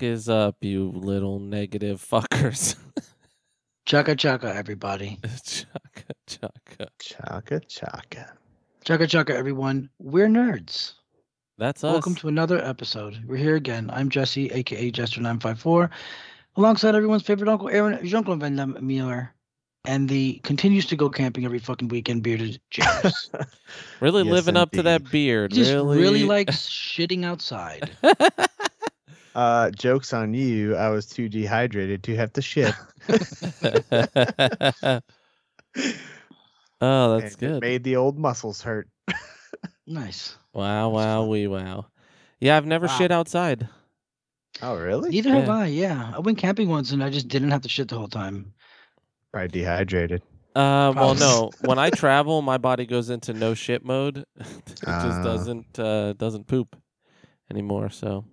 What the fuck is up, you little negative fuckers? Chaka chaka, everybody. chaka chaka. Chaka chaka. Chaka chaka, everyone. We're nerds. That's us. Welcome to another episode. We're here again. I'm Jesse, aka Jester954, alongside everyone's favorite uncle, Aaron Jean-Claude Van Damme Mueller, and the continues to go camping every fucking weekend, bearded James. really Yes, living up to that indeed. beard. Just really, really likes shitting outside. Uh, jokes on you. I was too dehydrated to have to shit. oh, that's and it good. Made the old muscles hurt. Nice. Wow, wow, wee wow. Yeah, I've never Wow. shit outside. Oh, really? Neither have Yeah. I. Yeah, I went camping once and I just didn't have to shit the whole time. Probably dehydrated. Uh, well, no. When I travel, my body goes into no shit mode. it just Ah. doesn't uh, doesn't poop anymore. So,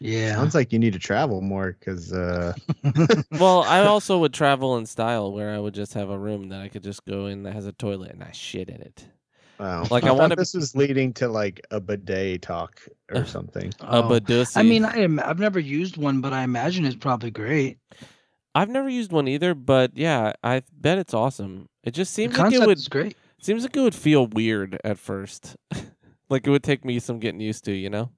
Yeah. Sounds like you need to travel more because uh, well, I also would travel in style where I would just have a room that I could just go in that has a toilet and I shit in it. wow. Like, I thought wanna- This was leading to like a bidet talk or Uh, something. A Oh. badussy. I mean, I am, I've never used one, but I imagine it's probably great. I've never used one either, but yeah, I bet it's awesome. It just The seems like it would great. seems like it would feel weird at first. like it would take me some getting used to, you know?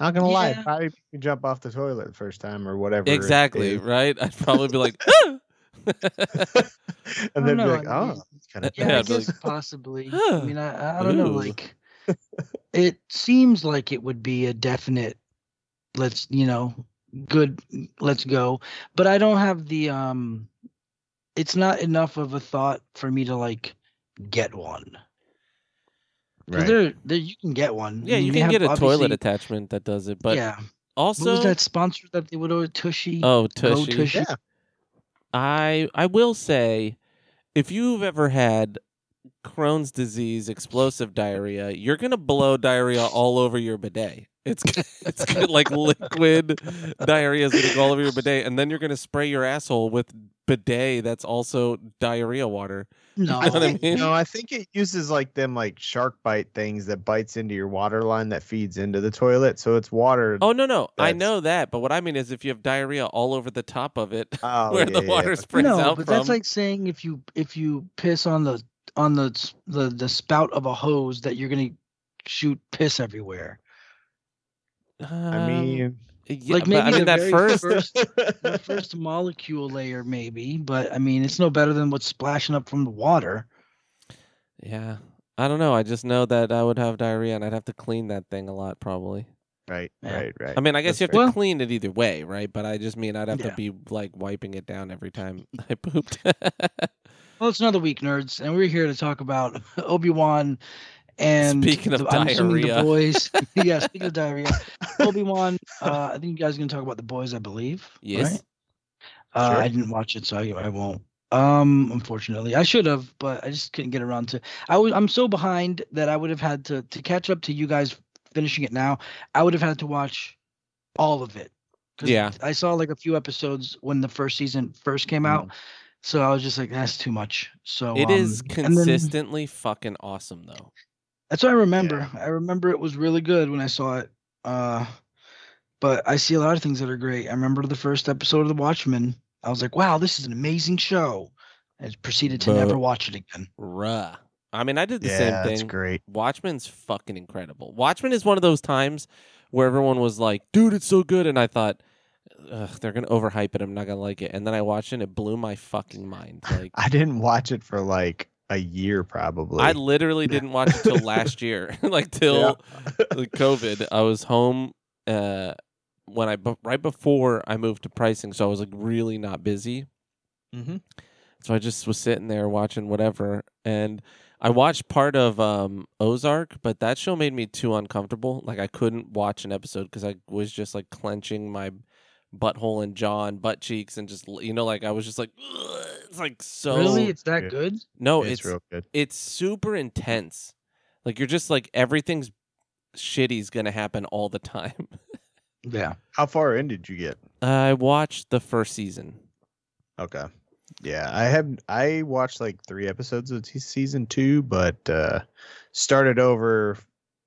Not gonna lie, Yeah. probably make you jump off the toilet the first time or whatever. Exactly, right? I'd probably be like, "Ah!" and then be like, oh, it's kind of Yeah, Yeah, I guess like, possibly. "Huh, I mean, I, I don't know. Like, it seems like it would be a definite. Let's you know, good. Let's go. But I don't have the um. It's not enough of a thought for me to like get one. 'Cause right. There, there, you can get one. yeah, I mean, you can get a toilet attachment that does it, but yeah. also what was that sponsor that they would always Tushy? oh, Go tushy. Tushy. Yeah. I I will say, if you've ever had Crohn's disease, explosive diarrhea, you're gonna blow diarrhea all over your bidet. It's it's gonna, like liquid diarrhea is gonna go all over your bidet, and then you're gonna spray your asshole with bidet that's also diarrhea water. No, know what I think- mean? No, I think it uses like them like shark bite things that bites into your water line that feeds into the toilet. So it's water. Oh no no, I know that, but what I mean is if you have diarrhea all over the top of it, Oh, where yeah, the water yeah. sprays no, out but from. that's like saying if you if you piss on the on the the the spout of a hose that you're gonna shoot piss everywhere. I Um, mean, yeah, like but maybe I mean that first first the first molecule layer maybe, but I mean it's no better than what's splashing up from the water. Yeah. I don't know. I just know that I would have diarrhea and I'd have to clean that thing a lot probably. right, Yeah. right, right. I mean, I guess That's you have fair. to clean it either way, right? But I just mean I'd have Yeah. to be like wiping it down every time I pooped. Well, it's another week, nerds, and we're here to talk about Obi Wan and Speaking of the, diarrhea. the boys. yeah, speaking of diarrhea, Obi Wan. Uh, I think you guys are gonna talk about the boys, I believe. yes. right? Uh, Sure. I didn't watch it, so I, I won't. Um, unfortunately, I should have, but I just couldn't get around to. I was I'm so behind that I would have had to to catch up to you guys finishing it now. I would have had to watch all of it. Yeah. I saw like a few episodes when the first season first came out, so I was just like, that's too much. So It is um, then- consistently fucking awesome though. That's what I remember. I remember it was really good when I saw it. Uh, but I see a lot of things that are great. I remember the first episode of The Watchmen. I was like, wow, this is an amazing show. I proceeded to never watch it again. Ruh. I mean, I did the yeah, same that's thing. great. Watchmen's fucking incredible. Watchmen is one of those times where everyone was like, "Dude, it's so good," and I thought, Ugh, "They're gonna overhype it. I'm not gonna like it." And then I watched it, and it blew my fucking mind. Like, I didn't watch it for like a year, probably. I literally didn't watch it till last year, like till the COVID. I was home uh, when I bu- right before I moved to pricing, so I was like really not busy. Mm-hmm. So I just was sitting there watching whatever, and I watched part of um, Ozark, but that show made me too uncomfortable. Like I couldn't watch an episode because I was just like clenching my butthole and jaw and butt cheeks, and just you know, like I was just like, "Ugh," it's like so. really, it's that Yeah. good? No, it's, it's real good. it's super intense. Like you're just like everything's shitty's gonna happen all the time. Yeah. How far in did you get? I watched the first season. Okay. Yeah, I have. I watched like three episodes of t- season two, but uh started over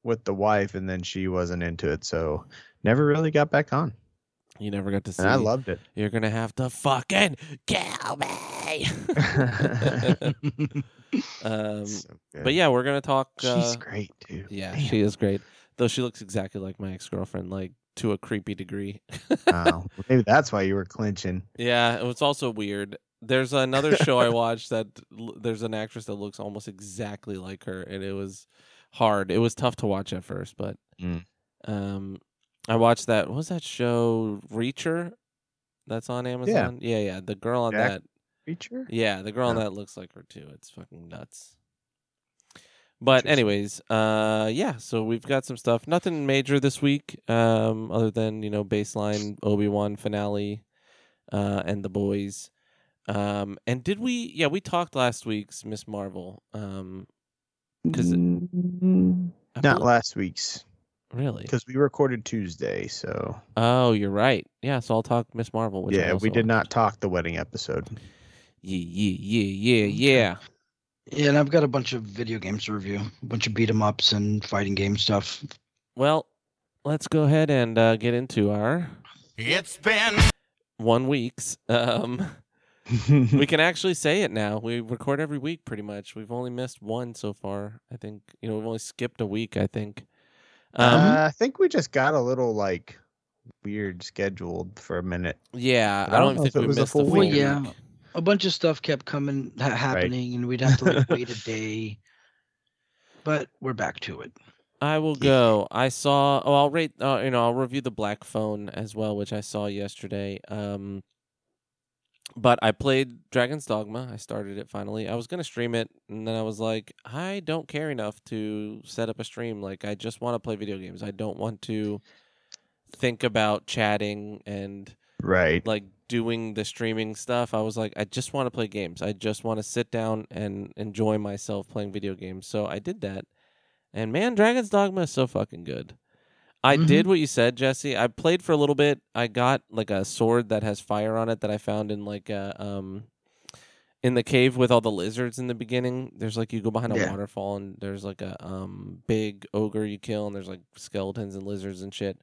with the wife, and then she wasn't into it, so never really got back on, You never got to see. and I loved it. You're gonna have to fucking kill me. um, So but yeah, we're gonna talk. she's Uh, great too. yeah, Damn. she is great. Though she looks exactly like my ex girlfriend, like to a creepy degree. Oh, maybe that's why you were clinching. Yeah, it was also weird. There's another show I watched that l- there's an actress that looks almost exactly like her, and it was hard. It was tough to watch at first, but Mm. um, I watched that. What was that show? Reacher. That's on Amazon. Yeah, yeah. The girl on Jack- that. Feature? Yeah, the girl on that looks like her too. It's fucking nuts. But anyways, uh yeah, so we've got some stuff. Nothing major this week, um, other than, you know, baseline Obi Wan finale, uh, and the boys. Um and did we yeah, we talked last week's Miss Marvel. Um 'Cause it- Mm, not last week's really. because we recorded Tuesday. So Oh, you're right. Yeah, so I'll talk Miss Marvel, which yeah, we did not watched. talk the wedding episode. Yeah, yeah, yeah, yeah, yeah. Yeah, and I've got a bunch of video games to review, a bunch of beat 'em ups and fighting game stuff. Well, let's go ahead and uh, get into our It's been one weeks. Um we can actually say it now. We record every week pretty much. We've only missed one so far. I think you know we've only skipped a week. I think. Um, uh, I think we just got a little like weird scheduled for a minute. yeah, I I don't don't know think if it we was a full week. week. Yeah. A bunch of stuff kept coming, ha- happening, and we'd have to like wait a day. But we're back to it. I will go. I saw. Oh, I'll rate. Uh, you know, I'll review the Black Phone as well, which I saw yesterday. Um, but I played Dragon's Dogma. I started it finally. I was gonna stream it, and then I was like, I don't care enough to set up a stream. Like, I just want to play video games. I don't want to think about chatting and Right. like doing the streaming stuff. I was like, I just want to play games. I just want to sit down and enjoy myself playing video games. So I did that. And man, Dragon's Dogma is so fucking good. I did what you said, Jesse. I played for a little bit. I got like a sword that has fire on it that I found in like a um in the cave with all the lizards in the beginning. There's like you go behind a Yeah. waterfall and there's like a um big ogre you kill and there's like skeletons and lizards and shit.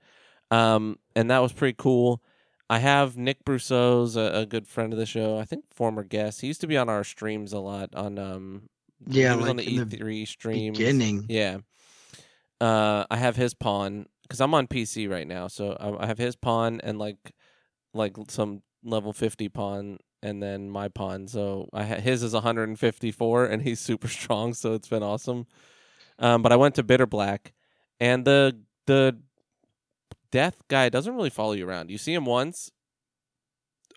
Um and that was pretty cool. I have Nick Brousseau's a, a good friend of the show. I think former guest. He used to be on our streams a lot on um Yeah, he was on like the the E3 stream, beginning. Yeah. Uh, I have his pawn because I'm on PC right now, so I, I have his pawn and like like some level 50 pawn, and then my pawn. So I ha- his is 154, and he's super strong, so it's been awesome. Um, but I went to Bitter Black, and the the death guy doesn't really follow you around. You see him once,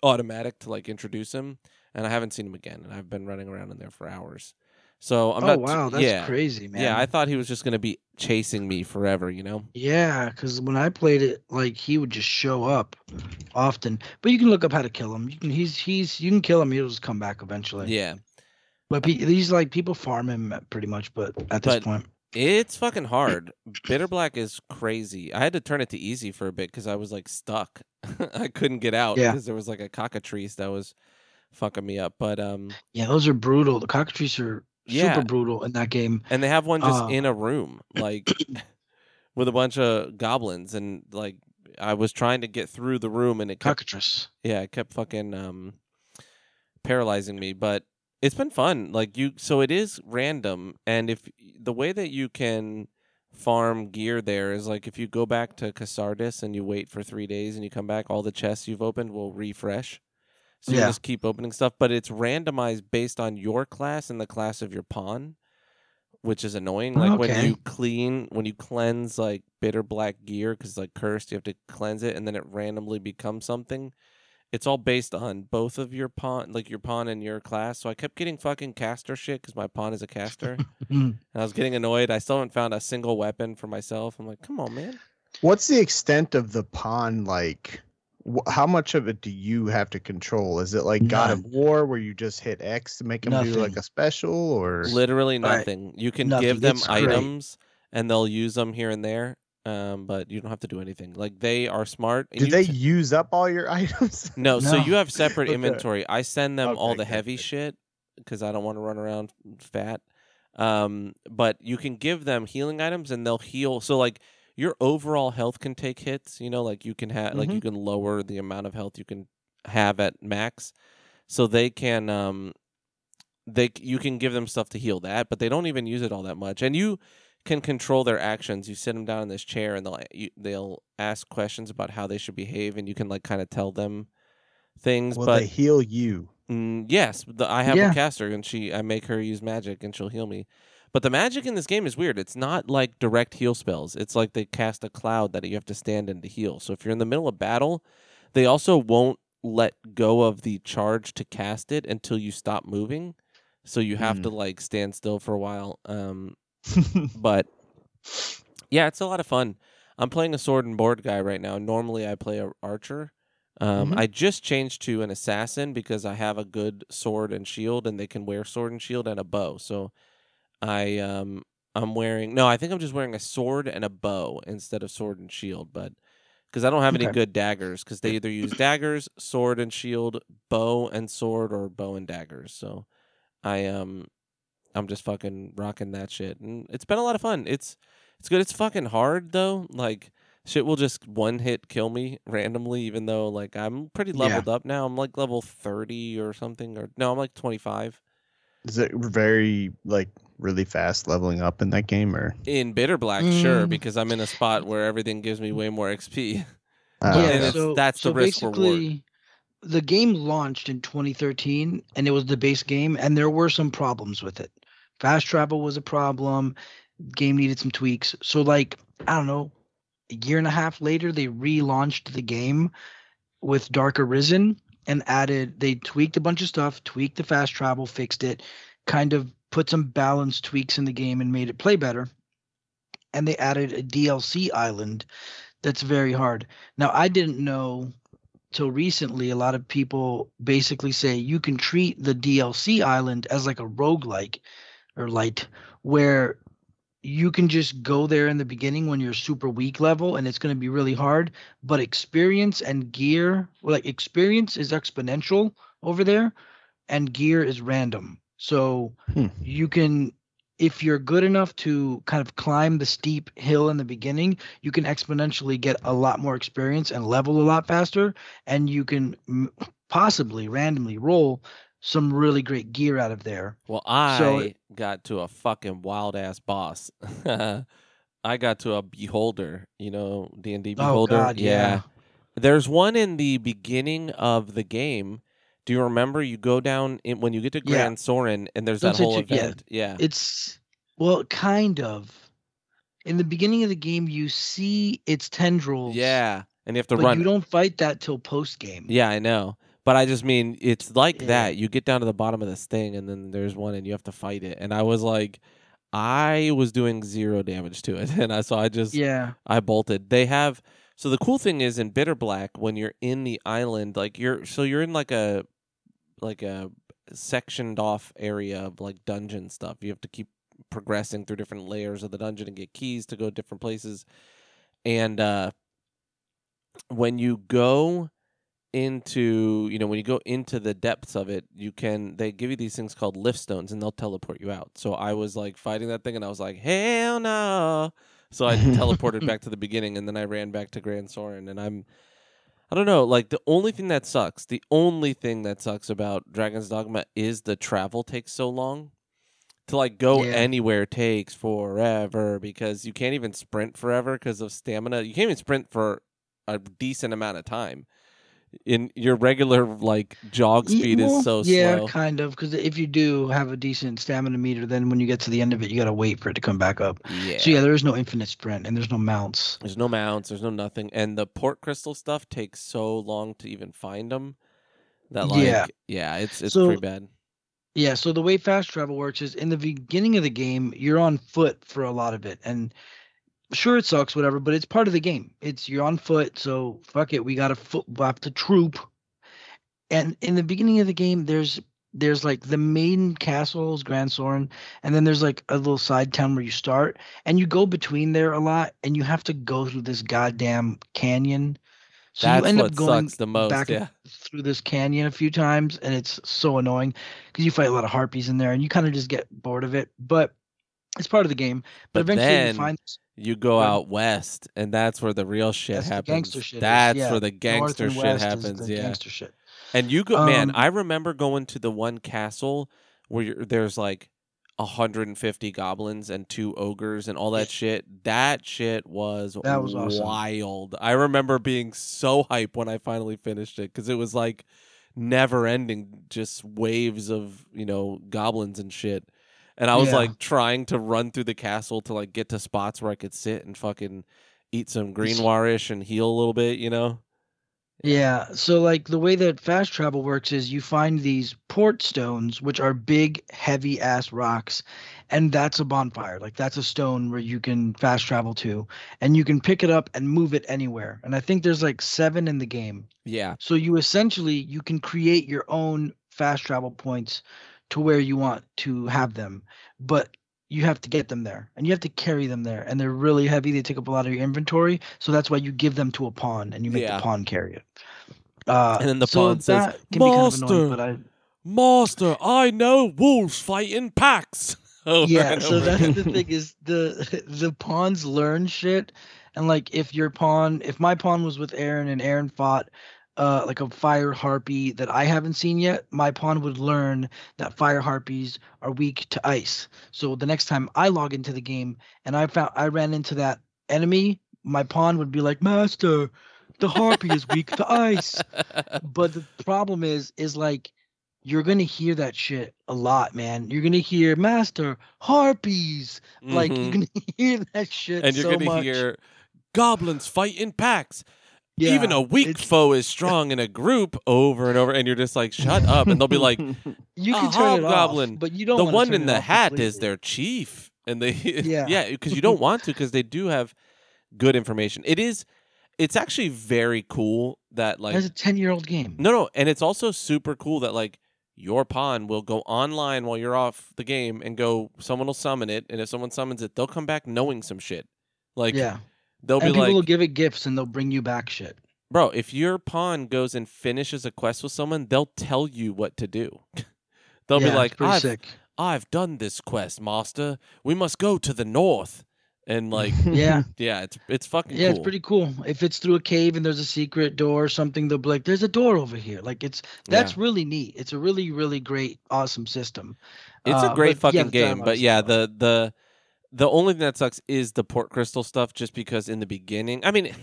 automatic to like introduce him, and I haven't seen him again, and I've been running around in there for hours. So I'm oh not. wow, that's yeah, crazy, man. yeah, I thought he was just gonna be chasing me forever, you know? Yeah, because when I played it, like he would just show up often. But you can look up how to kill him. You can he's he's you can kill him. He'll just come back eventually. Yeah. But pe- these like people farm him pretty much. But at this But- point, It's fucking hard. Bitter Black is crazy. I had to turn it to easy for a bit because I was like stuck. I couldn't get out Yeah. because there was like a cockatrice that was fucking me up. But um, yeah, those are brutal. The cockatrices are Yeah. super brutal in that game. and they have one just Uh. in a room, like with a bunch of goblins, and like I was trying to get through the room, and it kept Cockatrice. yeah, it kept fucking um paralyzing me, but it's been fun. Like you so it is random and if the way that you can farm gear there is like if you go back to Cassardis and you wait for 3 days and you come back all the chests you've opened will refresh. So you Yeah. just keep opening stuff, but it's randomized based on your class and the class of your pawn, which is annoying. Like when you clean, when you cleanse like bitter black gear because like cursed, you have to cleanse it and then it randomly becomes something it's all based on both of your pawn, like your pawn and your class. So I kept getting fucking caster shit because my pawn is a caster, and I was getting annoyed. I still haven't found a single weapon for myself. I'm like, come on, man. What's the extent of the pawn like? Wh- How much of it do you have to control? Is it like God of War where you just hit X to make them do like a special or Literally Right. nothing. You can Nothing. give them It's great. items, and they'll use them here and there. Um, but you don't have to do anything. Like they are smart. and did they t- use up all your items? No, so you have separate Okay. inventory. I send them all the good, heavy good. shit because I don't want to run around fat. Um, but you can give them healing items and they'll heal. So like your overall health can take hits. You know, like you can have like Mhm. you can lower the amount of health you can have at max, so they can um they you can give them stuff to heal that, but they don't even use it all that much, and you can control their actions. You sit them down in this chair, and they'll you, they'll ask questions about how they should behave, and you can like kind of tell them things. Will but they heal you? Mm, yes, the, I have Yeah. a caster, and she I make her use magic, and she'll heal me. But the magic in this game is weird. It's not like direct heal spells. It's like they cast a cloud that you have to stand in to heal. So if you're in the middle of battle, they also won't let go of the charge to cast it until you stop moving. So you have Hmm. to like stand still for a while. Um, but yeah, it's a lot of fun. I'm playing a sword and board guy right now. Normally, I play a archer. Um, Mhm. I just changed to an assassin because I have a good sword and shield, and they can wear sword and shield and a bow. So I um I'm wearing no, I think I'm just wearing a sword and a bow instead of sword and shield, but because I don't have any Okay. good daggers, because they either use daggers, sword and shield, bow and sword, or bow and daggers. So I um I'm just fucking rocking that shit, and it's been a lot of fun. It's it's good. It's fucking hard though. Like shit will just one hit kill me randomly, even though like I'm pretty Yeah. leveled up now. I'm like level thirty or something, or no, I'm like twenty five. Is it very like really fast leveling up in that game or? In Bitter Black, sure, Mm. because I'm in a spot where everything gives me way more XP. Uh, Yeah, yeah, and it's- so that's the so risk reward. basically, the game launched in 2013, and it was the base game, and there were some problems with it. Fast travel was a problem. Game needed some tweaks. So, like, I don't know, a year and a half later, they relaunched the game with Dark Arisen and added. They tweaked a bunch of stuff, tweaked the fast travel, fixed it, kind of put some balance tweaks in the game, and made it play better. And they added a DLC island that's very hard. Now, I didn't know till recently a lot of people basically say you can treat the DLC island as like a roguelike or light where you can just go there in the beginning when you're super weak level and it's going to be really hard but experience and gear like experience is exponential over there and gear is random so Hmm. you can if you're good enough to kind of climb the steep hill in the beginning you can exponentially get a lot more experience and level a lot faster and you can m- possibly randomly roll some really great gear out of there Well, I So- got to a fucking wild ass boss. I got to a beholder, you know, D and D beholder. oh beholder. god yeah, There's one in the beginning of the game. Do you remember? You go down in, when you get to Yeah. Gran Soren, and there's that whole too- yeah. event. Yeah, it's well kind of in the beginning of the game you see its tendrils yeah, and you have to but run. you don't fight that till post game Yeah, I know. But I just mean it's like Yeah. that. You get down to the bottom of this thing and then there's one and you have to fight it. And I was like I was doing zero damage to it. And I so I just yeah I bolted. They have so the cool thing is in Bitter Black when you're in the island, like you're so you're in like a like a sectioned off area of like dungeon stuff. You have to keep progressing through different layers of the dungeon and get keys to go different places. And uh when you go into you know when you go into the depths of it you can they give you these things called lift stones and they'll teleport you out so i was like fighting that thing and i was like hell no so i teleported back to the beginning and then i ran back to gran soren and i'm i don't know like the only thing that sucks the only thing that sucks about dragon's dogma is the travel takes so long. To like go Yeah. anywhere takes forever because you can't even sprint forever because of stamina. You can't even sprint for a decent amount of time in your regular like jog speed well, is so slow, yeah slow kind of because if you do have a decent stamina meter then when you get to the end of it you got to wait for it to come back up yeah so yeah there is no infinite sprint and there's no mounts There's no mounts. There's no nothing, and the port crystal stuff takes so long to even find them. That like, Yeah. yeah, it's it's So- pretty bad. Yeah, so the way fast travel works is in the beginning of the game, you're on foot for a lot of it. And sure it sucks, whatever, but it's part of the game. It's you're on foot, so fuck it, we got a foot have to troop. And in the beginning of the game, there's there's like the main castle is Gran Soren, and then there's like a little side town where you start, and you go between there a lot, and you have to go through this goddamn canyon. So That's you end what up going sucks the most. back Yeah, through this canyon a few times and it's so annoying because you fight a lot of harpies in there and you kind of just get bored of it but It's part of the game, but, But eventually then you find You go out west, and that's where the real shit that's the happens. gangster shit. is, that's yeah. where the gangster shit happens. Yeah, gangster shit. and you go, man. Um, I remember going to the one castle where you're, there's like 150 goblins and two ogres and all that shit. That shit was, That was awesome. wild. I remember being so hyped when I finally finished it because it was like never ending, just waves of you know goblins and shit. And I was Yeah. like trying to run through the castle to like get to spots where I could sit and fucking eat some green warish and heal a little bit, you know? Yeah. So like the way that fast travel works is you find these port stones, which are big, heavy ass rocks, and that's a bonfire. Like that's a stone where you can fast travel to, and you can pick it up and move it anywhere. And I think there's like seven in the game. Yeah. So you essentially you can create your own fast travel points to where you want to have them, but you have to get them there and you have to carry them there and they're really heavy they take up a lot of your inventory so that's why you give them to a pawn and you make Yeah. the pawn carry it uh, And then the so pawn says, be kind of "Master." annoying, but I, Master, I know wolves fight in packs. Yeah so that's the thing is the the pawns learn shit and like if your pawn if my pawn was with aaron and aaron fought uh like a fire harpy that i haven't seen yet my pawn would learn that fire harpies are weak to ice so the next time i log into the game and i found i ran into that enemy my pawn would be like master the harpy is weak to ice but the problem is is like you're gonna hear that shit a lot man you're gonna hear master harpies like you're Mhm. gonna hear that shit and you're so gonna much. hear goblins fight in packs. Yeah, Even a weak foe is strong in a group over and over, and you're just like, shut up. And they'll be like, you can turn it hobgoblin, off but you don't the one in the hat is their chief. And they, Yeah. yeah, because you don't want to, because they do have good information. It is, it's actually very cool that, like, That's a 10 year old game No, no, and it's also super cool that like your pawn will go online while you're off the game and go. Someone will summon it, and if someone summons it, they'll come back knowing some shit. Like yeah they'll and be people like, will give it gifts and they'll bring you back shit. "Bro, if your pawn goes and finishes a quest with someone, they'll tell you what to do." they'll yeah, be like, "I've sick. I've done this quest, master. We must go to the north." And like, yeah. Yeah, it's it's fucking yeah cool. it's pretty cool. If it's through a cave and there's a secret door or something they'll be like there's a door over here. Like it's that's really neat. It's a really really great awesome system. It's a Uh, great but, yeah, fucking the game, but yeah, the the the only thing that sucks is the port crystal stuff. Just because in the beginning, I mean,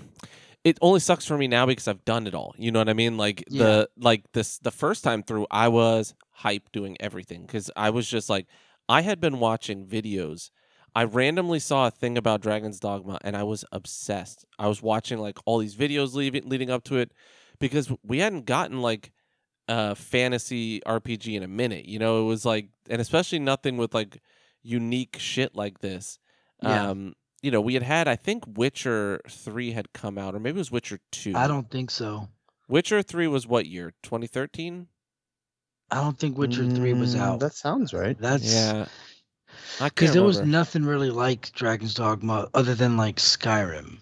it only sucks for me now because I've done it all. You know what I mean? Like the like this the first time through, I was hype doing everything because I was just like, I had been watching videos. I randomly saw a thing about Dragon's Dogma and I was obsessed. I was watching like all these videos leading leading up to it because we hadn't gotten like a fantasy RPG in a minute. You know, it was like, and especially nothing with like unique shit like this. Yeah. Um, you know, we had had I think Witcher three had come out, or maybe it was Witcher two. i don't think so Witcher three was what year? Twenty thirteen. i don't think witcher 3 was Mm, out That sounds right. that's Yeah, because can't there was nothing really like dragon's dogma other than like skyrim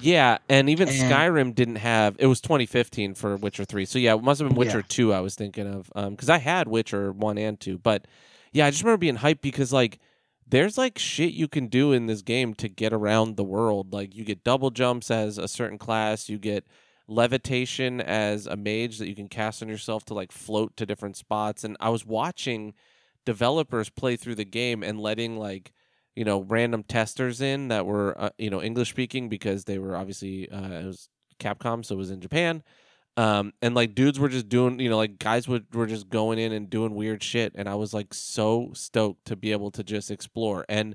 Yeah, and even And- Skyrim didn't have. It was 2015 for Witcher three. So yeah, it must have been Witcher Yeah. two. I was thinking of um because I had Witcher one and two, but yeah, I just remember being hyped because like there's like shit you can do in this game to get around the world. Like you get double jumps as a certain class, you get levitation as a mage that you can cast on yourself to like float to different spots. And I was watching developers play through the game and letting like you know random testers in that were uh, you know English speaking because they were obviously uh, it was Capcom, so it was in Japan. Um, and like dudes were just doing, you know, like guys would were just going in and doing weird shit, and I was like so stoked to be able to just explore. And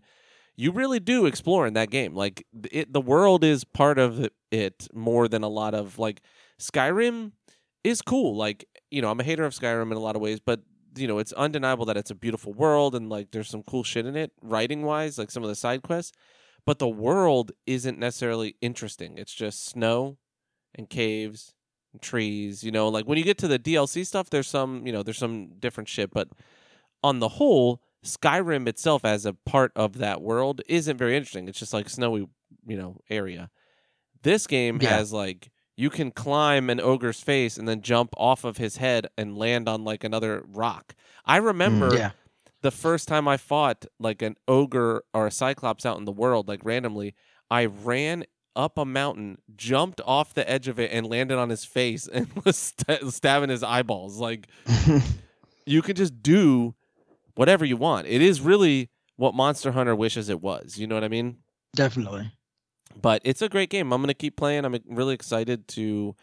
you really do explore in that game. Like it, the world is part of it more than a lot of like Skyrim is cool. Like you know, I'm a hater of Skyrim in a lot of ways, but you know, it's undeniable that it's a beautiful world and like there's some cool shit in it, writing wise, like some of the side quests. But the world isn't necessarily interesting. It's just snow and caves trees. You know, like when you get to the DLC stuff, there's some, you know, there's some different shit. But on the whole, Skyrim itself as a part of that world isn't very interesting. It's just like snowy, you know, area. This game Yeah. has like you can climb an ogre's face and then jump off of his head and land on like another rock. I remember mm, yeah the first time I fought like an ogre or a cyclops out in the world, like randomly, I ran up a mountain, jumped off the edge of it, and landed on his face and was st- stabbing his eyeballs. Like you can just do whatever you want. It is really what Monster Hunter wishes it was. You know what I mean? Definitely. But it's a great game. I'm gonna keep playing. I'm really excited to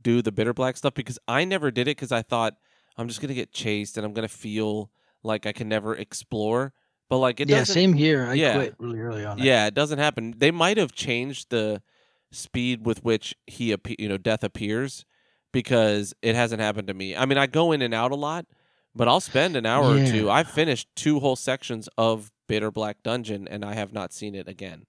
do the bitter black stuff because I never did it because I thought I'm just gonna get chased and I'm gonna feel like I can never explore. But like it yeah, doesn't. same here. I yeah. quit really early on. it. Yeah, it doesn't happen. They might have changed the speed with which he, appe- you know, death appears because it hasn't happened to me. I mean, I go in and out a lot, but I'll spend an hour or two. I've finished two whole sections of Bitter Black Dungeon, and I have not seen it again.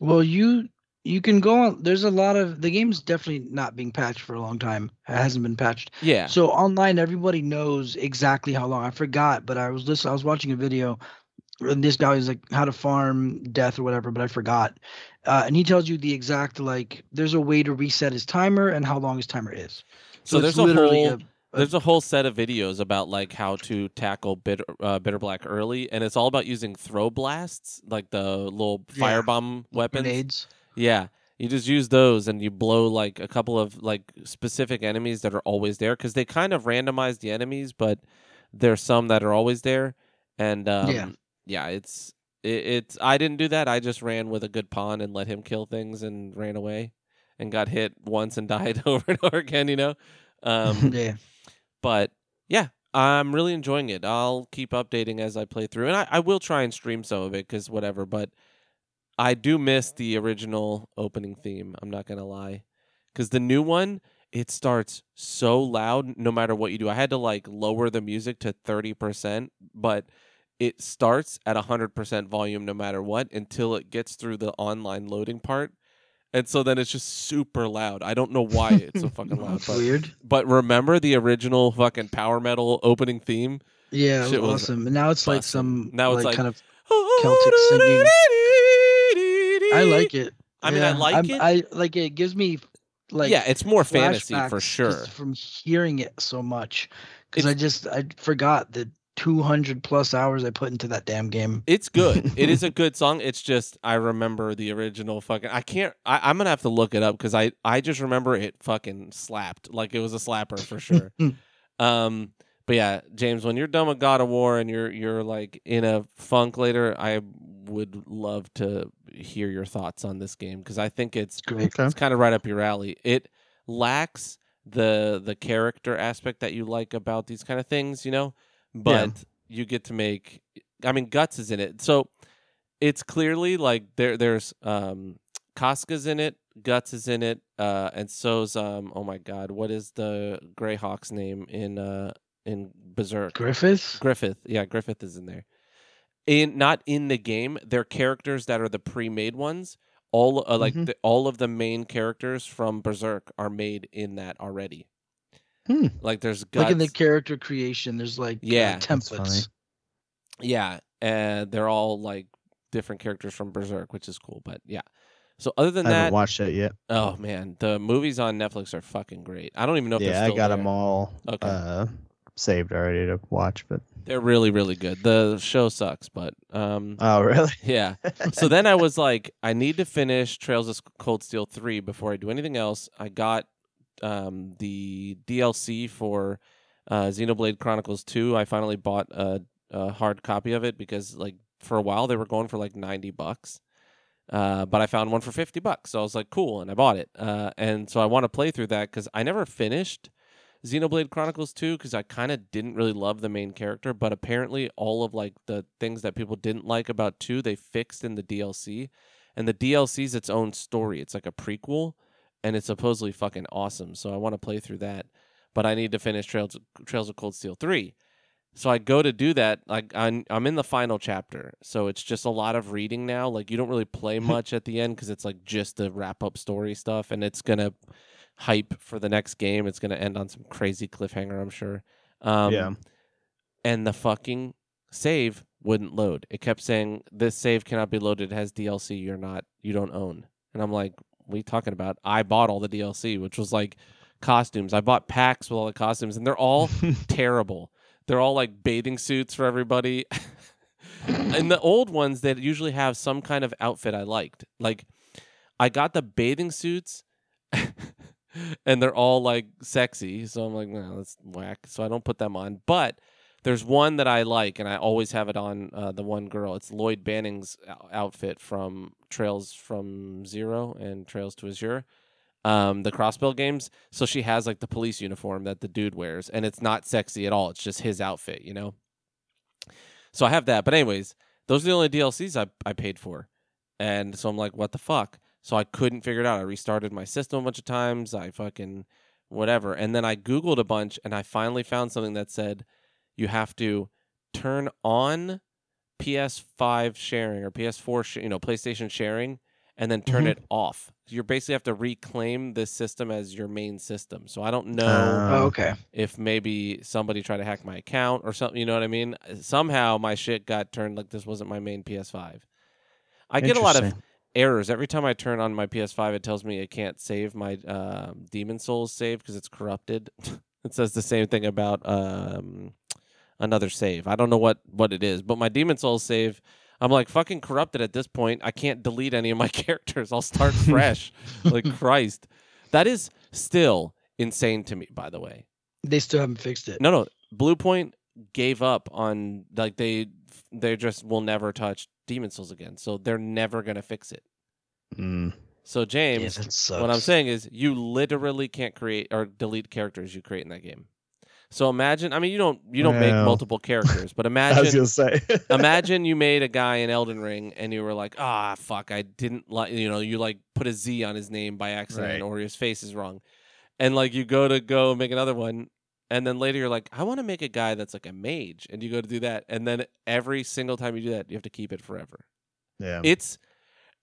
Well, you you can go on. There's a lot of the game's definitely not being patched for a long time. It hasn't been patched. Yeah, So online, everybody knows exactly how long. I forgot, but I was listening. I was watching a video, this guy was like how to farm death or whatever, but I forgot. Uh, and he tells you the exact like. There's a way to reset his timer and how long his timer is. So it's there's a literally whole- a- There's a whole set of videos about like how to tackle bitter, uh, bitter black early, and it's all about using throw blasts, like the little Yeah. firebomb weapons. grenades. Yeah, you just use those and you blow like a couple of like specific enemies that are always there because they kind of randomize the enemies, but there's some that are always there. And um, Yeah. Yeah, it's it, it's I didn't do that. I just ran with a good pawn and let him kill things and ran away and got hit once and died over and over again. You know. Um, yeah. but yeah, I'm really enjoying it. I'll keep updating as I play through, and I, I will try and stream some of it because whatever. But I do miss the original opening theme. I'm not gonna lie, because the new one it starts so loud. No matter what you do, I had to like lower the music to thirty percent, but it starts at hundred percent volume no matter what until it gets through the online loading part. And so then it's just super loud. I don't know why it's so fucking loud. That's But weird. but remember the original fucking power metal opening theme? Yeah, it shit awesome. And now it's like some Now it's like- kind of Celtic singing. I like it. I mean, I like I'm- it. I like it. Gives me like yeah, it's more fantasy for sure. just from hearing it so much because I just I forgot the 200 plus hours I put into that damn game. It's good. it is a good song. It's just I remember the original fucking. I can't. I, I'm gonna have to look it up because I I just remember it fucking slapped like it was a slapper for sure. um, but yeah, James, when you're done with God of War and you're you're like in a funk later, I would love to hear your thoughts on this game because I think it's Great. Okay. it's kind of right up your alley. It lacks the the character aspect that you like about these kind of things, you know, but you get to make. I mean, guts is in it, so it's clearly like there there's um Casca's in it, guts is in it, uh, and so's um oh my god, what is the Greyhawk's name in uh in Berserk? Griffith. Griffith. Yeah, Griffith is in there. In not in the game, they're characters that are the pre-made ones. All uh, like Mhm. the, all of the main characters from Berserk are made in that already. Hmm. Like there's guts. Like in the character creation, there's like uh, Yeah, that's templates. yeah, and they're all like different characters from Berserk, which is cool. But yeah. So other than I haven't that, watched it yet. oh man, the movies on Netflix are fucking great. I don't even know if Yeah, they're I got there. them all Okay. uh, saved already to watch. But They're really really good. The show sucks, but um oh, really? yeah. so then I was like, I need to finish Trails of Cold Steel 3 before I do anything else. I got um, the DLC for uh, Xenoblade Chronicles 2. I finally bought a, a hard copy of it because, like, for a while they were going for like 90 bucks. Uh, but I found one for 50 bucks. So I was like, cool. And I bought it. Uh, and so I want to play through that because I never finished Xenoblade Chronicles 2 because I kind of didn't really love the main character. But apparently, all of like the things that people didn't like about 2, they fixed in the DLC. And the DLC is its own story. It's like a prequel and it's supposedly fucking awesome. So I want to play through that. But I need to finish Trails, Trails of Cold Steel 3. So I go to do that. Like I'm, I'm in the final chapter, so it's just a lot of reading now. Like you don't really play much at the end because it's like just the wrap up story stuff, and it's gonna hype for the next game. It's gonna end on some crazy cliffhanger, I'm sure. Um, Yeah. And the fucking save wouldn't load. It kept saying this save cannot be loaded. It has DLC you're not, you don't own. And I'm like, you talking about? I bought all the DLC, which was like costumes. I bought packs with all the costumes, and they're all terrible. They're all like bathing suits for everybody. and the old ones that usually have some kind of outfit I liked. Like I got the bathing suits and they're all like sexy. So I'm like, no, that's whack. So I don't put them on. But there's one that I like, and I always have it on uh, the one girl. It's Lloyd Banning's outfit from Trails from Zero and Trails to Azure, um, the Crossbell games. So she has like the police uniform that the dude wears, and it's not sexy at all. It's just his outfit, you know. So I have that. But anyways, those are the only DLCs I I paid for, and so I'm like, what the fuck? So I couldn't figure it out. I restarted my system a bunch of times. I fucking whatever, and then I googled a bunch, and I finally found something that said you have to turn on PS5 sharing or PS4, sh- you know, PlayStation sharing, and then turn Mhm. it off. You basically have to reclaim this system as your main system. So I don't know Uh, okay. if maybe somebody tried to hack my account or something. You know what I mean? Somehow my shit got turned like this wasn't my main PS5. I get a lot of errors every time I turn on my PS5. It tells me it can't save my um Demon Souls save because it's corrupted. it says the same thing about um, another save. I don't know what what it is, but my Demon Souls save. I'm like fucking corrupted at this point. I can't delete any of my characters. I'll start fresh. like Christ, that is still insane to me. By the way, They still haven't fixed it. no, no. Blue Point gave up on like they they just will never touch Demon Souls again. So they're never gonna fix it. Mm. So James, that sucks. what I'm saying is you literally can't create or delete characters you create in that game. So imagine, I mean, you don't you don't make Well, multiple characters, but I was imagine gonna say. imagine you made a guy in Elden Ring and you were like, ah, fuck, I didn't like, you know, you like put a Z on his name by accident Right. or his face is wrong. And like you go to go make another one. And then later you're like, I want to make a guy that's like a mage. And you go to do that. And then every single time you do that, you have to keep it forever. yeah. It's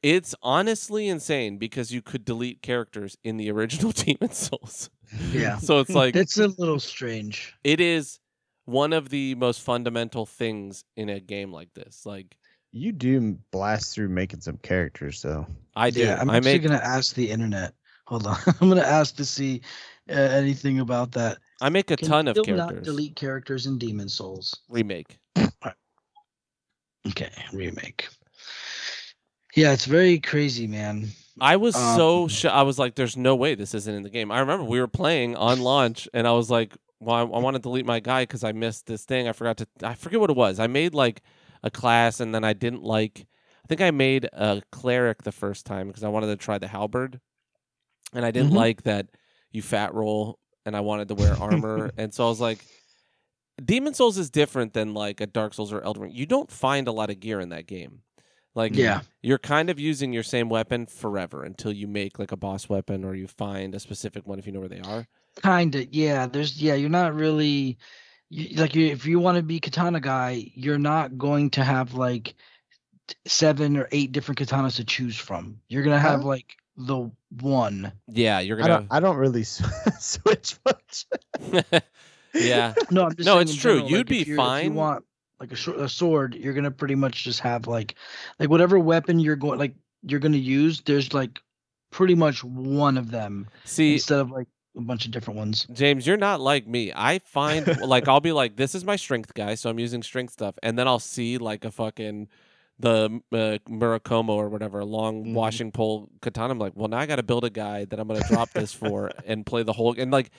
it's honestly insane because you could delete characters in the original Demon Souls. Yeah. So it's like It's a little strange. it is one of the most fundamental things in a game like this. Like you do blast through making some characters though. I do. Yeah, I'm I actually make gonna ask the internet. Hold on, I'm gonna ask to see uh, anything about that. I make a Can ton of still characters. Not delete characters in Demon Souls. Remake. Okay, remake. Yeah, it's very crazy, man. I was so Um, sh- I was like, "There's no way this isn't in the game." I remember we were playing on launch, and I was like, "Well, I, I want to delete my guy because I missed this thing. I forgot to. I forget what it was. I made like a class, and then I didn't like. I think I made a cleric the first time because I wanted to try the halberd, and I didn't Mhm. like that you fat roll, and I wanted to wear armor, and so I was like." Demon Souls is different than like a Dark Souls or Elden Ring. You don't find a lot of gear in that game. Like Yeah, you're kind of using your same weapon forever until you make like a boss weapon or you find a specific one if you know where they are. kind of. Yeah, there's. Yeah, you're not really. You, like, you, if you want to be katana guy, you're not going to have like seven or eight different katanas to choose from. You're gonna have Huh? like the one. Yeah, you're gonna. don't. I don't really switch much. yeah, No, I'm just No, saying it's true. general, You'd like, be if If fine. you want like a, a sword, you're gonna pretty much just have like, like whatever weapon you're going like you're gonna use. There's like pretty much one of them see, instead of like a bunch of different ones. James, you're not like me. I find like I'll be like, this is my strength guy, so I'm using strength stuff, and then I'll see like a fucking the uh, Murakomo or whatever, a long Mhm. washing pole katana. I'm like, well, now I got to build a guy that I'm gonna drop this for and play the whole. And like,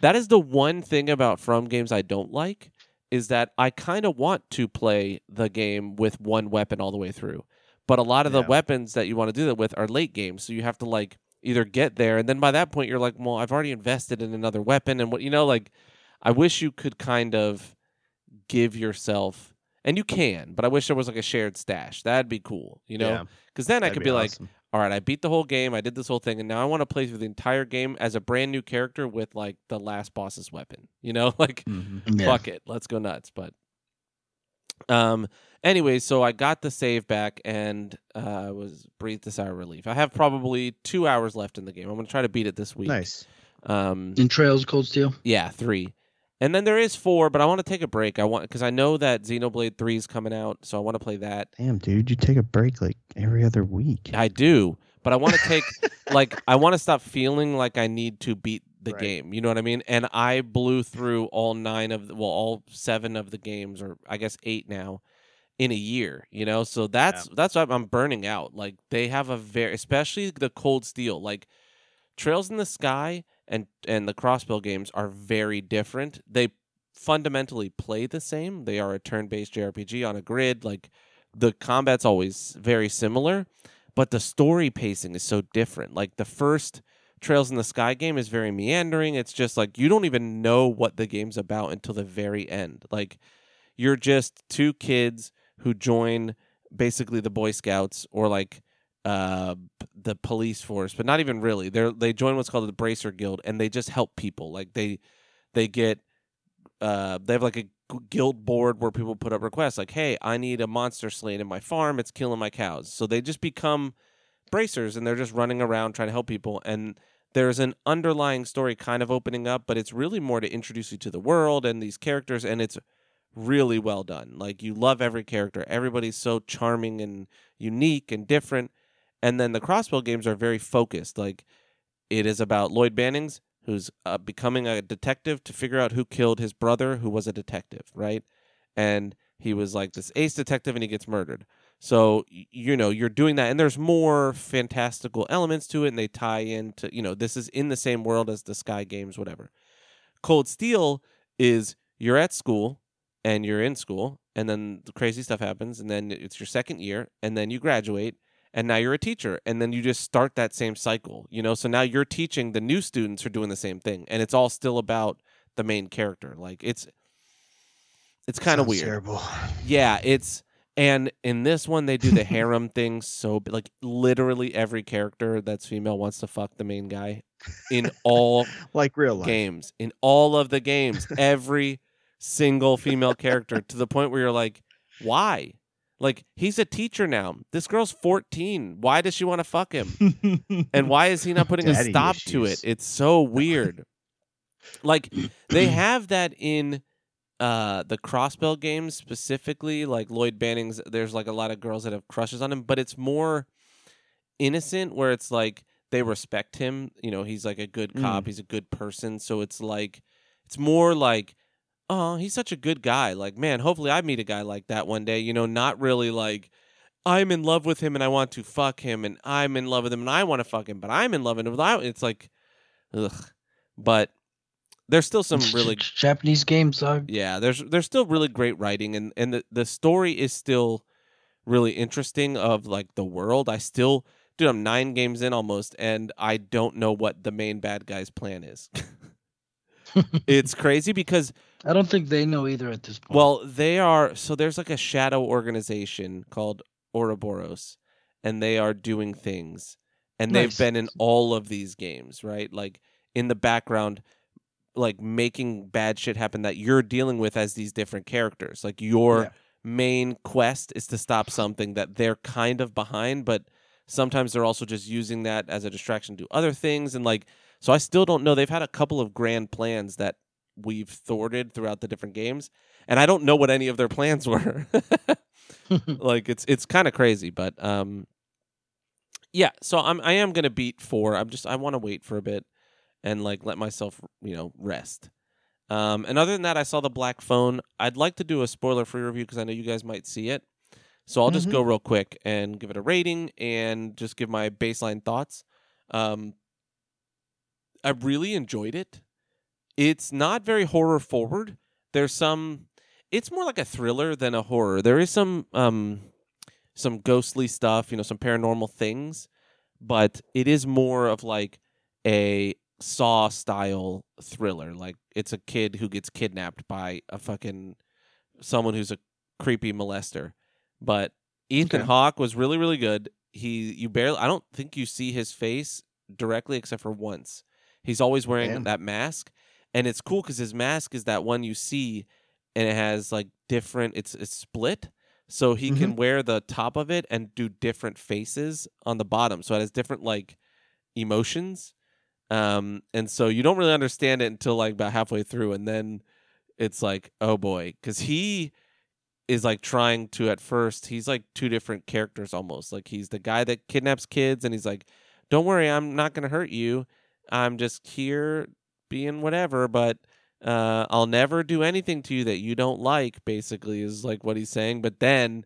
that is the one thing about From games I don't like is that I kind of want to play the game with one weapon all the way through, but a lot of the weapons that you want to do that with are late games, so you have to like either get there and then by that point you're like well i've already invested in another weapon and what you know like i wish you could kind of give yourself and you can but i wish there was like a shared stash. That'd be cool you know? Yeah, because then i that'd could be, like awesome. All right i beat the whole game i did this whole thing and now i want to play through the entire game as a brand new character with like the last boss's weapon you know like Mhm. fuck it let's go nuts but um anyway so i got the save back and uh was breathed a sigh of relief i have probably two hours left in the game i'm gonna try to beat it this week Nice. um In Trails Cold Steel. yeah three and then there is four but i want to take a break i want because i know that xenoblade 3 is coming out so i want to play that Damn, dude, you take a break like every other week. i do but i want to take like i want to stop feeling like i need to beat the Right. game. You know what I mean? And I blew through all nine of the, well, all seven of the games, or I guess eight now, in a year. You know, so that's that's why I'm burning out. Like they have a very, especially the Cold Steel, like Trails in the Sky and and the Crossbell games are very different. They fundamentally play the same. They are a turn-based JRPG on a grid. Like the combat's always very similar, but the story pacing is so different. Like the first Trails in the Sky game is very meandering. It's just like you don't even know what the game's about until the very end. Like you're just two kids who join basically the Boy Scouts or like uh the police force, but not even really. They they join what's called the Bracer Guild and they just help people. Like they they get uh they have like a guild board where people put up requests like, "Hey, I need a monster slain in my farm. It's killing my cows." So they just become bracers and they're just running around trying to help people and there's an underlying story kind of opening up, but it's really more to introduce you to the world and these characters and it's really well done. Like you love every character. Everybody's so charming and unique and different. And then the Crossbell games are very focused. Like it is about Lloyd Bannings, who's uh, becoming a detective to figure out who killed his brother, who was a detective, right? And he was like this ace detective, and he gets murdered. So you know you're doing that, and there's more fantastical elements to it, and they tie into you know this is in the same world as the Sky games, whatever. Cold Steel is you're at school and you're in school, and then the crazy stuff happens, and then it's your second year, and then you graduate, and now you're a teacher, and then you just start that same cycle, you know. So now you're teaching the new students who are doing the same thing, and it's all still about the main character. Like it's it's kind of weird. Terrible. Yeah, it's and in this one they do the harem thing so like literally every character that's female wants to fuck the main guy in all Like real life. games. In all of the games, every single female character to the point where you're like, why? Like he's a teacher now. This girl's 14. Why does she want to fuck him? And why is he not putting a Daddy stop to it? It's so weird. like they have that in uh the crossbell games specifically like lloyd banning's there's like a lot of girls that have crushes on him but it's more innocent where it's like they respect him you know he's like a good cop he's a good person so it's like it's more like oh he's such a good guy like man hopefully i meet a guy like that one day you know not really like i'm in love with him and i want to fuck him and i'm in love with him and i want to fuck him but i'm in love with him it's like ugh but there's still some really Japanese games, dog. yeah, there's there's still really great writing and and the, the story is still really interesting of like the world. I still dude, I'm 9 games in almost and I don't know what the main bad guy's plan is. it's crazy because I don't think they know either at this point. well, they are so there's like a shadow organization called Ouroboros and they are doing things and they've been in all of these games, right? Like in the background like making bad shit happen that you're dealing with as these different characters. Like your Yeah. main quest is to stop something that they're kind of behind, but sometimes they're also just using that as a distraction to other things and like so I still don't know. They've had a couple of grand plans that we've thwarted throughout the different games, and I don't know what any of their plans were. like it's it's kind of crazy, but um, yeah. So I'm I am gonna beat four. I'm just I want to wait for a bit and like let myself you know rest. Um, and other than that, I saw the Black Phone. I'd like to do a spoiler free review because I know you guys might see it. So I'll just Mhm. go real quick and give it a rating and just give my baseline thoughts. Um, I really enjoyed it. It's not very horror forward. There's some. It's more like a thriller than a horror. There is some um, some ghostly stuff, you know, some paranormal things, but it is more of like a Saw style thriller. Like it's a kid who gets kidnapped by a fucking someone who's a creepy molester. But Ethan Okay. Hawke was really really good. He you barely I don't think you see his face directly except for once. He's always wearing Damn. that mask, and it's cool because his mask is that one you see, and it has like different. It's it's split, so he can wear the top of it and do different faces on the bottom. So it has different like emotions, um, and so you don't really understand it until like about halfway through, and then it's like oh boy, because he is like trying to at first he's like two different characters almost like he's the guy that kidnaps kids and he's like don't worry i'm not going to hurt you i'm just here being whatever, but uh, I'll never do anything to you that you don't like. Basically, is like what he's saying. But then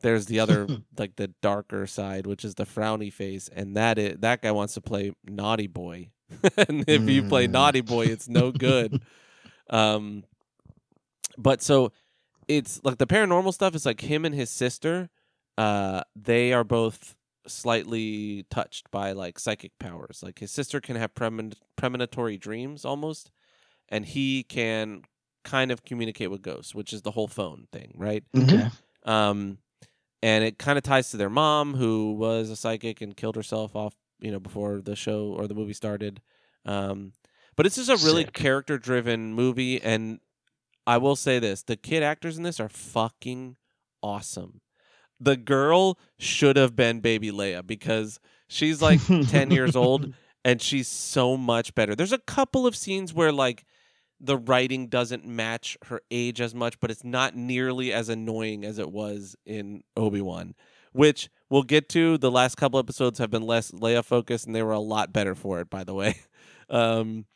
there's the other, like the darker side, which is the frowny face, and that is that guy wants to play naughty boy. and if you play Mm. naughty boy, it's no good. um, but so it's like the paranormal stuff is like him and his sister. Uh, they are both slightly touched by like psychic powers. Like his sister can have premin- premonitory dreams almost, and he can kind of communicate with ghosts, which is the whole phone thing, right? Okay. Um, and it kind of ties to their mom, who was a psychic and killed herself off, you know, before the show or the movie started. Um, but it's just a really character-driven movie, and I will say this: the kid actors in this are fucking awesome. The girl should have been Baby Leia because she's like ten years old, and she's so much better. There's a couple of scenes where like the writing doesn't match her age as much, but it's not nearly as annoying as it was in Obi Wan, which we'll get to. The last couple episodes have been less Leia focused, and they were a lot better for it, by the way. Um,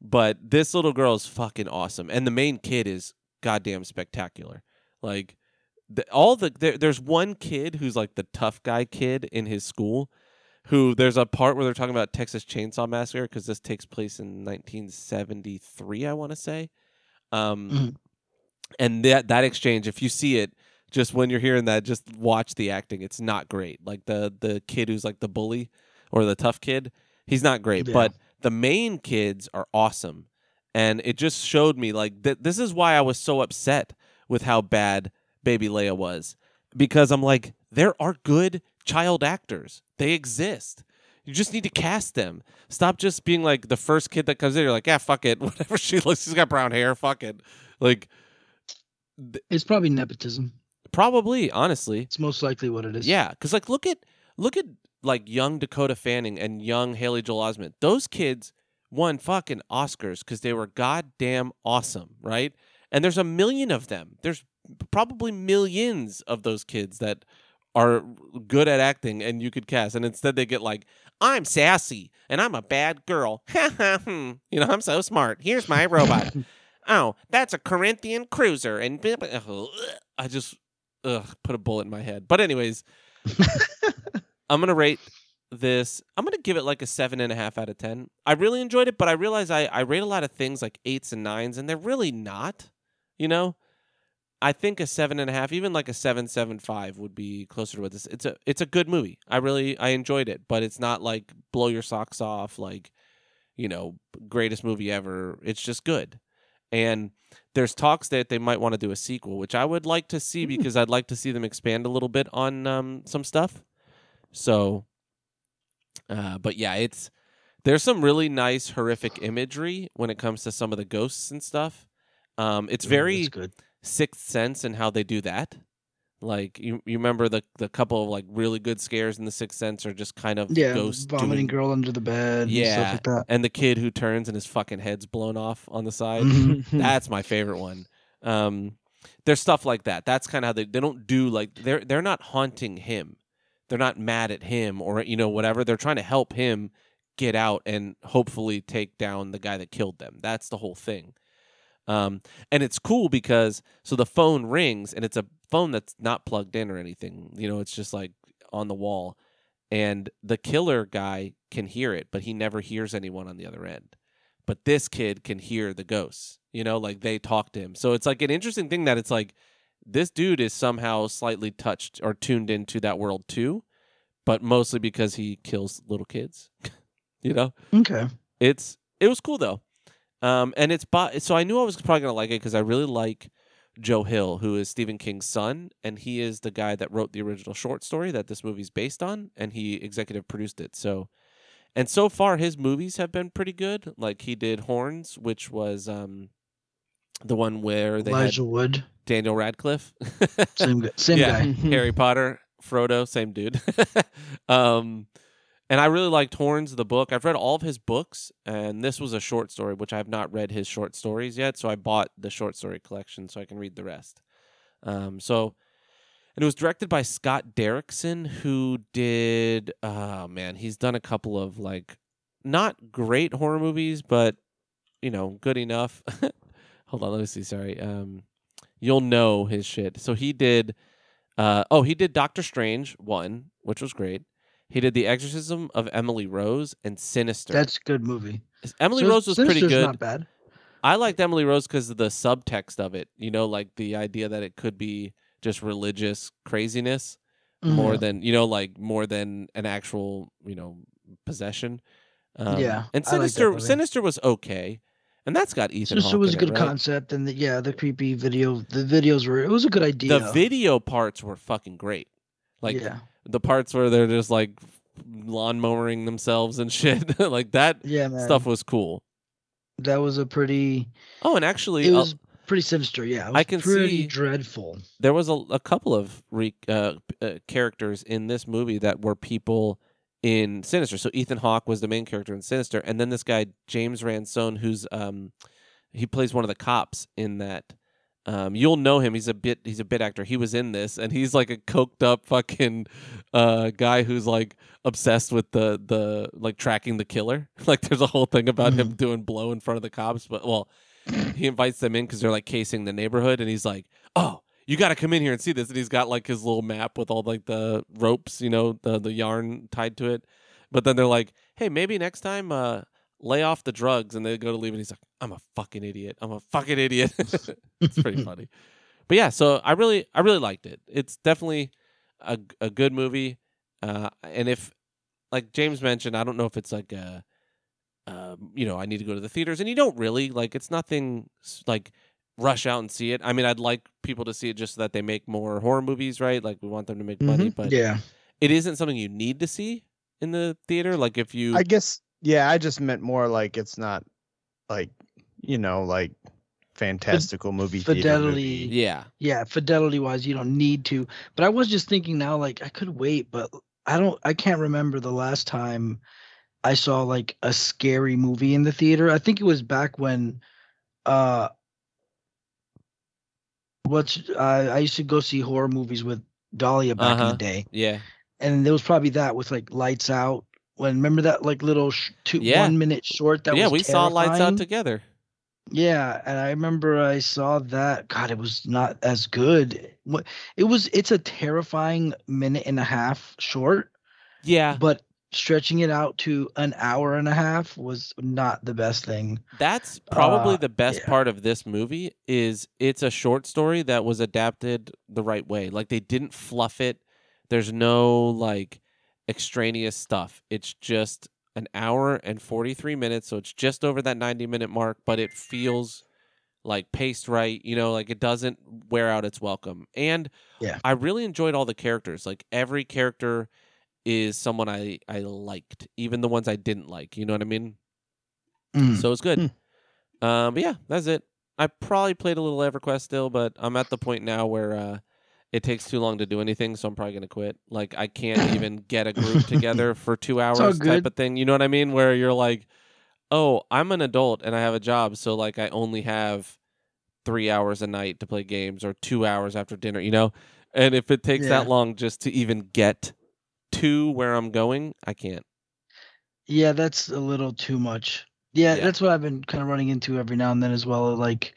but this little girl is fucking awesome, and the main kid is goddamn spectacular. Like the, all the there, there's one kid who's like the tough guy kid in his school who there's a part where they're talking about Texas Chainsaw Massacre because this takes place in 1973, I want to say. Um, Mhm. and that that exchange, if you see it, just when you're hearing that, just watch the acting. It's not great. Like the the kid who's like the bully or the tough kid, he's not great, Yeah. but the main kids are awesome. And it just showed me like th- this is why I was so upset with how bad Baby Leia was because I'm like there are good child actors. They exist. You just need to cast them. Stop just being like the first kid that comes in. You're like, yeah, fuck it. Whatever she looks, she's got brown hair. Fuck it. Like, It's probably nepotism. probably, honestly, It's most likely what it is. yeah. Because like, look at look at like young Dakota Fanning and young Haley Joel Osment. Those kids won fucking Oscars because they were goddamn awesome, right? And there's a million of them. There's probably millions of those kids that are good at acting and you could cast. And instead they get like, I'm sassy and I'm a bad girl. you know, I'm so smart. Here's my robot. oh, that's a Corinthian cruiser. And I just ugh, put a bullet in my head. But anyways, I'm gonna rate this. I'm gonna give it like a seven and a half out of ten. I really enjoyed it, but I realize I I rate a lot of things like eights and nines, and they're really not. You know, I think a seven and a half, even like a seven seven five, would be closer to what this. It's a it's a good movie. I really I enjoyed it, but it's not like blow your socks off like you know greatest movie ever. It's just good, and there's talks that they might want to do a sequel, which I would like to see because I'd like to see them expand a little bit on um, some stuff. So, uh, but yeah, it's there's some really nice horrific imagery when it comes to some of the ghosts and stuff. Um, it's very good. Sixth Sense and how they do that. Like you, you remember the the couple of like really good scares in the Sixth Sense are just kind of Yeah, ghosts vomiting doing- girl under the bed. and Yeah, stuff like that. and the kid who turns and his fucking head's blown off on the side. Mhm. That's my favorite one. Um, there's stuff like that. That's kind of how they they don't do like they're they're not haunting him. They're not mad at him or you know whatever. They're trying to help him get out and hopefully take down the guy that killed them. That's the whole thing. Um, and it's cool because so the phone rings and it's a phone that's not plugged in or anything. You know, it's just like on the wall, and the killer guy can hear it, but he never hears anyone on the other end. But this kid can hear the ghosts. You know, like they talk to him. So it's like an interesting thing that it's like this dude is somehow slightly touched or tuned into that world too, but mostly because he kills little kids. you know, Okay. it's it was cool though, um, and it's by, so I knew I was probably gonna like it because I really like Joe Hill, who is Stephen King's son, and he is the guy that wrote the original short story that this movie's based on, and he executive produced it. So, and so far his movies have been pretty good. Like he did Horns, which was um, the one where they Elijah had Wood, Daniel Radcliffe. same. Same Yeah. guy. Harry Potter, Frodo, same dude. um, and I really liked Horns, the book. I've read all of his books, and this was a short story, which I have not read his short stories yet. So I bought the short story collection so I can read the rest. Um, so, and it was directed by Scott Derrickson, who did, oh man, he's done a couple of like not great horror movies, but you know good enough. Hold on, let me see. Sorry, um, you'll know his shit. So he did. Uh, oh, he did Doctor Strange one, which was great. He did The Exorcism of Emily Rose and Sinister. That's a good movie. Emily Sin- Rose was pretty Sinister's good. Not bad. I liked Emily Rose because of the subtext of it. You know, like the idea that it could be just religious craziness more Mhm. than you know, like more than an actual you know possession. Um, Yeah, and I like Sinister. Sinister was okay, and that's got Ethan. Sinister Hawke was a in it, good right? concept, and the, yeah, the creepy video, the videos were. It was a good idea. The video parts were fucking great. Like yeah, the parts where they're just like lawn mowing themselves and shit. like that yeah, man. stuff was cool. that was a pretty. Oh, and actually, It uh, was pretty sinister. Yeah, it was I can pretty see- dreadful. there was a, a couple of re, uh, uh, characters in this movie that were people in Sinister. So Ethan Hawke was the main character in Sinister, and then this guy James Ransone, who's um, he plays one of the cops in that. Um, you'll know him. He's a bit. He's a bit actor. He was in this, and he's like a coked up fucking uh, guy who's like obsessed with the the like tracking the killer. Like there's a whole thing about him doing blow in front of the cops. But well, he invites them in because they're like casing the neighborhood, and he's like, "Oh, you got to come in here and see this." And he's got like his little map with all like the ropes, you know, the the yarn tied to it. But then they're like, "Hey, maybe next time, uh, lay off the drugs." And they go to leave, and he's like, "I'm a fucking idiot. I'm a fucking idiot." it's pretty funny. But yeah, so I really, I really liked it. It's definitely a a good movie. Uh, and if, like James mentioned, I don't know if it's like a, um, you know, I need to go to the theaters, and you don't really like. It's nothing like rush out and see it. I mean, I'd like people to see it just so that they make more horror movies, right? Like we want them to make money, but yeah, it isn't something you need to see in the theater. Like if you, I guess yeah, I just meant more like it's not like you know like fantastical movie fidelity. movie. yeah, yeah, fidelity wise, you don't need to. But I was just thinking now, like I could wait, but I don't. I can't remember the last time I saw like a scary movie in the theater. I think it was back when, uh, what's uh, I used to go see horror movies with Dahlia back in Uh-huh. the day, yeah, and there was probably that with like Lights Out. When remember that like little sh- two Yeah. one minute short that yeah. We saw Lights Out together. Yeah, and I remember I saw that. God, it was not as good. What it was, it's a terrifying minute and a half short, Yeah, but stretching it out to an hour and a half was not the best thing. That's probably Uh, the best yeah. part of this movie is it's a short story that was adapted the right way. Like they didn't fluff it. There's no like extraneous stuff. It's just an hour and 43 minutes, so it's just over that 90 minute mark, but it feels like paced right, you know, like it doesn't wear out its welcome. And Yeah. I really enjoyed all the characters. Like every character is someone I I liked, even the ones I didn't like, you know what I mean? Mm. So it's good. Hmm. Um, but yeah, that's it. I probably played a little EverQuest still, but I'm at the point now where uh, it takes too long to do anything, so I'm probably gonna quit. Like I can't even get a group together for two hours type of thing. You know what I mean? Where you're like, oh, I'm an adult and I have a job, so like I only have three hours a night to play games or two hours after dinner. You know, and if it takes that long just to even get to where I'm going, I can't. Yeah, that's a little too much. Yeah, Yeah. that's what I've been kind of running into every now and then as well. Like,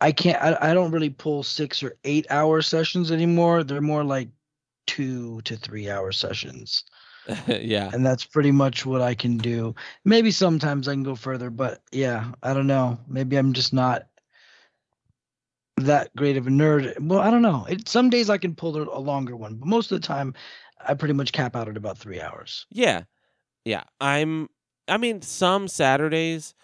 I can't, I, I don't really pull six or eight hour sessions anymore. They're more like two to three hour sessions. yeah. and that's pretty much what I can do. Maybe sometimes I can go further, but yeah, I don't know. Maybe I'm just not that great of a nerd. Well, I don't know. It, some days I can pull a a longer one, but most of the time I pretty much cap out at about three hours. Yeah. Yeah. I'm I mean, some Saturdays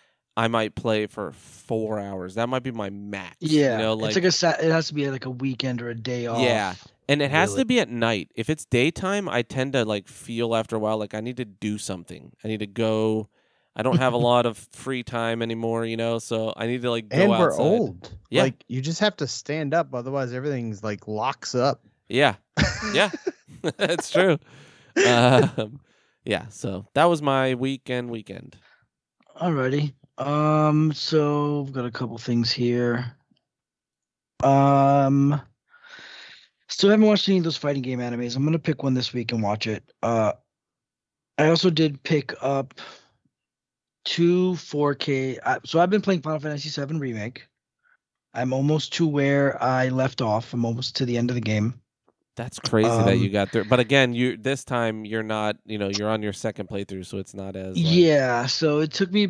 I might play for four hours. That might be my max. Yeah, You know, like, it's like a. It has to be like a weekend or a day off. Yeah. and it has really. to be at night. If it's daytime, I tend to like feel after a while like I need to do something. I need to go I don't have a lot of free time anymore, you know, so I need to like go and we're outside. old. Yeah. Like you just have to stand up, otherwise everything's like locks up. Yeah. Yeah. That's true. Um, yeah, so that was my weekend weekend. Alrighty. Um. So we've got a couple things here. Um. Still haven't watched any of those fighting game animes. I'm gonna pick one this week and watch it. Uh, I also did pick up two 4K. I, so I've been playing Final Fantasy VII Remake. I'm almost to where I left off. I'm almost to the end of the game. That's crazy that you Um, got through. But again, you this time you're not. You know, you're on your second playthrough, so it's not as. Like, Yeah, so it took me.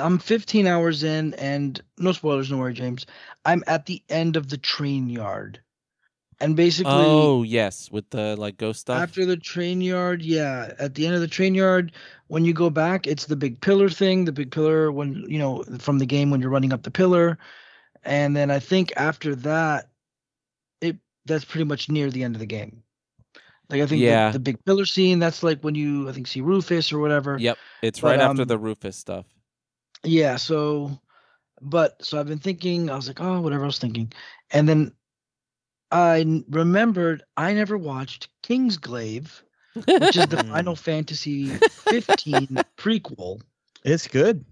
I'm 15 hours in, and no spoilers, no worry, James. I'm at the end of the train yard, and basically, Oh yes, with the like ghost stuff. after the train yard, yeah, at the end of the train yard, when you go back, it's the big pillar thing. The big pillar when you know from the game when you're running up the pillar, and then I think after that, that's pretty much near the end of the game. Like I think the- Yeah. the, big pillar scene. That's like when you I think see Rufus or whatever. Yep, it's But, right after um, the Rufus stuff. Yeah, so but so I've been thinking, I was like, oh, whatever I was thinking. And then I n- remembered I never watched King's Kingsglaive, which is the. Final Fantasy 15 prequel. It's good.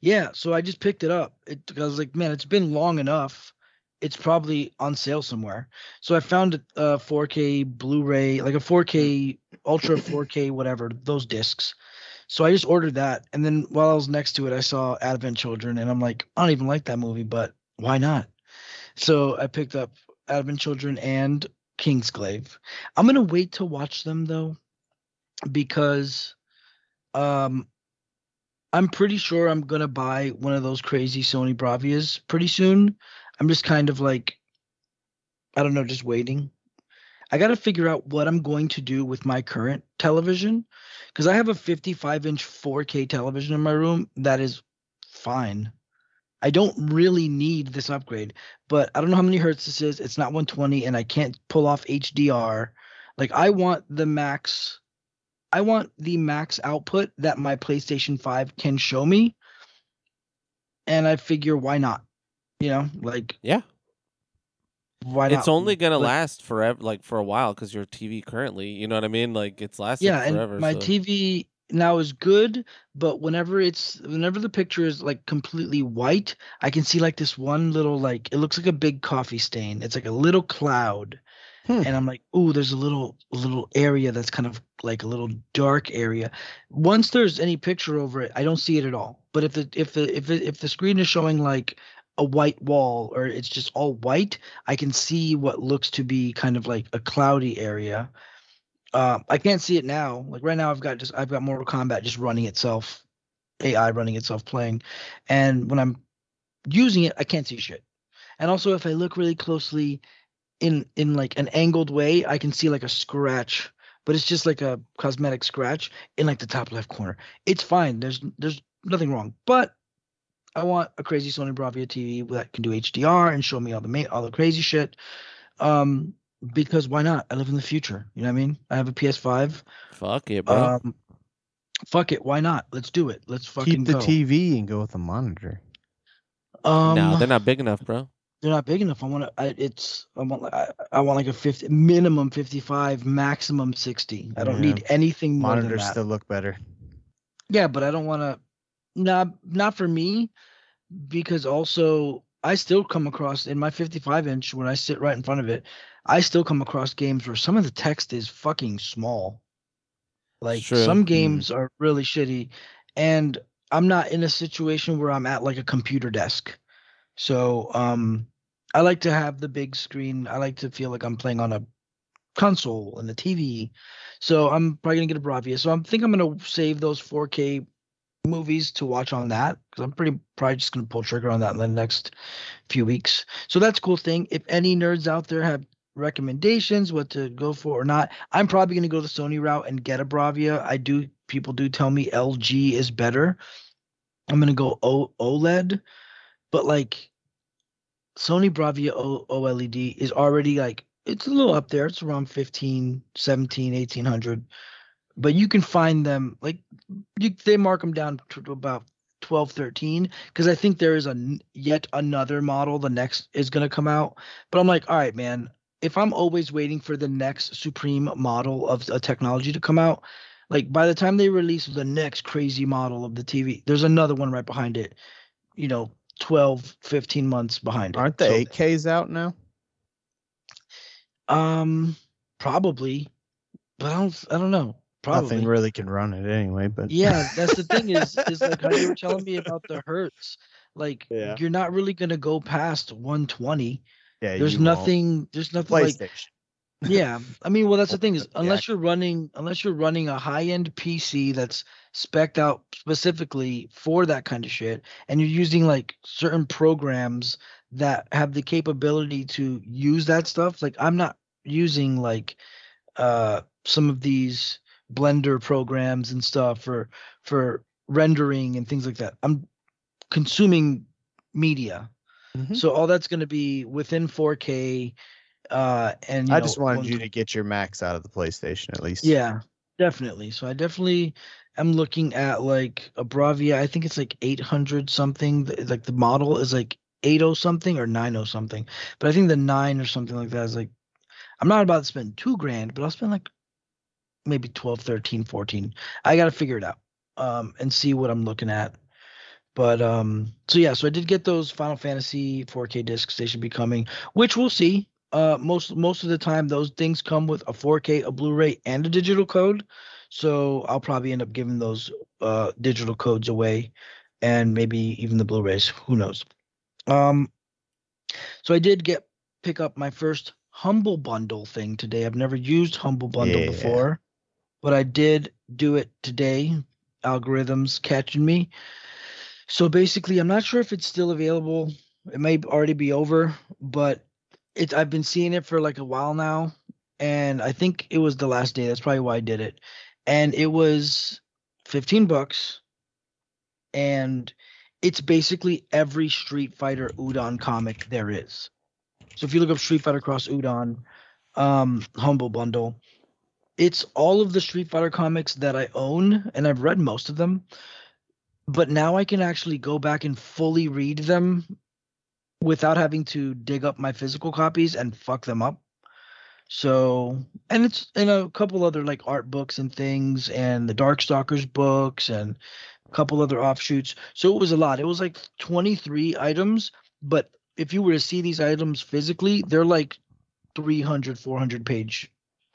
Yeah, so I just picked it up. It I was like, man, it's been long enough. It's probably on sale somewhere. So I found a, a 4K Blu-ray, like a 4K Ultra 4K whatever, those discs. So I just ordered that, and then while I was next to it, I saw Advent Children, and I'm like, I don't even like that movie, but why not? So I picked up Advent Children and Kingsglaive. I'm gonna wait to watch them though, because um I'm pretty sure I'm gonna buy one of those crazy Sony Bravias pretty soon. I'm just kind of like, I don't know, just waiting. I got to figure out what I'm going to do with my current television because I have a 55 inch 4K television in my room that is fine. I don't really need this upgrade, but I don't know how many hertz this is. It's not 120, and I can't pull off HDR. Like I want the max I want the max output that my PlayStation 5 can show me. And I figure why not? You know, like Yeah, why not? it's only gonna Like, last forever, like for a while, because your TV currently, you know what I mean? Like it's lasting Yeah, forever. and my so- TV now is good, but whenever it's whenever the picture is like completely white, I can see like this one little like it looks like a big coffee stain. It's like a little cloud. Hmm. and I'm like, "Ooh, there's a little little area that's kind of like a little dark area." Once there's any picture over it, I don't see it at all. But if the if the if it, if the screen is showing like a white wall or it's just all white, I can see what looks to be kind of like a cloudy area. Uh, I can't see it now. Like right now, I've got just I've got Mortal Kombat just running itself, AI running itself playing, and when I'm using it, I can't see shit. And also, if I look really closely, in in like an angled way, I can see like a scratch, but it's just like a cosmetic scratch in like the top left corner. It's fine. There's there's nothing wrong. But I want a crazy Sony Bravia TV that can do HDR and show me all the ma- all the crazy shit. Um, because why not? I live in the future. You know what I mean? I have a PS5. Fuck it, bro. Um, fuck it. Why not? Let's do it. Let's fucking Keep the go. TV and go with a monitor. Um, no, they're not big enough, bro. they're not big enough. I want to. I, it's. I want. like- I, I want like a fifty minimum fifty-five, maximum sixty. I don't Yeah. need anything more than Monitors that. still look better. Yeah, but I don't want to. Not not for me, because also I still come across in my fifty-five inch when I sit right in front of it. I still come across games where some of the text is fucking small. Like True. some Mm. games are really shitty, and I'm not in a situation where I'm at like a computer desk. So um, I like to have the big screen. I like to feel like I'm playing on a console and the TV. So I'm probably gonna get a Bravia. So I'm think I'm gonna save those 4K movies to watch on that because I'm pretty probably just gonna pull trigger on that in the next few weeks. So that's a cool thing. If any nerds out there have recommendations what to go for or not, I'm probably gonna go the Sony route and get a Bravia. I do people do tell me LG is better. I'm gonna go o- OLED, but like Sony Bravia o- OLED is already like it's a little up there. It's around 15, 17, 1800. But you can find them like you they mark them down to about 12, 13 because I think there is a yet another model the next is going to come out. But I'm like, all right, man, if I'm always waiting for the next supreme model of a technology to come out, like by the time they release the next crazy model of the TV, there's another one right behind it. You know, 12, 15 months behind. Aren't the So- 8Ks out now? um, probably, but I don't. I don't know. Probably. Nothing really can run it anyway. But Yeah, that's the thing is is like how you were telling me about the hertz. Like Yeah. you're not really gonna go past 120. yeah, There's you won't. nothing. There's nothing like PlayStation. yeah. I mean, well, that's the thing is Yeah. unless you're running unless you're running a high end PC that's spec'd out specifically for that kind of shit, and you're using like certain programs that have the capability to use that stuff. Like I'm not using like uh some of these blender programs and stuff for for rendering and things like that. I'm consuming media. Mhm. So all that's going to be within 4K uh and you I know, just wanted you to get your max out of the PlayStation at least. yeah, definitely. So I definitely am looking at like a Bravia. I think it's like 800 something. Like the model is like 80 something or 90 something. But I think the 9 or something like that is like I'm not about to spend 2 grand, but I'll spend like maybe 12, 13, 14. I got to figure it out um and see what I'm looking at. But um so yeah, so I did get those Final Fantasy 4K discs. They should be coming, which we'll see. Uh most most of the time those things come with a 4K, a Blu-ray, and a digital code. So I'll probably end up giving those uh digital codes away and maybe even the Blu-rays. Who knows? Um so I did get pick up my first Humble Bundle thing today. I've never used Humble Bundle Yeah. before, but I did do it today. Algorithms catching me. So basically, I'm not sure if it's still available. It may already be over, but it's I've been seeing it for like a while now, and I think it was the last day. That's probably why I did it, and it was 15 bucks, and it's basically every Street Fighter Udon comic there is. So if you look up Street Fighter Cross Udon, um, Humble Bundle, it's all of the Street Fighter comics that I own, and I've read most of them. But now I can actually go back and fully read them without having to dig up my physical copies and fuck them up. So, and it's in a couple other like art books and things, and the Darkstalkers books, and a couple other offshoots. So it was a lot. It was like 23 items, but if you were to see these items physically, they're like 300, 400 page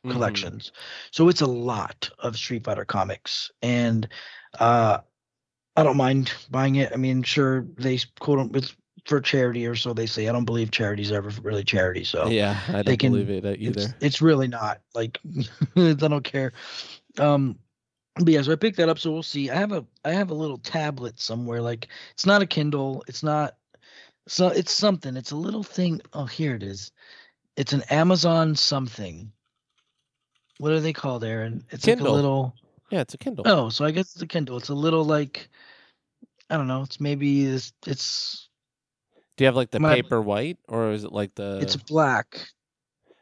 Mhm. collections. So it's a lot of Street Fighter comics, and uh, I don't mind buying it. I mean, sure they quote quote 'em- it's for charity or so they say. I don't believe charity's ever really charity. So Yeah, I don't can- believe it uh, it's, either. it's really not like I don't care. Um, but yeah, so I picked that up. So we'll see. I have a I have a little tablet somewhere. Like it's not a Kindle. It's not. So it's something. It's a little thing. Oh, here it is. It's an Amazon something. What are they called, Aaron? It's like a little. Yeah, it's a Kindle. Oh, so I guess it's a Kindle. It's a little like. I don't know. It's maybe it's, it's Do you have like the my- paper white, or is it like the? it's black.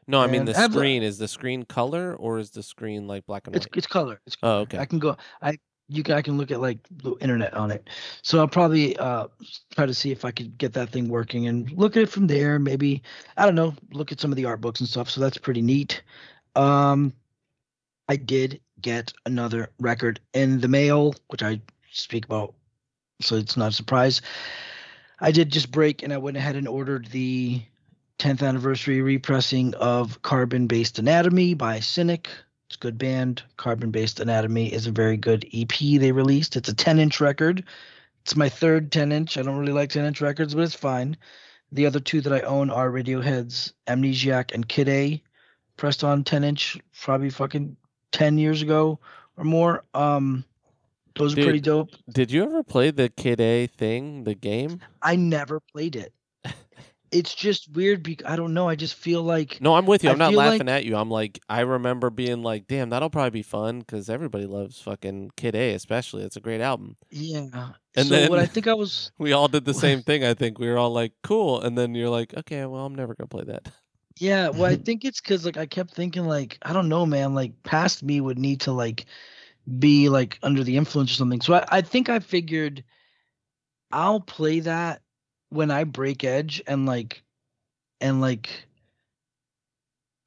no, I mean the I have screen. Is the screen color or is the screen like black and white? it's it's color. It's Oh, okay. I can go. I you can I can look at like the internet on it. So I'll probably uh try to see if I could get that thing working and look at it from there. Maybe I don't know. Look at some of the art books and stuff. So that's pretty neat. Um, I did get another record in the mail, which I speak about, so it's not a surprise. I did just break, and I went ahead and ordered the 10th anniversary repressing of Carbon Based Anatomy by Cynic. It's a good band. Carbon Based Anatomy is a very good EP they released. It's a 10 inch record. It's my third 10 inch. I don't really like 10 inch records, but it's fine. The other two that I own are Radiohead's Amnesiac and Kid A, pressed on 10 inch, probably fucking 10 years ago or more. Um, those are pretty dope. Did you ever play the Kid A thing, the game? I never played it. it's just weird because I don't know. I just feel like No, I'm with you. I I'm not feel like- laughing at you. I'm like, I remember being like, damn, that'll probably be fun because everybody loves fucking Kid A, especially. It's a great album. yeah. And so what I think I was We all did the same thing. I think we were all like, cool, and then you're like, okay, well, I'm never gonna play that. Yeah, well, I think it's because like I kept thinking like I don't know, man. Like past me would need to like be like under the influence or something. So I, I think I figured I'll play that when I break edge and like and like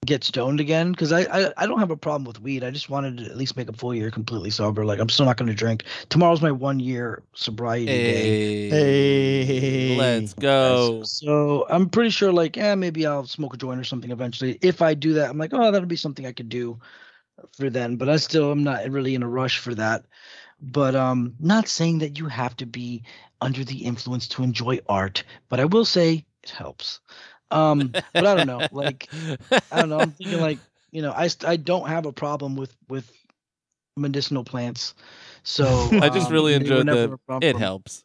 get stoned again because I, I I don't have a problem with weed. I just wanted to at least make a full year completely sober. Like I'm still not going to drink. Tomorrow's my one year sobriety day. Hey, Hey. let's go. So I'm pretty sure, like, yeah, maybe I'll smoke a joint or something eventually. If I do that, I'm like, oh, that'll be something I could do. for then, but I still I'm not really in a rush for that. But um, not saying that you have to be under the influence to enjoy art, but I will say it helps. Um, but I don't know, like I don't know. I'm thinking like you know, I I don't have a problem with with medicinal plants. So I just um, really enjoyed the. It helps.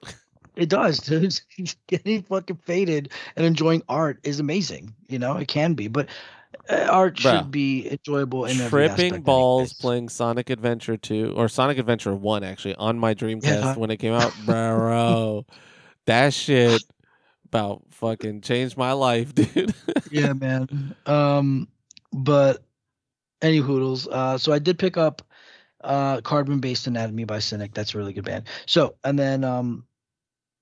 It does, dude. Getting fucking faded and enjoying art is amazing. You know, it can be, but uh, art Bruh. should be enjoyable in every Tripping balls playing Sonic Adventure 2 or Sonic Adventure 1 actually on my Dreamcast Yeah. when it came out. Bro, that shit about fucking changed my life, dude. yeah, man. Um, but any hoodles. Uh, so I did pick up uh Carbon Based Anatomy by Cynic. That's a really good band. So and then um,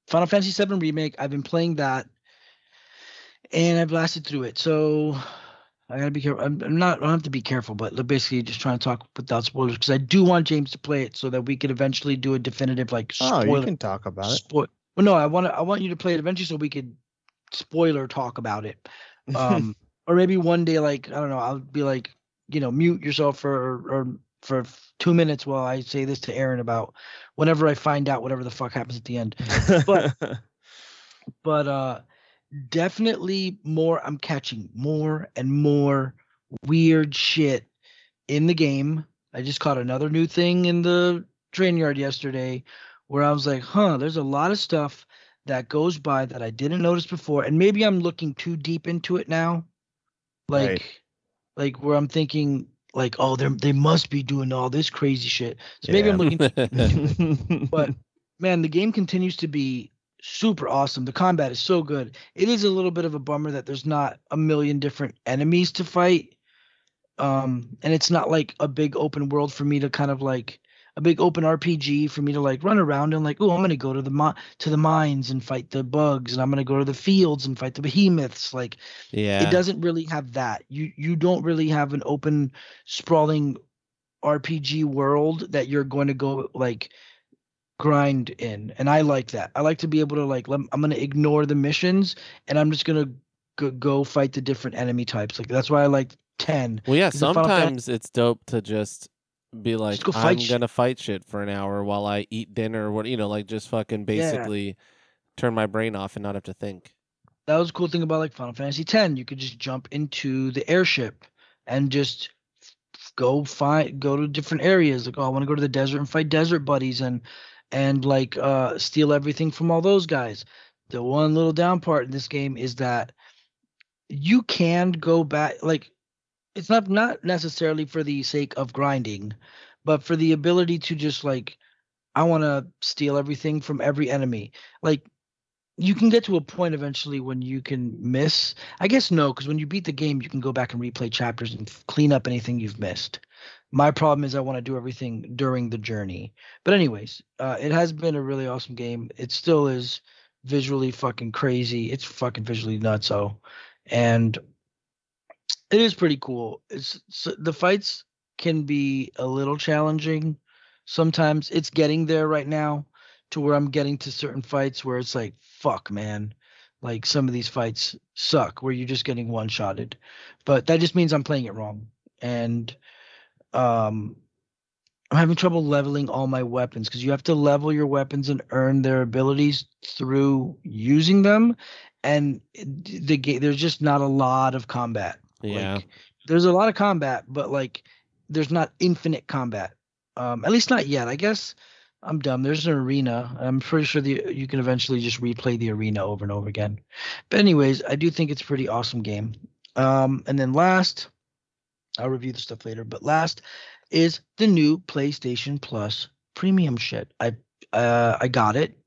Final Fantasy VII Remake. I've been playing that, and I've lasted through it. So I gotta be careful. I'm, I'm not. I don't have to be careful, but basically just trying to talk without spoilers because I do want James to play it so that we could eventually do a definitive like Oh, spoiler you can talk about it. Spoil- well, no, I want to. I want you to play it eventually so we could spoiler talk about it. Um, or maybe one day, like I don't know, I'll be like, you know, mute yourself for or for two minutes while I say this to Aaron about whenever I find out whatever the fuck happens at the end. but- But uh, definitely more. I'm catching more and more weird shit in the game. I just caught another new thing in the train yard yesterday where I was like, huh, there's a lot of stuff that goes by that I didn't notice before. And maybe I'm looking too deep into it now. Like Right. like where I'm thinking like, oh, they they must be doing all this crazy shit. So maybe I'm Yeah. looking but man, the game continues to be super awesome. The combat is so good. It is a little bit of a bummer that there's not a million different enemies to fight. Um, and it's not like a big open world for me to kind of like a big open RPG for me to like run around and like, oh, I'm gonna go to the mi- to the mines and fight the bugs, and I'm gonna go to the fields and fight the behemoths. Like yeah. it doesn't really have that. You you don't really have an open, sprawling RPG world that you're going to go like grind in, and I like that. I like to be able to like lem- I'm going to ignore the missions and I'm just going to go, go fight the different enemy types. Like that's why I like ten. Well, yeah, sometimes it's dope to just be like, go I'm shit." gonna fight shit for an hour while I eat dinner. or What you know, like just fucking basically turn my brain off and not have to think. That was a cool thing about like Final Fantasy X. You could just jump into the airship and just go find go to different areas. Like, oh, I want to go to the desert and fight desert buddies and and like uh steal everything from all those guys. The one little down part in this game is that you can go back like it's not not necessarily for the sake of grinding, but for the ability to just like I want to steal everything from every enemy. Like you can get to a point eventually when you can miss. I guess no, because when you beat the game, you can go back and replay chapters and clean up anything you've missed. My problem is I want to do everything during the journey. But anyways, uh, it has been a really awesome game. It still is visually fucking crazy. It's fucking visually nuts. nutso, and it is pretty cool. It's the fights can be a little challenging. Sometimes it's getting there right now to where I'm getting to certain fights where it's like, fuck, man. Like some of these fights suck where you're just getting one shotted. But that just means I'm playing it wrong. And um I'm having trouble leveling all my weapons because you have to level your weapons and earn their abilities through using them. And the game there's just not a lot of combat. Yeah. Like, there's a lot of combat, but like there's not infinite combat. Um, at least not yet. I guess I'm dumb. There's an arena. I'm pretty sure the you can eventually just replay the arena over and over again. But anyways, I do think it's a pretty awesome game. Um, and then last, I'll review the stuff later. But last is the new PlayStation Plus premium shit. I uh, I got it,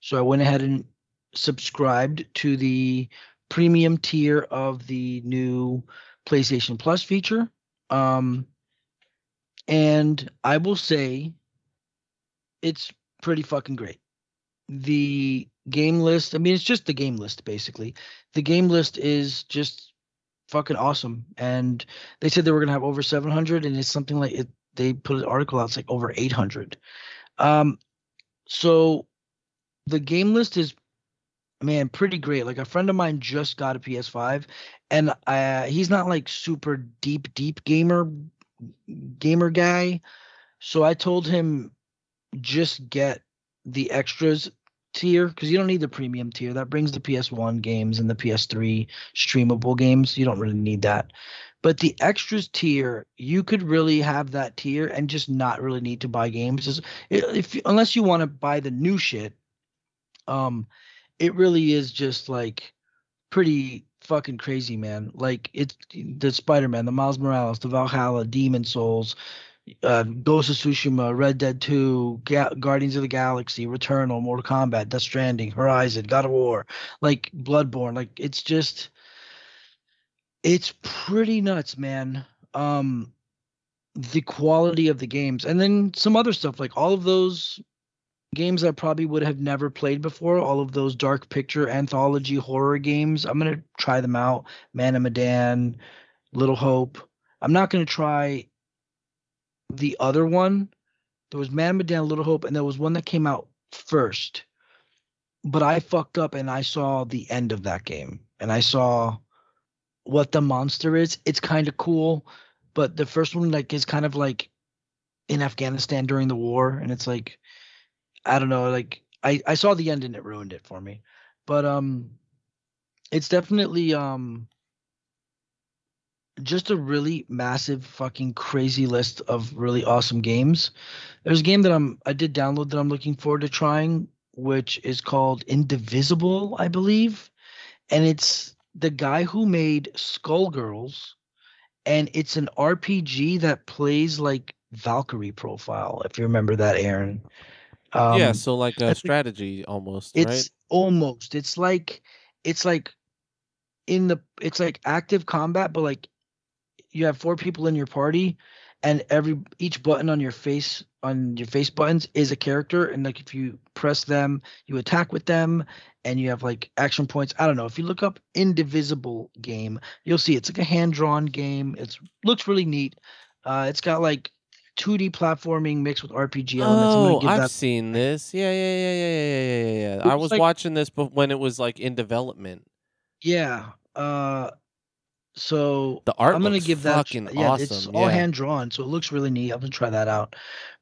so I went ahead and subscribed to the premium tier of the new PlayStation Plus feature. Um, and I will say it's pretty fucking great. The game list, I mean, it's just the game list basically. The game list is just fucking awesome. And they said they were gonna have over 700, and it's something like it. They put an article out, it's like over 800. Um, so the game list is, man, pretty great. Like a friend of mine just got a PS5, and uh, he's not like super deep, deep gamer gamer guy. So I told him just get the extras tier because you don't need the premium tier. That brings the PS1 games and the PS3 streamable games. You don't really need that. But the extras tier, you could really have that tier and just not really need to buy games. If unless you want to buy the new shit, um, it really is just like pretty fucking crazy, man. Like it's the Spider Man, the Miles Morales, the Valhalla, Demon's Souls, uh, Ghost of Tsushima, Red Dead 2, Ga- Guardians of the Galaxy, Returnal, Mortal Kombat, Death Stranding, Horizon, God of War, like Bloodborne. Like it's just, it's pretty nuts, man. Um, the quality of the games, and then some other stuff like all of those games I probably would have never played before. All of those dark picture anthology horror games. I'm gonna try them out. Man of Medan, Little Hope. I'm not gonna try the other one. There was Man of Medan, Little Hope, and there was one that came out first. But I fucked up and I saw the end of that game. And I saw what the monster is. It's kind of cool. But the first one like is kind of like in Afghanistan during the war, and it's like I don't know, like I I saw the end and it ruined it for me. But um it's definitely um just a really massive fucking crazy list of really awesome games. There's a game that I'm I did download that I'm looking forward to trying which is called Indivisible, I believe. And it's the guy who made Skullgirls and it's an RPG that plays like Valkyrie profile if you remember that Aaron. Um, yeah, so like a strategy almost. It's right? almost. It's like it's like in the it's like active combat, but like you have four people in your party, and every each button on your face on your face buttons is a character, and like if you press them, you attack with them, and you have like action points. I don't know. If you look up Indivisible game, you'll see it's like a hand drawn game. It's looks really neat. Uh, it's got like 2D platforming mixed with RPG elements. Oh, I've that... seen this. Yeah, yeah, yeah, yeah, yeah, yeah, yeah. yeah. I was like... watching this but when it was like in development. Yeah. Uh, so the art I'm gonna give that. Yeah, awesome. it's all yeah. hand drawn, so it looks really neat. I'm gonna try that out.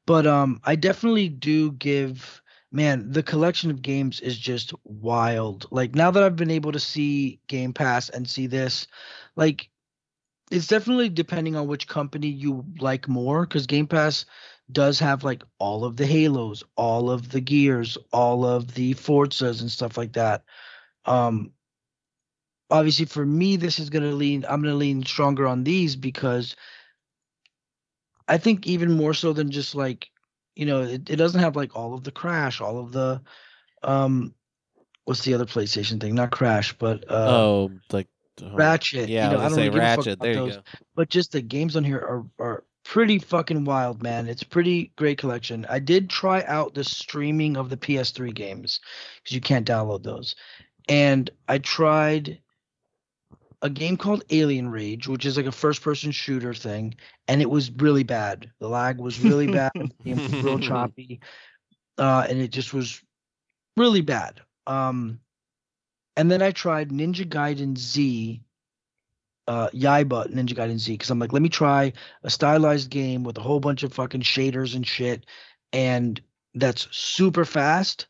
But um, I definitely do give. Man, the collection of games is just wild. Like now that I've been able to see Game Pass and see this, like it's definitely depending on which company you like more because Game Pass does have like all of the Halos, all of the Gears, all of the Forzas and stuff like that. Um obviously for me this is going to lean I'm going to lean stronger on these because I think even more so than just like you know it, it doesn't have like all of the crash, all of the um what's the other PlayStation thing? Not crash, but uh oh, like Ratchet. Yeah, you know, I, I don't say really Ratchet. There you those, go. But just the games on here are are pretty fucking wild, man. It's pretty great collection. I did try out the streaming of the PS3 games because you can't download those, and I tried a game called Alien Rage, which is like a first-person shooter thing, and it was really bad. The lag was really bad. it was real choppy, uh, and it just was really bad. Um, and then I tried Ninja Gaiden Z, uh, Yaiba Ninja Gaiden Z, because I'm like, let me try a stylized game with a whole bunch of fucking shaders and shit, and that's super fast,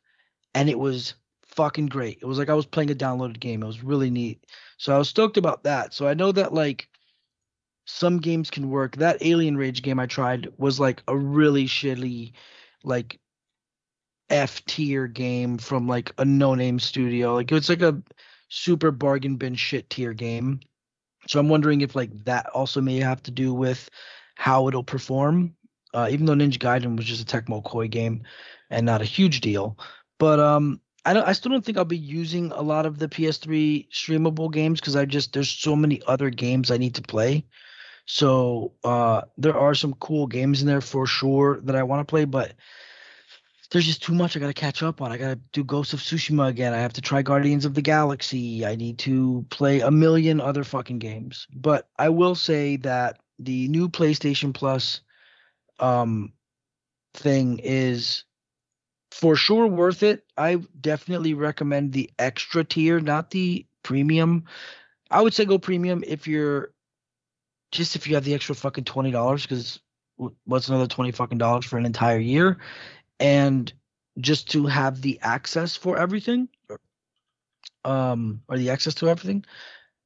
and it was fucking great. It was like I was playing a downloaded game. It was really neat. So I was stoked about that. So I know that like some games can work. That Alien Rage game I tried was like a really shitty, like F tier game from like a no name studio. Like it's like a super bargain bin shit tier game. So I'm wondering if like that also may have to do with how it'll perform. Uh, even though Ninja Gaiden was just a Tecmo Koei game and not a huge deal, but um, I don't. I still don't think I'll be using a lot of the PS3 streamable games because I just there's so many other games I need to play. So uh, there are some cool games in there for sure that I want to play, but there's just too much I got to catch up on. I got to do Ghost of Tsushima again. I have to try Guardians of the Galaxy. I need to play a million other fucking games. But I will say that the new PlayStation Plus um thing is for sure worth it. I definitely recommend the extra tier, not the premium. I would say go premium if you're just if you have the extra fucking twenty dollars, because what's another twenty fucking dollars for an entire year, and just to have the access for everything, um, or the access to everything,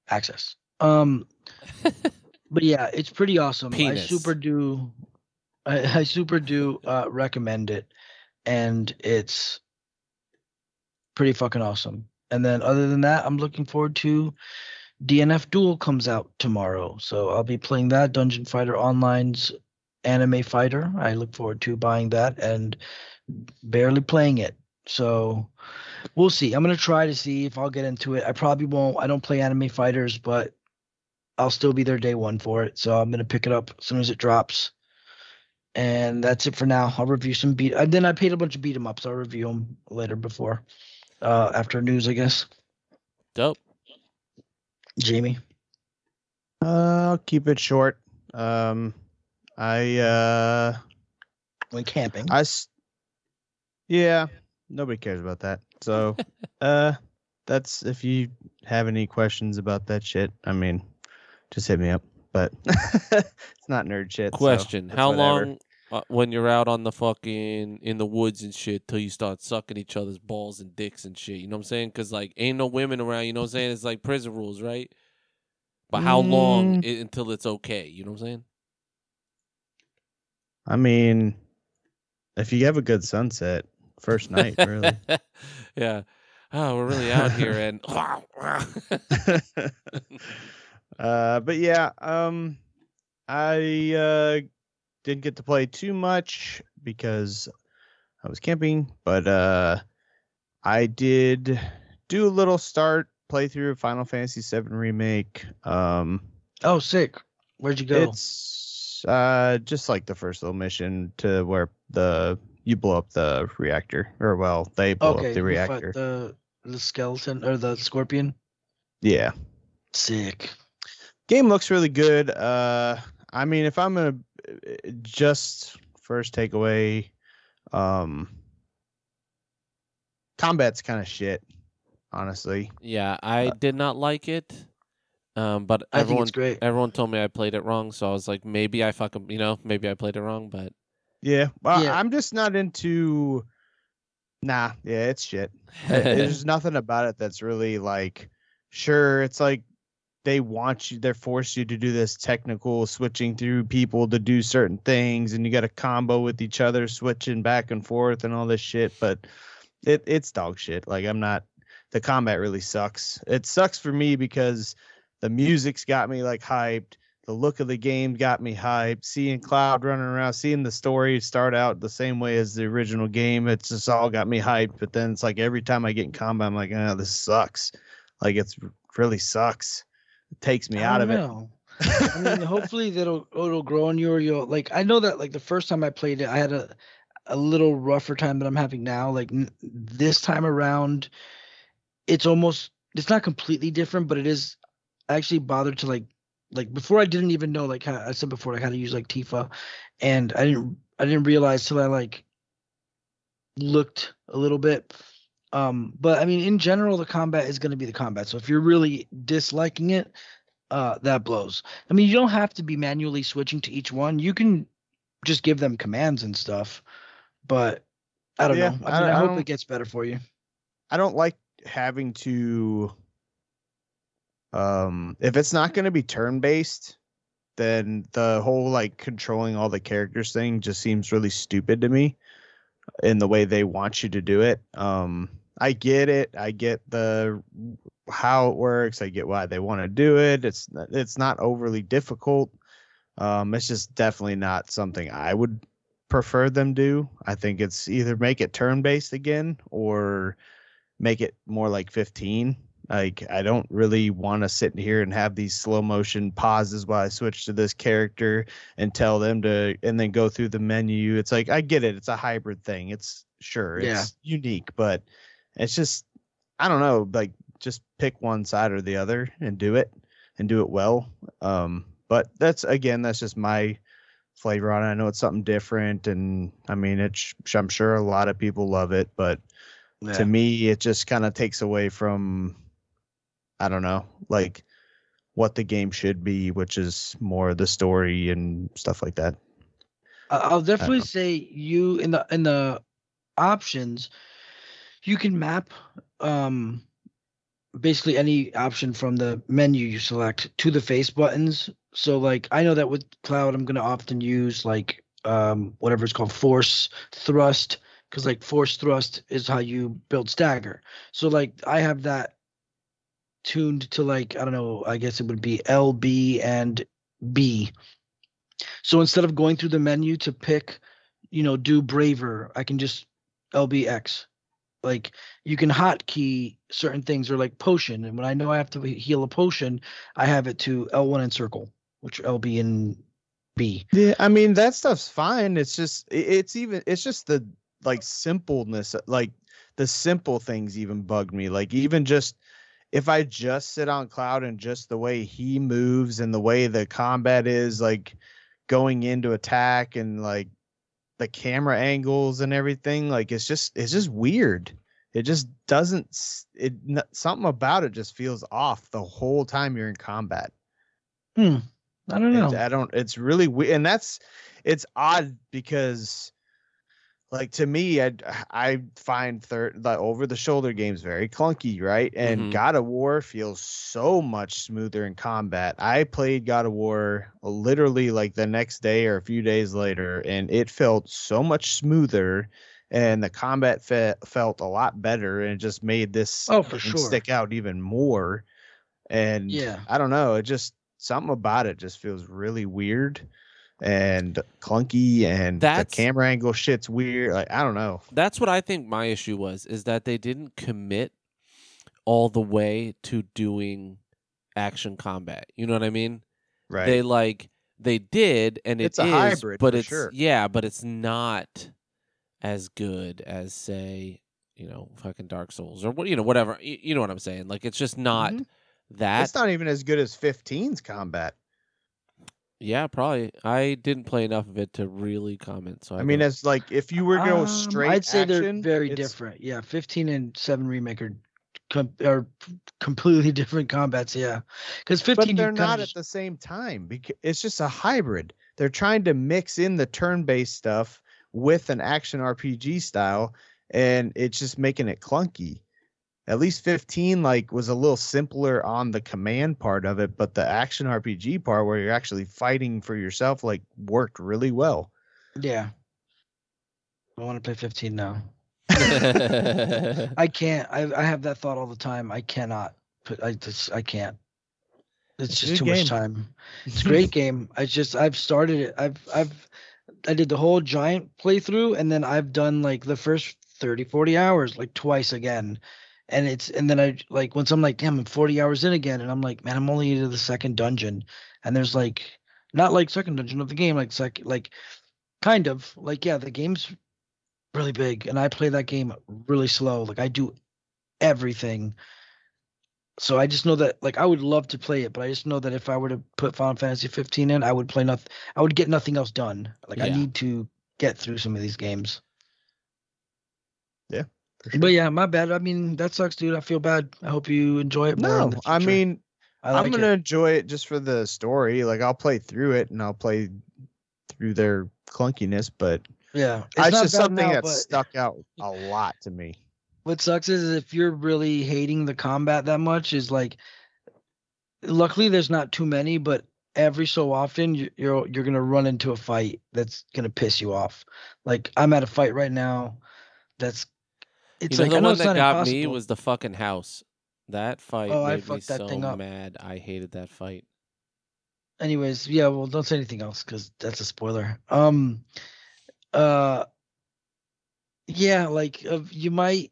access. Um, but yeah, it's pretty awesome. Penis. I super do, I, I super do uh, recommend it, and it's pretty fucking awesome. And then other than that, I'm looking forward to DNF Duel comes out tomorrow, so I'll be playing that Dungeon Fighter Online's anime fighter. I look forward to buying that and barely playing it. So we'll see. I'm gonna try to see if I'll get into it. I probably won't. I don't play anime fighters, but I'll still be there day one for it. So I'm gonna pick it up as soon as it drops. And that's it for now. I'll review some beat. And then I paid a bunch of beat 'em ups. I'll review them later before, uh, after news, I guess. Dope. Jamie. Uh, I'll keep it short. Um, I uh, When camping. I yeah, nobody cares about that. So, uh, that's if you have any questions about that shit. I mean, just hit me up. But it's not nerd shit. Question: it's How whatever. long uh, when you're out on the fucking in the woods and shit till you start sucking each other's balls and dicks and shit? You know what I'm saying? Because like ain't no women around. You know what I'm saying? It's like prison rules, right? But how long Mm. i- until it's okay? You know what I'm saying? I mean, if you have a good sunset, first night, really. yeah. Oh, we're really out here and uh, but yeah, um, I uh, didn't get to play too much because I was camping, but uh, I did do a little start playthrough of Final Fantasy VII Remake. Um, Oh, sick. Where'd you go? it's uh, just like the first little mission to where the you blow up the reactor, or well, they blow okay. up the you fight reactor. The the skeleton or the scorpion. Yeah. Sick. game looks really good uh i mean if i'm gonna uh, just first takeaway um combat's kind of shit honestly yeah, I did not like it. Um, but I think everyone it's great. everyone told me I played it wrong, so I was like, maybe I fucking you know maybe I played it wrong, but yeah well Yeah. i'm just not into nah yeah it's shit there's nothing about it that's really like sure it's like they want you they're forced you to do this technical switching through people to do certain things and you got to combo with each other switching back and forth and all this shit but it it's dog shit like i'm not the combat really sucks it sucks for me because the music's got me like hyped the look of the game got me hyped seeing cloud running around seeing the story start out the same way as the original game it's just all got me hyped but then it's like every time i get in combat i'm like oh this sucks like it's really sucks it takes me out of don't it. I mean, hopefully that'll it'll grow on you, or you'll like. I know that like the first time I played it, I had a a little rougher time than I'm having now. Like n- this time around, it's almost it's not completely different, but it is. I actually bothered to like like before I didn't even know like how I said before like how to use like Tifa, and I didn't I didn't realize till I like looked a little bit. Um, but I mean, in general, the combat is going to be the combat. So if you're really disliking it, uh, that blows. I mean, you don't have to be manually switching to each one. You can just give them commands and stuff. But I don't Yeah, know. I, I- mean, I, I hope it gets better for you. I don't like having to um if it's not going to be turn based then the whole like controlling all the characters thing just seems really stupid to me in the way they want you to do it. Um I get it. I get the how it works. I get why they want to do it. It's it's not overly difficult. Um it's just definitely not something I would prefer them do. I think it's either make it turn based again or make it more like 15 like i don't really want to sit here and have these slow motion pauses while i switch to this character and tell them to and then go through the menu. It's like i get it. It's a hybrid thing. It's sure Yeah. it's unique but it's just i don't know like just pick one side or the other and do it and do it well. Um but that's again that's just my flavor on it. I know it's something different and i mean it's i'm sure a lot of people love it but Yeah. to me it just kind of takes away from i don't know like what the game should be, which is more the story and stuff like that. I'll definitely say you in the in the options, you can map um basically any option from the menu you select to the face buttons. So like I know that with cloud I'm gonna often use like um whatever it's called force thrust because like force thrust is how you build stagger. So like I have that tuned to like I don't know, I guess it would be L, B, and B. So instead of going through the menu to pick, you know, do braver, I can just LBX. Like you can hotkey certain things or like potion. And when I know I have to heal a potion, I have it to L1 and circle, which LB and B. Yeah, I mean that stuff's fine. It's just it's even it's just the like simpleness like the simple things even bug me. Like even just if I just sit on cloud and just the way he moves and the way the combat is like going into attack and like the camera angles and everything like it's just it's just weird. It just doesn't it something about it just feels off the whole time you're in combat. Hmm. I don't It- know. I don't. It's really weird, and that's it's odd because, like to me, I I find third the over the shoulder games very clunky, right? And Mhm. God of War feels so much smoother in combat. I played God of War literally like the next day or a few days later, and it felt so much smoother. And the combat fe- felt a lot better, and it just made this Oh, for sure. stick out even more. And Yeah. I don't know. It just something about it just feels really weird and clunky, and That's- the camera angle shit's weird. Like I don't know. That's what I think my issue was is that they didn't commit all the way to doing action combat. You know what I mean? Right. They like they did and it It's a is, hybrid, but it's sure. yeah, but it's not as good as say, you know, fucking Dark Souls or what you know, whatever. You, you know what I'm saying? Like it's just not Mhm. that it's not even as good as 15's combat. Yeah, probably. I didn't play enough of it to really comment. So I, I mean, don't- as like if you were to go Um, straight, I'd say they're very it's- different. Yeah, 15 and 7 remake are, com- are completely different combats. Yeah, because 15 but they're not just- at the same time because it's just a hybrid. They're trying to mix in the turn-based stuff with an action RPG style, and it's just making it clunky. At least 15 like was a little simpler on the command part of it, but the action RPG part where you're actually fighting for yourself like worked really well. Yeah. I want to play 15 now. I can't. I I have that thought all the time. I cannot put. I just. I can't. It's It's just too game. much time. It's a great game. I just. I've started it. I've. I've. I did the whole giant playthrough, and then I've done like the first 30, 40 hours like twice again. And it's and then I like once I'm like, damn, I'm 40 hours in again, and I'm like, man, I'm only into the second dungeon, and there's like, not like second dungeon of the game, like second, like, kind of like yeah, the game's really big and i play that game really slow like i do everything. So i just know that like i would love to play it but i just know that if i were to put final fantasy 15 in i would play nothing i would get nothing else done. Like i need to get through some of these games sure. but yeah my bad i mean that sucks dude i feel bad i hope you enjoy it No, I mean I like I'm gonna enjoy it just for the story. Like I'll play through it and I'll play through their clunkiness, but yeah it's, just something now, that but- stuck out a lot to me. what sucks is if you're really hating the combat that much is like luckily there's not too many but every so often you- you're you're gonna run into a fight that's gonna piss you off like i'm at a fight right now that's it's you know, like the one that got me was the fucking house. That fight Oh, made me that so thing up. mad. I hated that fight. anyways yeah well don't say anything else because that's a spoiler um uh yeah like uh, you might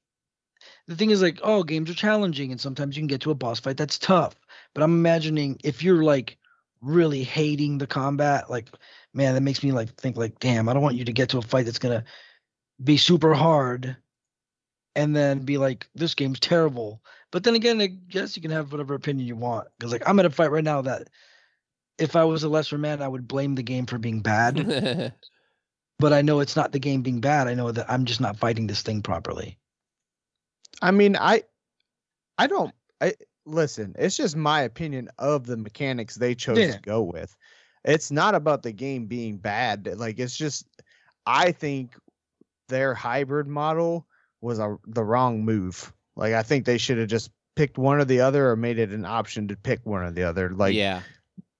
the thing is like oh games are challenging and sometimes you can get to a boss fight that's tough but i'm imagining if you're like really hating the combat like man that makes me like think like damn i don't want you to get to a fight that's gonna be super hard and then be like this game's terrible but then again i guess you can have whatever opinion you want because like i'm at a fight right now that if I was a lesser man, I would blame the game for being bad. but I know it's not the game being bad. I know that I'm just not fighting this thing properly. I mean, I I don't I listen, it's just my opinion of the mechanics they chose Yeah. to go with. It's not about the game being bad. Like it's just I think their hybrid model was a the wrong move. Like I think they should have just picked one or the other or made it an option to pick one or the other. Like yeah,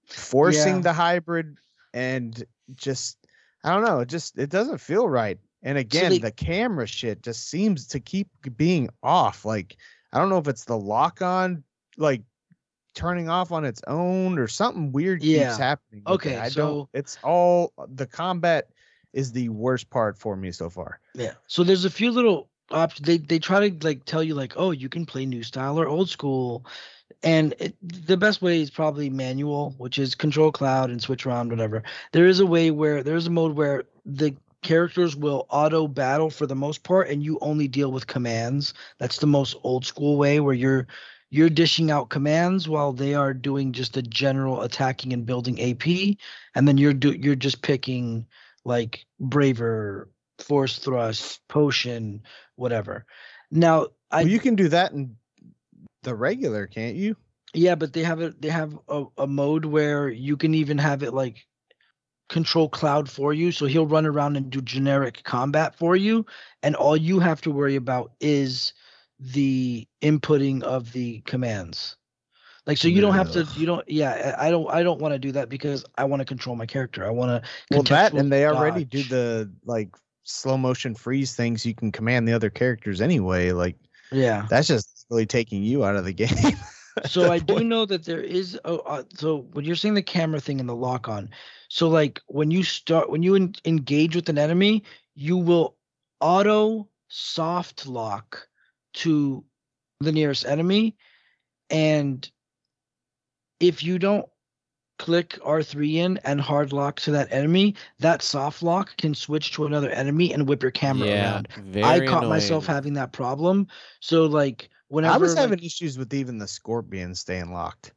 forcing Yeah. the hybrid and just I don't know, it just it doesn't feel right. And again, they- the camera shit just seems to keep being off. Like I don't know if it's the lock on like turning off on its own or something weird Yeah. keeps happening. with it. Okay, I so- don't it's all the combat is the worst part for me so far. Yeah. So there's a few little options. They they try to like tell you like, oh, you can play new style or old school, and it, the best way is probably manual, which is control cloud and switch around whatever. There is a way where there's a mode where the characters will auto battle for the most part, and you only deal with commands. That's the most old school way where you're you're dishing out commands while they are doing just a general attacking and building AP, and then you're do you're just picking like braver force thrust, potion, whatever. Now, I well, you can do that in the regular, can't you? yeah, but they have it. They have a, a mode where you can even have it like control cloud for you, so he'll run around and do generic combat for you, and all you have to worry about is the inputting of the commands. Like so, you don't have to. You don't. Yeah, I I don't. I don't want to do that because I want to control my character. I want to. Well, that and they already do the like slow motion freeze things. You can command the other characters anyway. Like Yeah. that's just really taking you out of the game. so I do know that there is. Oh, uh, so when you're saying the camera thing and the lock on, so like when you start when you en- engage with an enemy, you will auto soft lock to the nearest enemy, and if you don't click R3 in and hard lock to that enemy, that soft lock can switch to another enemy and whip your camera yeah. around. Very I caught myself having that problem. So like whenever I was like- having issues with even the scorpion staying locked.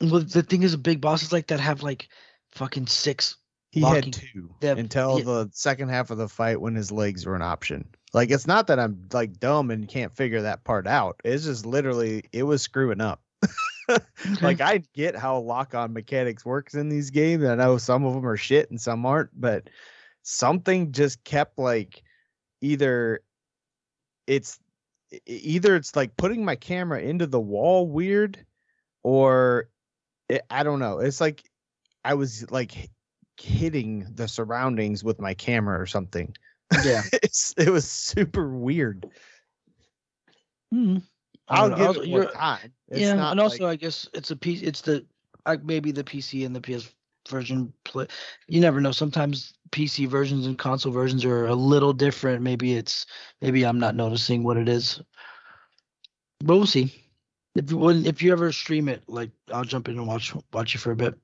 Well, the thing is, big bosses like that have like fucking six. He Locking- had two they have- until yeah. the second half of the fight when his legs were an option. Like it's not that I'm like dumb and can't figure that part out. It's just literally it was screwing up. like I get how lock on mechanics works in these games. I know some of them are shit and some aren't, but something just kept like either it's either it's like putting my camera into the wall weird or it, I don't know. It's like I was like hitting the surroundings with my camera or something. yeah. it's it was super weird. Mhm. I'll give also it more time. It's yeah, not and also like- I guess it's a piece. It's the like maybe the PC and the PS version play. You never know. Sometimes PC versions and console versions are a little different. Maybe it's maybe I'm not noticing what it is. But we'll see. If you when, if you ever stream it, like I'll jump in and watch watch you for a bit.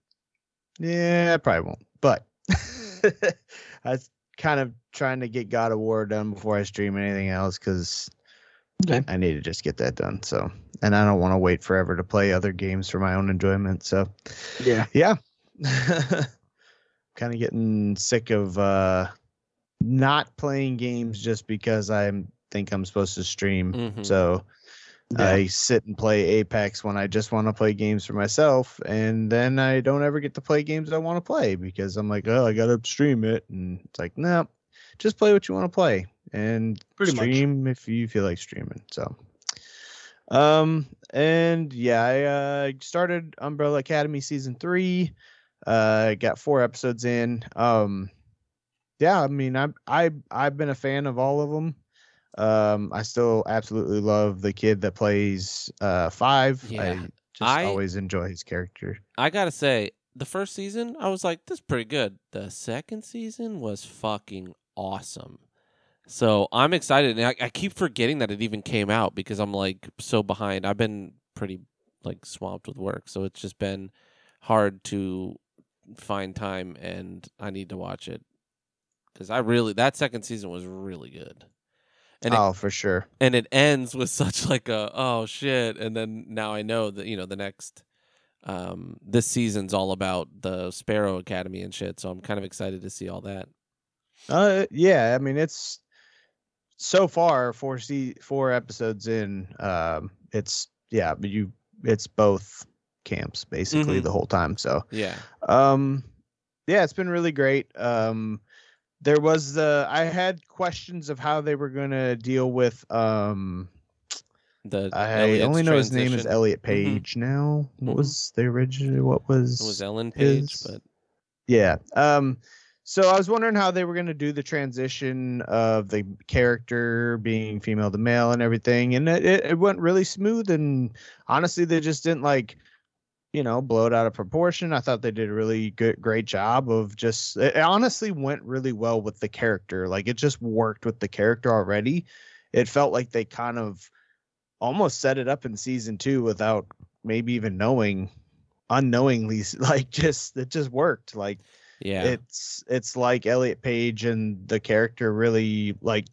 Yeah, I probably won't. But I was kind of trying to get God of War done before I stream anything else because Okay. I need to just get that done. So, and I don't want to wait forever to play other games for my own enjoyment. So, Yeah. yeah, kind of getting sick of uh not playing games just because I think I'm supposed to stream. Mhm. So Yeah. I sit and play Apex when I just want to play games for myself, and then I don't ever get to play games I want to play because I'm like, oh, I gotta stream it, and it's like, no, just play what you want to play and Pretty much. stream if you feel like streaming. So, um, and yeah, I uh, started Umbrella Academy season three. Uh, got four episodes in. Um, yeah, I mean, I'm I I've been a fan of all of them. Um, I still absolutely love the kid that plays uh five. Yeah. I just I- always enjoy his character. I gotta say, the first season, I was like, this is pretty good. The second season was fucking awesome. So I'm excited, and I, I keep forgetting that it even came out because I'm like so behind. I've been pretty like swamped with work, so it's just been hard to find time, and I need to watch it because I really that second season was really good, and it, oh, for sure. and it ends with such like a oh shit and then now i know that you know the next um this season's all about the sparrow academy and shit so i'm kind of excited to see all that Uh, yeah. I mean, it's so far four se- four episodes in. Um, it's yeah, but you it's both camps basically Mhm. the whole time. So Yeah. um yeah, it's been really great. Um there was the I had questions of how they were gonna deal with um The I Elliot's only know his name is transition. Elliot Mhm. Page now. What Mhm. was the original what was It was Ellen Page, his- but Yeah. Um so I was wondering how they were going to do the transition of the character being female to male and everything and it, it, went really smooth and honestly they just didn't like you know blow it out of proportion. I thought they did a really good great job of just it honestly went really well with the character. Like it just worked with the character already. It felt like they kind of almost set it up in season 2 without maybe even knowing unknowingly like just it just worked like yeah. it's it's like Elliot Page and the character really like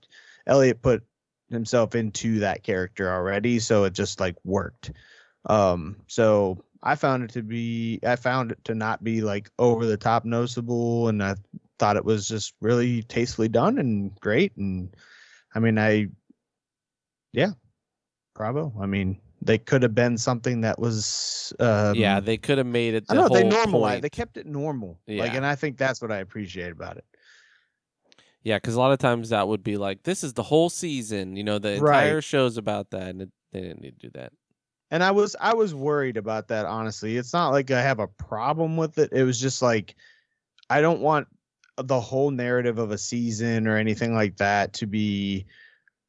Elliot put himself into that character already, so it just like worked. Um, so I found it to be I found it to not be like over the top noticeable, and I thought it was just really tastefully done and great. And I mean, I yeah, bravo. I mean, they could have been something that was um, yeah, they could have made it. I The know they normalized. point. They kept it normal. Like, Yeah. and I think that's what I appreciate about it. Yeah, because a lot of times that would be like, this is the whole season. You know, the Right. entire show's about that, and it, they didn't need to do that. And I was I was worried about that. Honestly, it's not like I have a problem with it. It was just like I don't want the whole narrative of a season or anything like that to be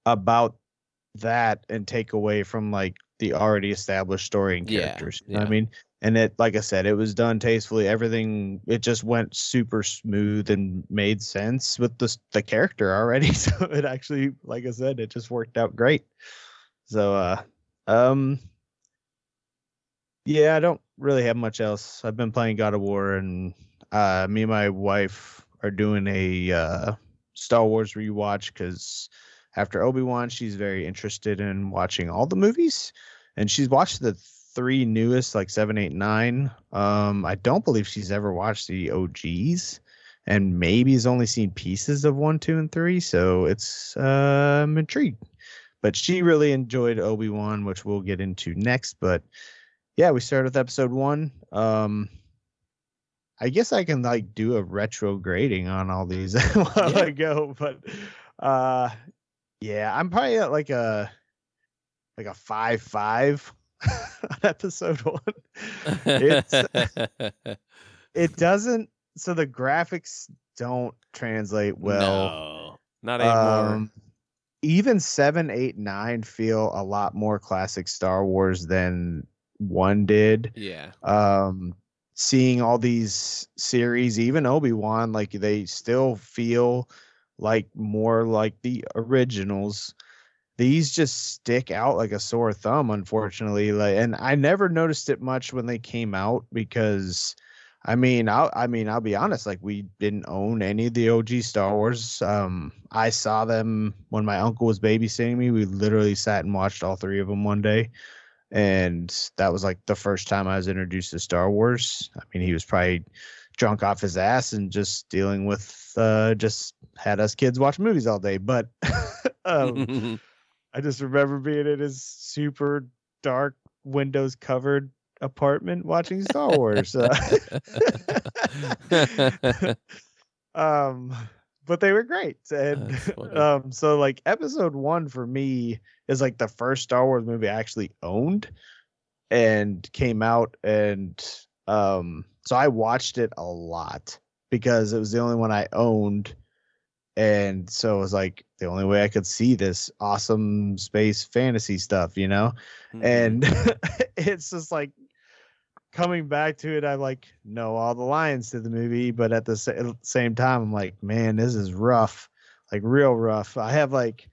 about that and take away from like the already established story and characters. What yeah. I mean? And it like I said, it was done tastefully. Everything it just went super smooth and made sense with the the character already. So it actually, like I said, it just worked out great. So uh um yeah, I don't really have much else. I've been playing God of War and uh me and my wife are doing a uh Star Wars rewatch cuz after Obi-Wan she's very interested in watching all the movies and she's watched the three newest like 7 8 9 um I don't believe she's ever watched the OGs and maybe has only seen pieces of 1 2 and 3 so it's uh, intrigued but she really enjoyed Obi-Wan which we'll get into next but yeah, we started with episode one. Um, I guess I can like do a retro grading on all these while Yeah. go, but uh, yeah, I'm probably at like a like a five five on episode one. It's it doesn't so the graphics don't translate well. no, not anymore. Um, even seven, eight, nine feel a lot more classic Star Wars than one did. yeah, Um, seeing all these series, even Obi Wan, like they still feel like more like the originals. These just stick out like a sore thumb, unfortunately. Like, and I never noticed it much when they came out because I mean, I'll I mean, I'll be honest, like we didn't own any of the OG Star Wars. Um, I saw them when my uncle was babysitting me. We literally sat and watched all three of them one day. And that was like the first time I was introduced to Star Wars. I mean, he was probably drunk off his ass and just dealing with uh just had us kids watch movies all day. But um I just remember being in his super dark windows covered apartment watching Star Wars. Uh, um but they were great and um so like episode 1 for me is like the first Star Wars movie I actually owned and came out and um so I watched it a lot because it was the only one I owned and so it was like the only way I could see this awesome space fantasy stuff, you know? Mhm. and it's just like coming back to it i like know all the lines to the movie but at the sa- same time i'm like man this is rough like real rough i have like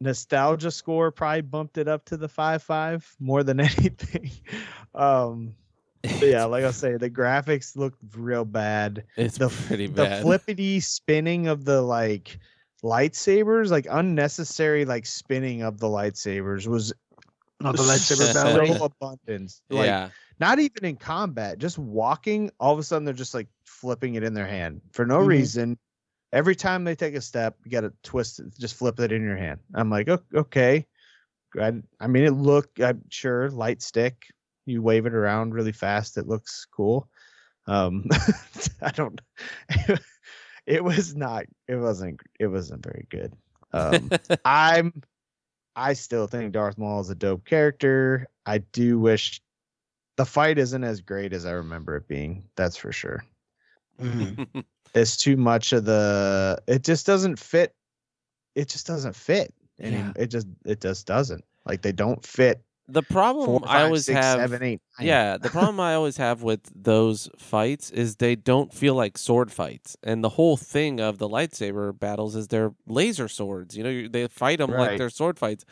nostalgia score probably bumped it up to the 5-5 more than anything um yeah like i say the graphics look real bad it's the pretty the flippity spinning of the like lightsabers like unnecessary like spinning of the lightsabers was Oh, the lightsaber So so abundance. Like yeah, not even in combat, just walking, all of a sudden they're just like flipping it in their hand for no Mhm. reason. Every time they take a step, you got to twist it, just flip it in your hand. I'm like, okay, I, I mean, it looked. I'm sure light stick. You wave it around really fast. It looks cool. Um, I don't. it was not. It wasn't. It wasn't very good. Um, I'm. I still think Darth Maul is a dope character. I do wish the fight isn't as great as I remember it being. That's for sure. Mhm. It's too much of the. It just doesn't fit. It just doesn't fit. And Yeah. it just it just doesn't. Like they don't fit. The problem Four, I always six, have seven, eight, nine. Yeah, the problem I always have with those fights is they don't feel like sword fights, and the whole thing of the lightsaber battles is they're laser swords. You know, they fight them like they're sword fights.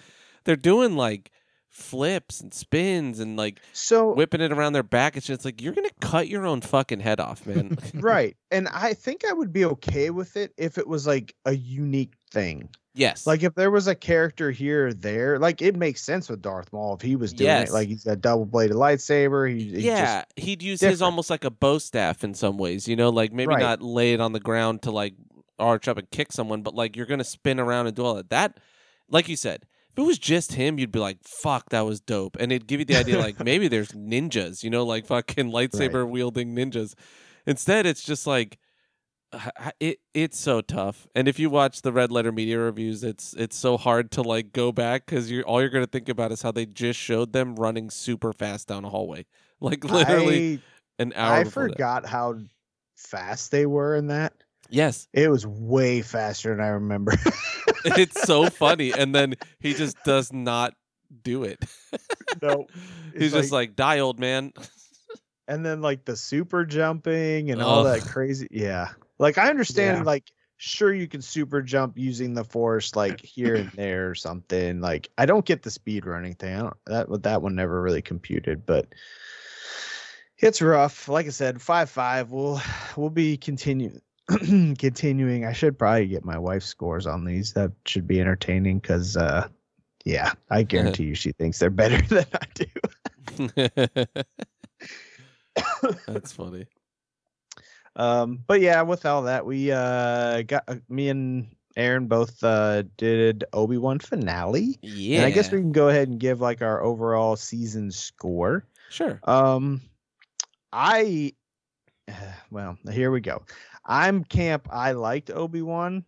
They're doing like flips and spins and like So whipping it around their back. It's just like you're gonna cut your own fucking head off, man. right, and I think I would be okay with it if it was like a unique thing. Yes, Like if there was a character here or there, like it makes sense with Darth Maul if he was doing Yes. it. Like he's got double bladed lightsaber. He, he yeah, he'd use his almost like a bow staff in some ways. You know, like maybe Right. not lay it on the ground to like arch up and kick someone, but like you're gonna spin around and do all that. That, like you said, if it was just him, you'd be like, "Fuck, that was dope," and it'd give you the idea like maybe there's ninjas. You know, like fucking lightsaber wielding ninjas. Instead, it's just like. It it's so tough, and if you watch the Red Letter Media reviews, it's it's so hard to like go back because you're all you're gonna think about is how they just showed them running super fast down a hallway, like literally an hour. I before that. forgot how fast they were in that. Yes, It was way faster than I remember. it's so funny, and then he just does not do it. no, He's It's just like, "Die, old man." and then like the super jumping and all that crazy. Yeah, like I understand. Yeah. Like sure, you can super jump using the force, like here and there or something. Like I don't get the speed running thing. I don't that that one never really computed, but it's rough. Like I said, five five. We'll we'll be continue continuing. I should probably get my wife's scores on these. That should be entertaining because uh yeah, I guarantee you she thinks they're better than I do. That's funny. Um, but yeah, with all that, we uh got uh, me and Aaron both uh did Obi Wan finale, Yeah, and I guess we can go ahead and give like our overall season score. sure. Um, I well, here we go. I'm camp. I liked Obi Wan.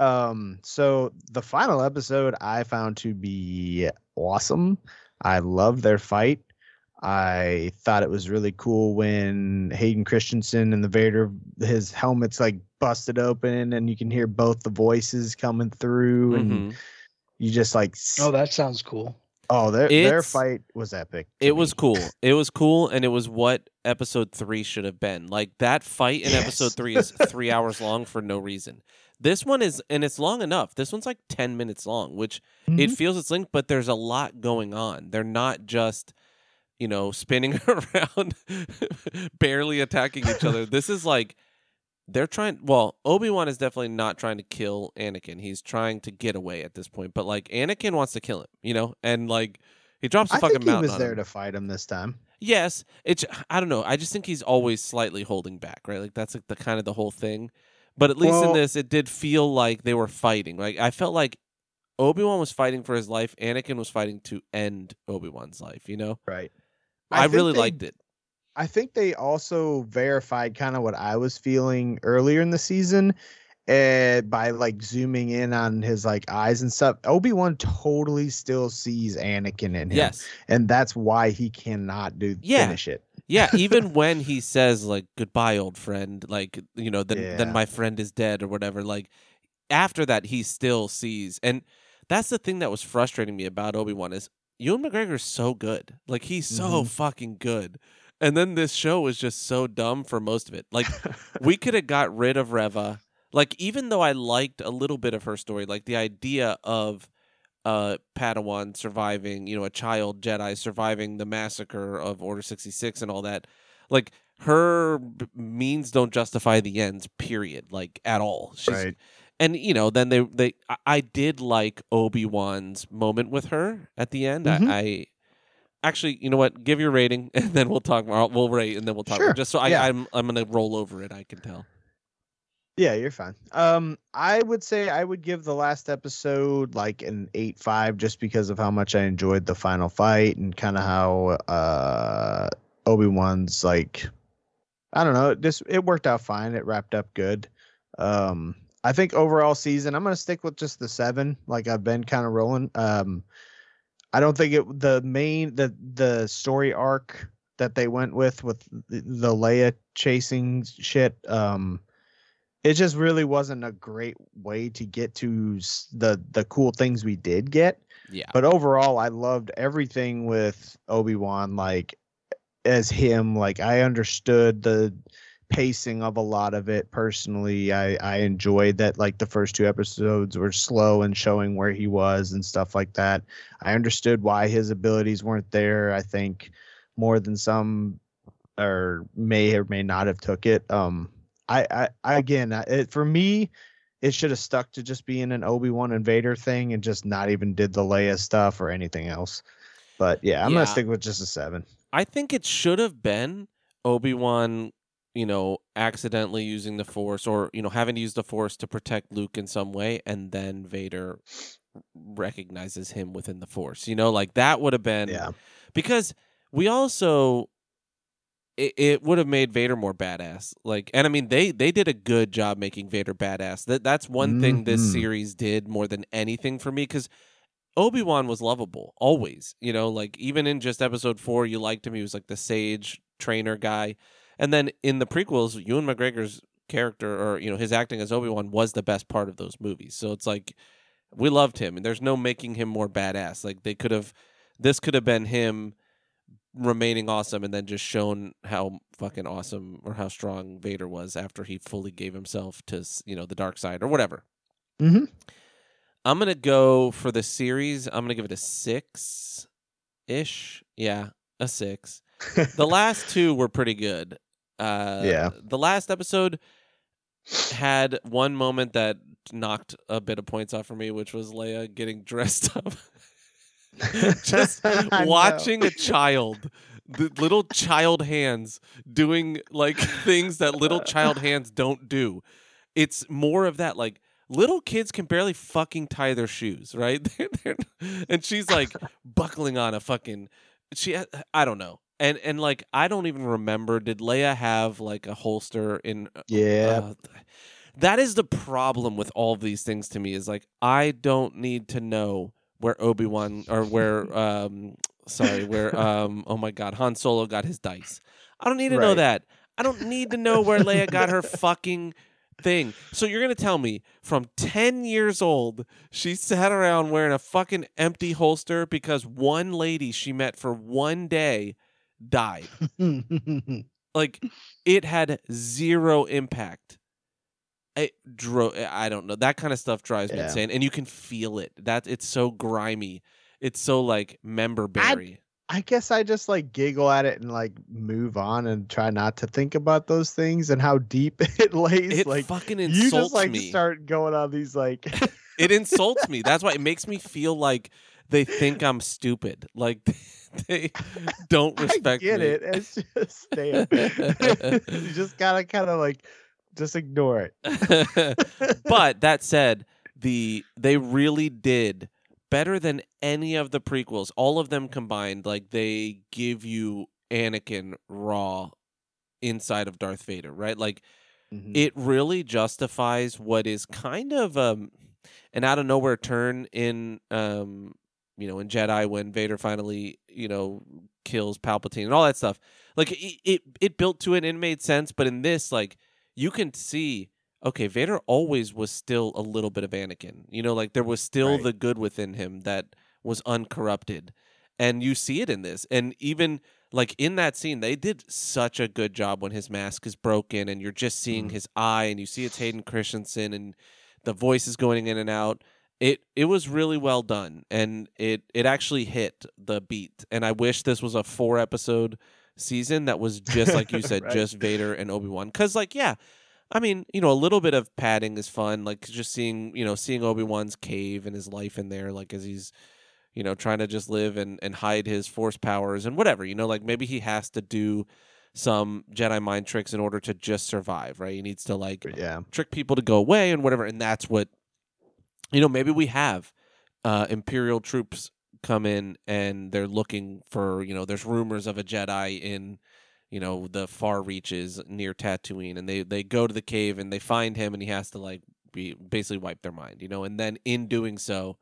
Um, so the final episode I found to be awesome. I love their fight. I thought it was really cool when Hayden Christensen and the Vader, his helmet's like busted open, and you can hear both the voices coming through, and Mhm. you just like, Oh, that sounds cool. oh, their their fight was epic. to It was cool. It was cool, and it was what episode three should have been. Like that fight in episode three is three hours long for no reason. This one is, and it's long enough. This one's like ten minutes long, which it Mhm. feels it's linked, but there's a lot going on. They're not just, you know, spinning around, barely attacking each other. This is like they're trying. Well, Obi Wan is definitely not trying to kill Anakin. He's trying to get away at this point. But like Anakin wants to kill him, you know, and like he drops a I fucking think he mountain was there him. to fight him this time. Yes, it's I don't know. I just think he's always slightly holding back, right? Like that's like the kind of the whole thing. But at least in this, it did feel like they were fighting. Like I felt like Obi Wan was fighting for his life. Anakin was fighting to end Obi Wan's life. You know, Right. I, think really they- liked it. I think they also verified kind of what I was feeling earlier in the season uh, by like zooming in on his like eyes and stuff. Obi Wan totally still sees Anakin in him, Yes, and that's why he cannot do Yeah. finish it. yeah. Even when he says like "goodbye, old friend," like you know, then then my friend is dead or whatever. Like after that, he still sees, and that's the thing that was frustrating me about Obi Wan is Ewan McGregor's so good. Like he's so Mhm. fucking good. And then this show was just so dumb for most of it. Like we could have got rid of Reva. Like even though I liked a little bit of her story, like the idea of uh Padawan surviving, you know, a child Jedi surviving the massacre of Order 66 and all that. Like her means don't justify the ends, period, like at all. She's right. And you know then they they I, I did like obi-wan's moment with her at the end Mhm. I, I actually you know what give your rating and then we'll talk more we'll rate and then we'll talk Sure. just so I, Yeah. i'm i'm gonna roll over it i can tell Yeah, you're fine. Um, I would say I would give the last episode like an eight five, just because of how much I enjoyed the final fight and kind of how uh Obi Wan's like, I don't know, this it worked out fine. It wrapped up good. Um, I think overall season, I'm gonna stick with just the seven, like I've been kind of rolling. Um, I don't think it the main the the story arc that they went with with the, the Leia chasing shit. Um, it just really wasn't a great way to get to the the cool things we did get. Yeah. But overall, I loved everything with Obi Wan. Like as him, like I understood the pacing of a lot of it personally. I I enjoyed that. Like the first two episodes were slow and showing where he was and stuff like that. I understood why his abilities weren't there. I think more than some or may or may not have took it. Um, I, I, I again, it, for me, it should have stuck to just being an Obi Wan and Vader thing and just not even did the Leia stuff or anything else. But yeah, I'm Yeah. gonna stick with just a seven. I think it should have been Obi Wan, you know, accidentally using the Force or you know having to use the Force to protect Luke in some way, and then Vader recognizes him within the Force. You know, like that would have been Yeah, because we also it, it would have made Vader more badass. Like, and I mean, they they did a good job making Vader badass. That that's one thing this Mhm. series did more than anything for me because Obi Wan was lovable always. You know, like even in just Episode Four, you liked him. He was like the sage trainer guy, and then in the prequels, Ewan McGregor's character or you know his acting as Obi Wan was the best part of those movies. So it's like we loved him, and there's no making him more badass. Like they could have, this could have been him remaining awesome and then just shown how fucking awesome or how strong Vader was after he fully gave himself to you know the dark side or whatever. Mhm. I'm gonna go for the series. I'm gonna give it a six ish. Yeah, a six. The last two were pretty good. Uh, Yeah. The last episode had one moment that knocked a bit of points off for me, which was Leia getting dressed up. Just watching a child, the little child hands doing like things that little child hands don't do. It's more of that like little kids can barely fucking tie their shoes, right? They're- they're- and she's like buckling on a fucking she I don't know. And and like I don't even remember did Leia have like a holster in Yeah, uh, that is the problem with all of these things to me is like I don't need to know where Obi-Wan or where um sorry, where um oh my god, Han Solo got his dice. I don't need to know that. I don't need to know where Leia got her fucking thing. So you're going to tell me from 10 years old she sat around wearing a fucking empty holster because one lady she met for one day died. like it had zero impact. It drove. I don't know. That kind of stuff drives me Yeah. insane, and you can feel it. That it's so grimy. It's so like member berry. I guess I just like giggle at it and like move on and try not to think about those things and how deep it lays. It like fucking insults you just like me. start going on these like It insults me. That's why it makes me feel like they think I'm stupid. Like they don't respect I get me. it. It's just damn. you just gotta kind of like just ignore it. but that said, the they really did better than any of the prequels. All of them combined, like they give you Anakin raw inside of Darth Vader, right? Like Mhm. it really justifies what is kind of um an out of nowhere turn in um you know in Jedi when Vader finally you know kills Palpatine and all that stuff. Like it it, it built to it and it made sense, but in this like you can see okay Vader always was still a little bit of Anakin. You know like there was still Right. the good within him that was uncorrupted. And you see it in this. And even like in that scene, they did such a good job when his mask is broken and you're just seeing Mhm. his eye and you see it's Hayden Christensen and the voice is going in and out. It it was really well done and it it actually hit the beat. And I wish this was a four episode season that was just like you said, Right. just Vader and Obi Wan. Because like yeah, I mean you know a little bit of padding is fun. Like just seeing you know seeing Obi Wan's cave and his life in there, like as he's you know, trying to just live and, and hide his force powers and whatever, you know, like maybe he has to do some Jedi mind tricks in order to just survive, right? He needs to like Yeah. trick people to go away and whatever, and that's what you know. Maybe we have uh, Imperial troops come in and they're looking for you know. There's rumors of a Jedi in you know the far reaches near Tatooine, and they they go to the cave and they find him, and he has to like be basically wipe their mind, you know. And then in doing so,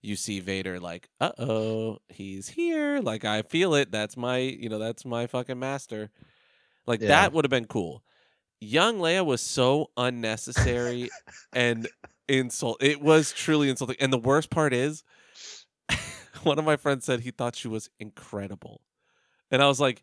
you see Vader like, uh oh, he's here. Like I feel it. That's my you know that's my fucking master. Like Yeah. that would have been cool. Young Leia was so unnecessary and insult. It was truly insulting. And the worst part is, one of my friends said he thought she was incredible, and I was like,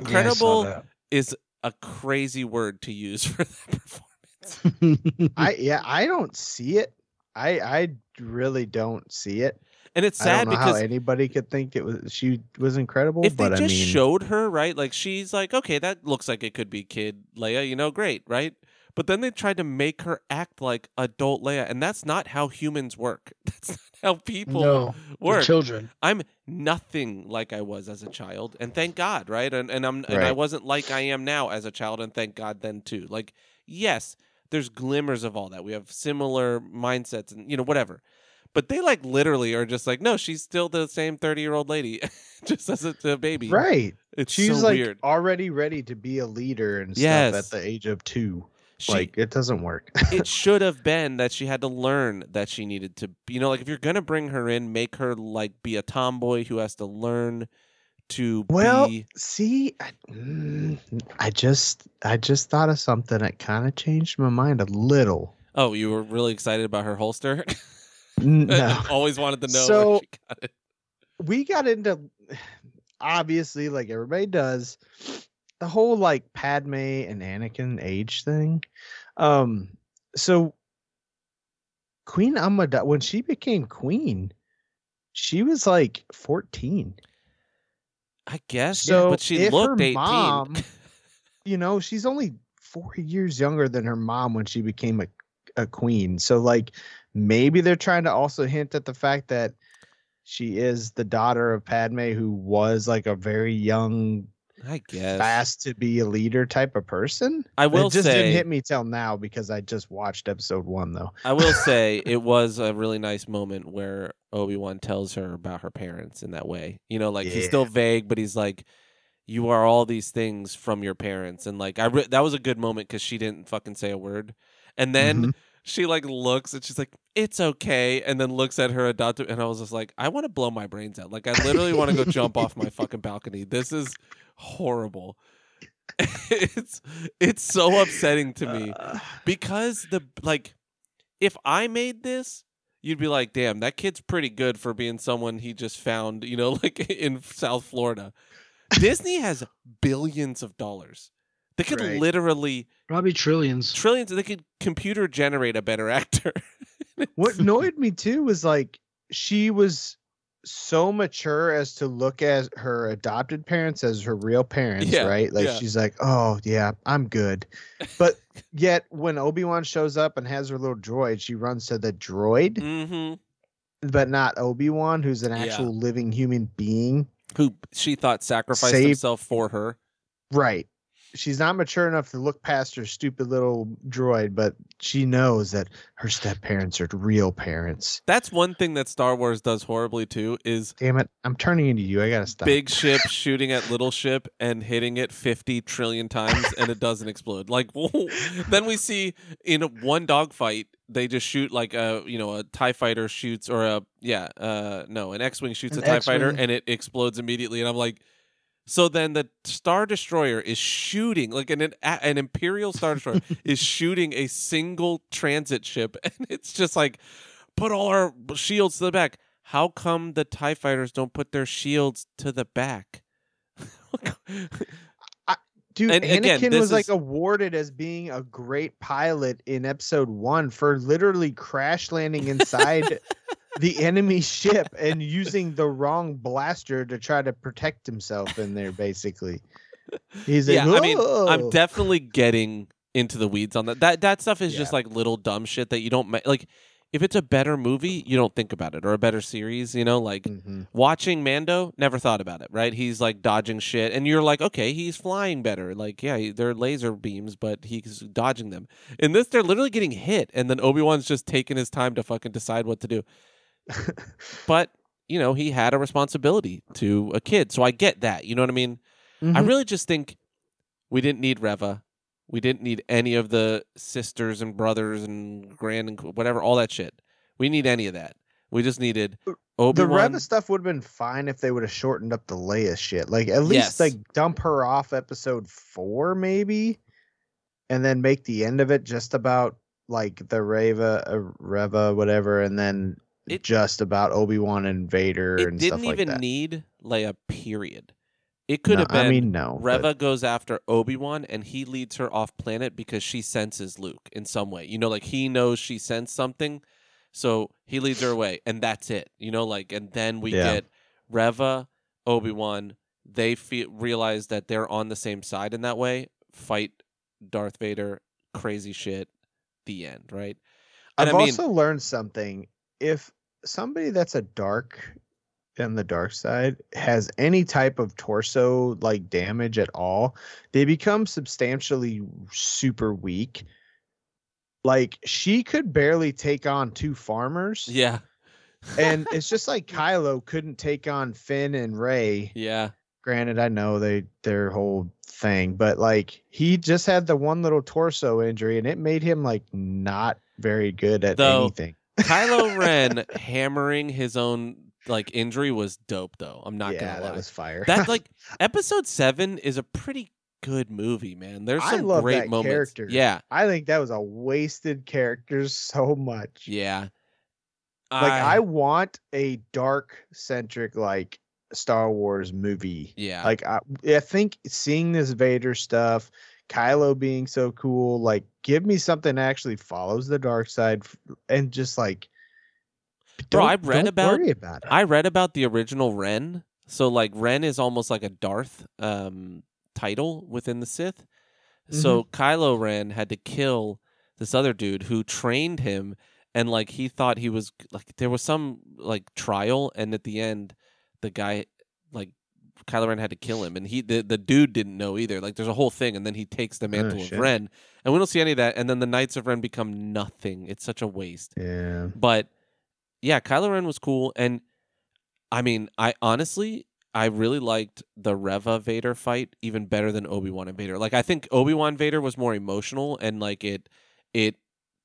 Yeah, I saw incredible that. is a crazy word to use for that performance. I yeah, I don't see it. I I really don't see it. And it's I sad don't know how because anybody could think it was she was incredible. if they just I mean, showed her right like she's like okay that looks like it could be kid leia you know great right but then they tried to make her act like adult leia and that's not how humans work that's not how people no, work children. i'm nothing like i was as a child and thank god right and, and i'm and i wasn't like i am now as a child and thank god then too like yes there's glimmers of all that we have similar mindsets and you know whatever but they like literally are just like no she's still the same 30 year old lady just as a, a baby right? it's She's so like weird. already ready to be a leader and Yes. stuff at the age of two. She, like it doesn't work. it should have been that she had to learn that she needed to, you know, like if you're gonna bring her in, make her like be a tomboy who has to learn to Well, be. see, I, mm, I just I just thought of something that kind of changed my mind a little. Oh, you were really excited about her holster. No. Always wanted to know So- she got it. we got into obviously like everybody does the whole like Padme and Anakin age thing. Um so Queen Amidala when she became queen, she was like 14. I guess, So but she if looked her 18. mom- You know, she's only 4 years younger than her mom when she became a a queen. So like maybe they're trying to also hint at the fact that she is the daughter of Padme who was like a very young I guess. fast to be a leader type of person. I will it just say, didn't hit me till now because I just watched episode one though. I will say it was a really nice moment where Obi Wan tells her about her parents in that way. You know, like he's still vague, but he's like, "You are all these things from your parents," and like I re- that was a good moment because she didn't fucking say a word, and then Mhm. she like looks and she's like, "It's okay," and then looks at her adopted, and I was just like, I want to blow my brains out. Like I literally want to go jump off my fucking balcony. This is horrible. it's it's so upsetting to me Uh, because the like if i made this you'd be like damn that kid's pretty good for being someone he just found you know like in south florida disney has billions of dollars they could Right. literally Probably trillions. trillions they could computer generate a better actor what annoyed me too was like she was so mature as to look at her adopted parents as her real parents, Yeah, right? Like yeah. she's like, "Oh yeah, I'm good," but yet when Obi Wan shows up and has her little droid, she runs to the droid, hmm but not Obi Wan, who's an Yeah. actual living human being. who she thought sacrificed Save- himself for her Right. She's not mature enough to look past her stupid little droid, but she knows that her step parents are real parents. that's one thing that star wars does horribly too is Damn it. I'm turning into you. I gotta stop. big ship shooting at little ship and hitting it 50 trillion times and it doesn't explode like then we see in one dogfight they just shoot like a you know a tie fighter shoots or a yeah uh no an x-wing shoots An a tie fighter and it explodes immediately and i'm like so then the star destroyer is shooting like an an imperial star destroyer is shooting a single transit ship and it's just like put all our shields to the back. How come the tie fighters don't put their shields to the back? Dude, And Anakin this was like awarded as being a great pilot in episode one for literally crash landing inside the enemy ship and using the wrong blaster to try to protect himself in there, basically. He's like, yeah i mean i'm definitely getting into the weeds on that that that stuff is just like little dumb shit that you don't ma- like if it's a better movie, you don't think about it, or a better series. You know, like Mhm. watching Mando, never thought about it. Right? He's like dodging shit, and you're like, okay, he's flying better. Like, yeah, they're laser beams, but he's dodging them. In this, they're literally getting hit, and then Obi Wan's just taking his time to fucking decide what to do. But you know, he had a responsibility to a kid, so I get that. You know what I mean? I Mhm. really just think we didn't need Reva. We didn't need any of the sisters and brothers and grand and whatever, all that shit. We need any of that. We just needed Obi the Reva stuff would have been fine if they would have shortened up the Leia shit. Like at least Yes. like dump her off episode four, maybe, and then make the end of it just about like the Reva, uh, Reva, whatever, and then It- just about Obi Wan and Vader It and didn't stuff like even that. need Leia. Period. It could No, have been. I mean, no. but- Reva goes after Obi Wan and he leads her off planet because she senses Luke in some way. You know, like he knows she sensed something, so he leads her away, and that's it. You know, like, and then we Yeah. get Reva, Obi Wan. They feel realize that they're on the same side in that way. Fight Darth Vader, crazy shit. The end, right? And I've I mean, also learned something. If somebody that's a dark on the dark side has any type of torso like damage at all, they become substantially super weak. Like she could barely take on two farmers, yeah, and it's just like Kylo couldn't take on Finn and Rey. yeah. Granted, I know they their whole thing, but like he just had the one little torso injury, and it made him like not very good at Though, anything. Kylo Ren hammering his own like injury was dope, though. I'm not yeah, gonna lie. that was fire. That like episode seven is a pretty good movie, man. There's I some love great that moments. character. Yeah, I think that was a wasted character so much. yeah. Like I want a dark centric like Star Wars movie. yeah, Like I, I think seeing this Vader stuff, Kylo being so cool, like give me something that actually follows the dark side and just like Bro, I read about- worry about it. I read about the original Ren. So like Ren is almost like a Darth um title within the Sith. So Mm-hmm. Kylo Ren had to kill this other dude who trained him and like he thought he was like there was some like trial and at the end the guy like Kylo Ren had to kill him and he the, the dude didn't know either. Like there's a whole thing and then he takes the oh, mantle of Oh, shit. Ren and we don't see any of that and then the Knights of Ren become nothing. It's such a waste. yeah. But yeah, Kylo Ren was cool, and I mean, I honestly, I really liked the Reva Vader fight even better than Obi Wan and Vader. Like, I think Obi Wan Vader was more emotional, and like it, it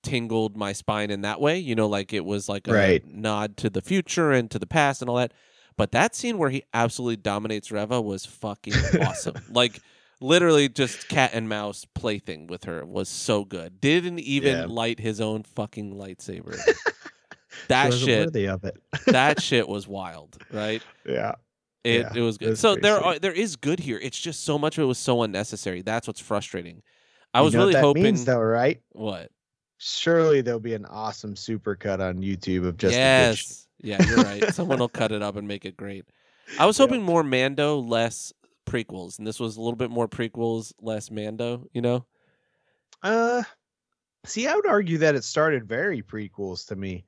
tingled my spine in that way. You know, like it was like a Right. nod to the future and to the past and all that. But that scene where he absolutely dominates Reva was fucking awesome. Like literally just cat and mouse plaything with her was so good. Didn't even Yeah. light his own fucking lightsaber. That shit worthy of it. that shit was wild, right? yeah. It Yeah, it was good. that's so there crazy. are there is good here. It's just so much of it was so unnecessary. That's what's frustrating. I You was know what really that hoping means, though, right? what? Surely there'll be an awesome supercut on YouTube of just the bitch. yes. Yeah, you're right. Someone will cut it up and make it great. I was Yep. hoping more Mando, less prequels, and this was a little bit more prequels, less Mando. You know? Uh, see, I would argue that it started very prequels to me.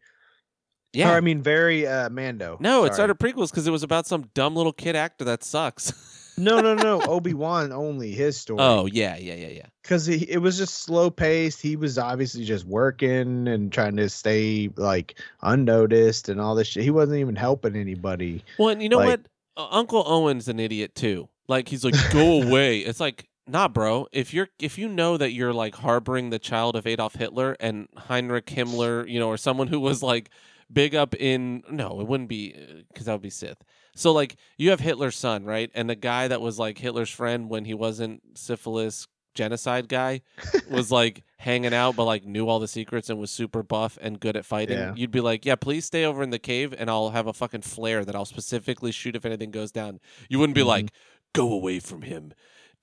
Yeah. Or, I mean, very uh Mando. no, it started prequels because it was about some dumb little kid actor that sucks. No, no, no. Obi Wan only his story. oh yeah, yeah, yeah, yeah. because it was just slow paced. He was obviously just working and trying to stay like unnoticed and all this shit. He wasn't even helping anybody. Well, and you know Like- what? Uh, Uncle Owen's an idiot too. Like he's like, go away. It's like, nah, bro. If you're if you know that you're like harboring the child of Adolf Hitler and Heinrich Himmler, you know, or someone who was like big up in no, it wouldn't be because that would be Sith. So like you have Hitler's son, right? And the guy that was like Hitler's friend when he wasn't syphilis genocide guy was like hanging out but like knew all the secrets and was super buff and good at fighting. Yeah. you'd be like yeah please stay over in the cave and i'll have a fucking flare that i'll specifically shoot if anything goes down. You wouldn't be Mhm. like go away from him.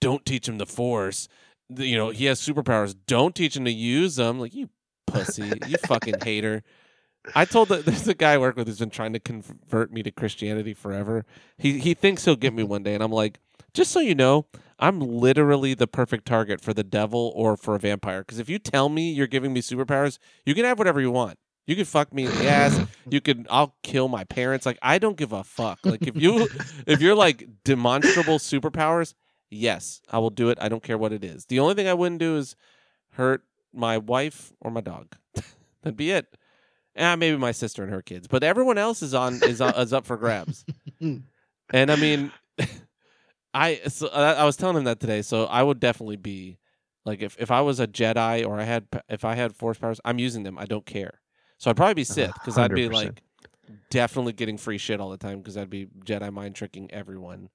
Don't teach him the force. You know he has superpowers. Don't teach him to use them like you pussy. You fucking hater I told that there's a guy I work with who's been trying to convert me to Christianity forever. He he thinks he'll get me one day, and I'm like, just so you know, I'm literally the perfect target for the devil or for a vampire. Because if you tell me you're giving me superpowers, you can have whatever you want. You could fuck me in the ass. You could. I'll kill my parents. Like I don't give a fuck. Like if you, if you're like demonstrable superpowers, yes, I will do it. I don't care what it is. The only thing I wouldn't do is hurt my wife or my dog. That'd be it. Ah, maybe my sister and her kids, but everyone else is on is on, is up for grabs. and I mean, I so I, I was telling him that today. So I would definitely be like if if I was a Jedi or I had if I had Force powers, I'm using them. I don't care. So I'd probably be Sith because I'd be 100%. like definitely getting free shit all the time because I'd be Jedi mind tricking everyone.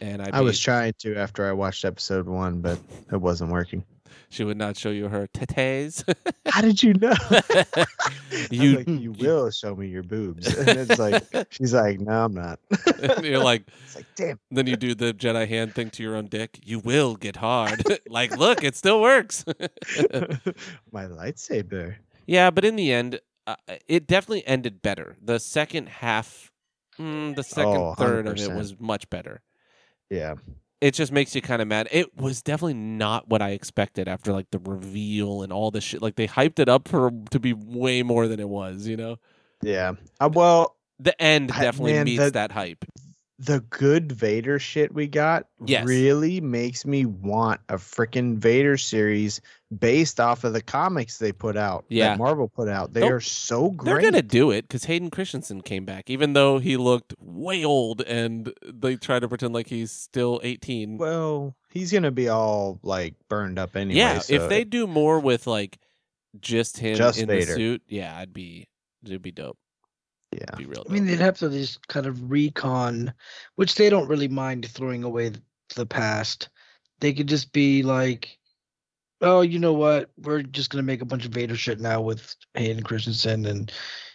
And I be, was trying to after I watched episode one, but it wasn't working. she would not show you her tetes. How did you know? You- you like, you will show me your boobs, and it's like she's like, no, I'm not. You're like, it's like, damn. then you do the Jedi hand thing to your own dick. You will get hard. like, look, it still works. My lightsaber. yeah, but in the end, uh, it definitely ended better. The second half, mm, the second Oh, third of it was much better. Yeah. It just makes you kind of mad. It was definitely not what I expected after like the reveal and all this shit. Like they hyped it up for to be way more than it was. You know, Yeah. Uh, well, the end I- definitely man, meets the- that hype. The good Vader shit we got Yes. really makes me want a freaking Vader series based off of the comics they put out. Yeah. That Marvel put out. They They'll- are so great. They're gonna do it because Hayden Christensen came back, even though he looked way old, and they try to pretend like he's still eighteen. Well, he's gonna be all like burned up anyway. yeah, so if they do more with like just him Just in the suit, yeah, I'd be it'd be dope. Yeah. Be real. I mean, they'd have to just kind of retcon, which they don't really mind throwing away the past. They could just be like, oh, you know what? We're just gonna make a bunch of Vader shit now with Hayden Christensen, and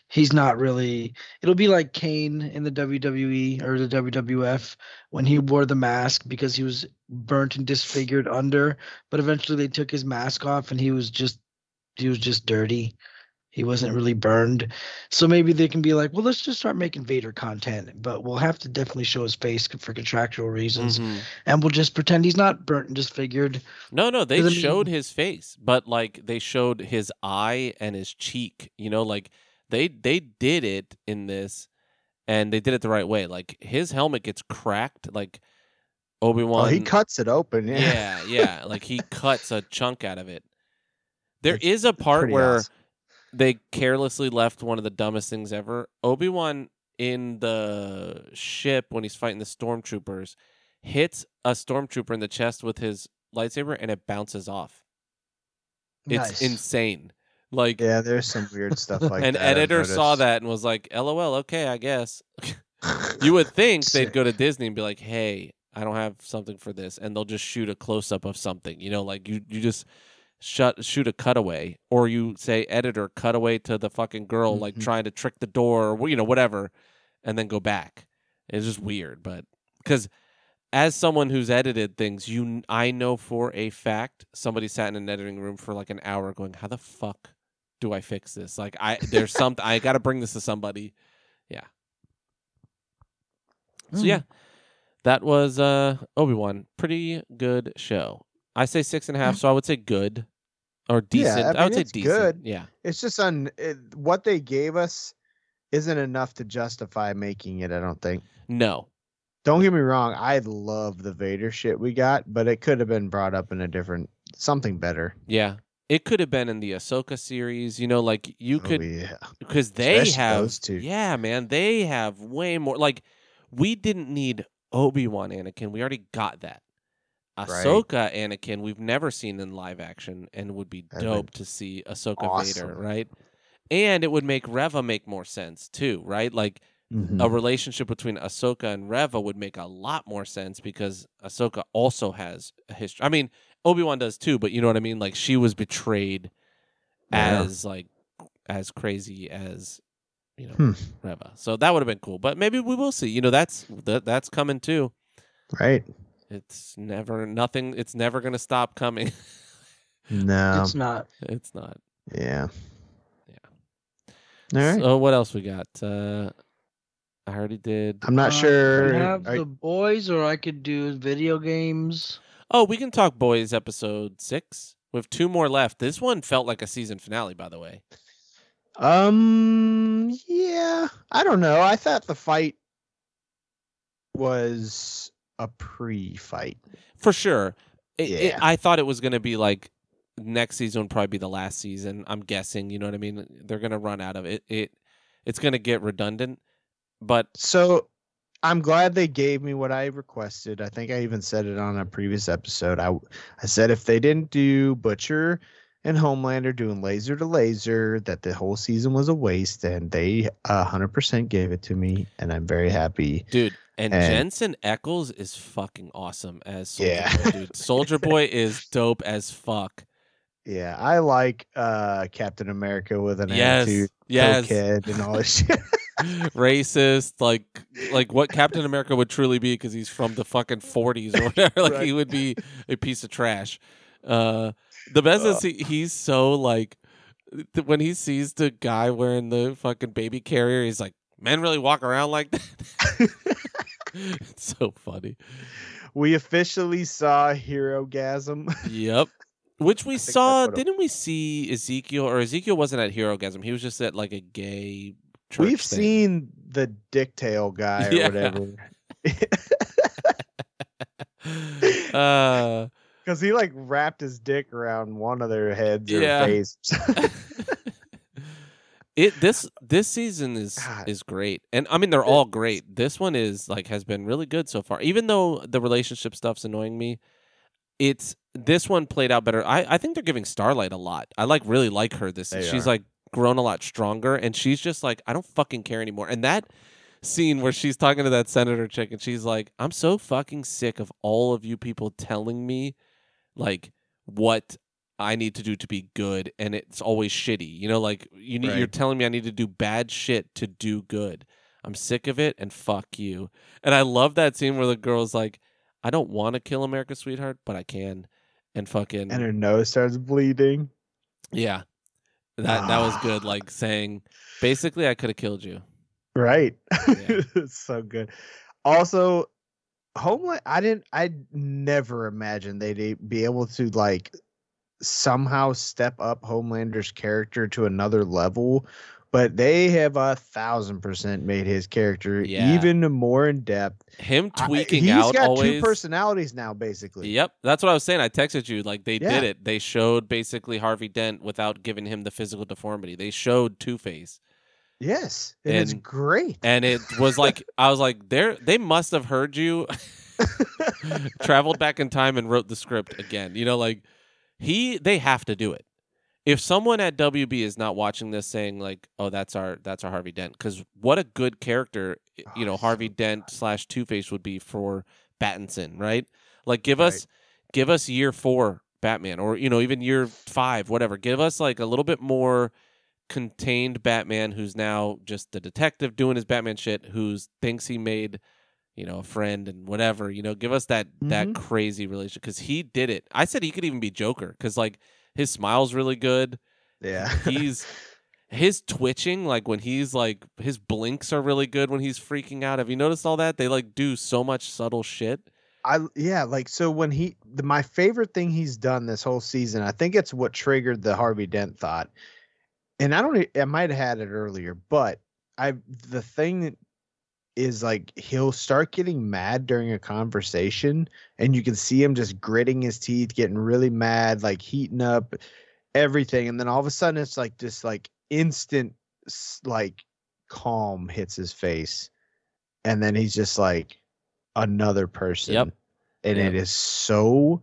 he's not really. It'll be like Kane in the WWE or the WWF when he wore the mask because he was burnt and disfigured under, but eventually they took his mask off and he was just he was just dirty. He wasn't really burned. So maybe they can be like, well, let's just start making Vader content, but we'll have to definitely show his face for contractual reasons, Mhm. and we'll just pretend he's not burnt and disfigured. no, no, they I mean- showed his face, but like they showed his eye and his cheek. You know, like they they did it in this, and they did it the right way. Like his helmet gets cracked, like Obi Wan. Oh, he cuts it open. Yeah. yeah, yeah. Like he cuts a chunk out of it. There It's is a part where awesome. They carelessly left one of the dumbest things ever. Obi Wan in the ship when he's fighting the stormtroopers hits a stormtrooper in the chest with his lightsaber and it bounces off. It's Nice. insane. Like Yeah, there's some weird stuff like an that. I've editor saw that and was like, "LOL, okay, I guess." You would think they'd go to Disney and be like, "Hey, I don't have something for this," and they'll just shoot a close up of something. You know, like you you just shut shoot a cutaway, or you say editor cutaway to the fucking girl like Mhm. trying to trick the door, or you know whatever, and then go back. It's just weird, but because as someone who's edited things, you I know for a fact somebody sat in an editing room for like an hour going, "How the fuck do I fix this?" Like I there's something I got to bring this to somebody. Yeah. So Mm. yeah, that was uh Obi Wan. Pretty good show. I say six and a half, so I would say good or decent. I I, would say decent. good. Yeah. It's just on it, what they gave us isn't enough to justify making it. I don't think. No. Don't get me wrong. I love the Vader shit we got, but it could have been brought up in a different something better. Yeah. It could have been in the Ahsoka series, you know, like you Oh, could yeah. because they Especially have those two. yeah man they have way more like we didn't need obi-wan anakin we already got that Right. ahsoka anakin we've never seen in live action and would be That'd dope to see ahsoka vader right and it would make reva make more sense too right like Mhm. a relationship between ahsoka and reva would make a lot more sense because ahsoka also has a history i mean obi-wan does too but you know what i mean like she was betrayed Yeah. as like as crazy as you know Hmm. Reva. So that would have been cool. But maybe we will see. You know, that's that, that's coming too. Right? It's never nothing. It's never gonna stop coming. No. it's not. it's not. yeah. Yeah. All right. So what else we got? Uh, I already did. I'm not Uh, sure. I have are- the boys, or I could do video games. Oh, we can talk boys episode six. We have two more left. This one felt like a season finale, by the way. Um, yeah, I don't know. I thought the fight was a pre-fight. For sure. It, it- I thought it was going to be like next season would probably be the last season. I'm guessing. You know what I mean? They're going to run out of it. It it's going to get redundant. But So I'm glad they gave me what I requested. I think I even said it on a previous episode. I I said if they didn't do Butcher and Homelander doing laser to laser, that the whole season was a waste, and they uh, hundred percent gave it to me, and I'm very happy. dude, and, And- Jensen Ackles is fucking awesome as Soldier Yeah. Boy, dude. Soldier Boy is dope as fuck. Yeah, I like uh Captain America with an Yes, attitude, yes. cokehead, and all this shit. racist, like like what Captain America would truly be because he's from the fucking forties or whatever. Like he would be a piece of trash. Uh, the best is he, he's so like th- when he sees the guy wearing the fucking baby carrier, he's like, "Men really walk around like that." it's so funny. we officially saw Herogasm. Yep. Which we saw, that's what it- didn't we see Ezekiel or Ezekiel wasn't at Herogasm. He was just at like a gay church We've thing. seen the dicktail guy or Yeah. whatever. uh Because he like wrapped his dick around one of their heads or Yeah. face. It this this season is God. is great. And i mean they're all great. This one is like has been really good so far. Even though the relationship stuff's annoying me it's this one played out better. I i think they're giving starlight a lot. I like really like her this They she's are. like grown a lot stronger and she's just like i don't fucking care anymore. And that scene where she's talking to that senator chick and she's like i'm so fucking sick of all of you people telling me like what I need to do to be good and it's always shitty. You know, like you need you're telling me I need to do bad shit to do good. I'm sick of it and fuck you. And I love that scene where the girl's like, I don't want to kill America's sweetheart, but I can. And fucking and her nose starts bleeding. yeah. That that was good. Ah. Like saying basically I could have killed you. Right. Yeah. it's so good. Also, Homeland I didn't I never imagined they'd be able to like somehow step up Homelander's character to another level. But they have a thousand percent made his character Yeah. even more in depth. Him I- tweaking he's out got always two personalities now, basically. Yep, that's what I was saying. I texted you like they Yeah. did it. They showed basically Harvey Dent without giving him the physical deformity. They showed Two Face, Yes, and, it's great. and it was like I was like, they they must have heard you, traveled back in time and wrote the script again. You know, like he they have to do it. If someone at WB is not watching this, saying like, "Oh, that's our that's our Harvey Dent," because what a good character, you know, Oh, Harvey so Dent slash Two Face would be for Battinson, right? Like, give Right. us give us year four Batman, or you know, even year five, whatever. Give us like a little bit more contained Batman who's now just the detective doing his Batman shit, who's thinks he made you know a friend and whatever. You know, give us that that Mhm. crazy relationship because he did it. I said he could even be Joker because like his smile's really good. Yeah. He's his twitching like when he's like his blinks are really good when he's freaking out. Have you noticed all that? They like do so much subtle shit. I yeah, like so when he the, my favorite thing he's done this whole season, I think it's what triggered the Harvey Dent thought. And I don't I might have had it earlier, but I the thing that is like he'll start getting mad during a conversation and you can see him just gritting his teeth, getting really mad, like heating up everything. And then all of a sudden it's like this like instant like calm hits his face. And then he's just like another person. Yep. And Yep. it is so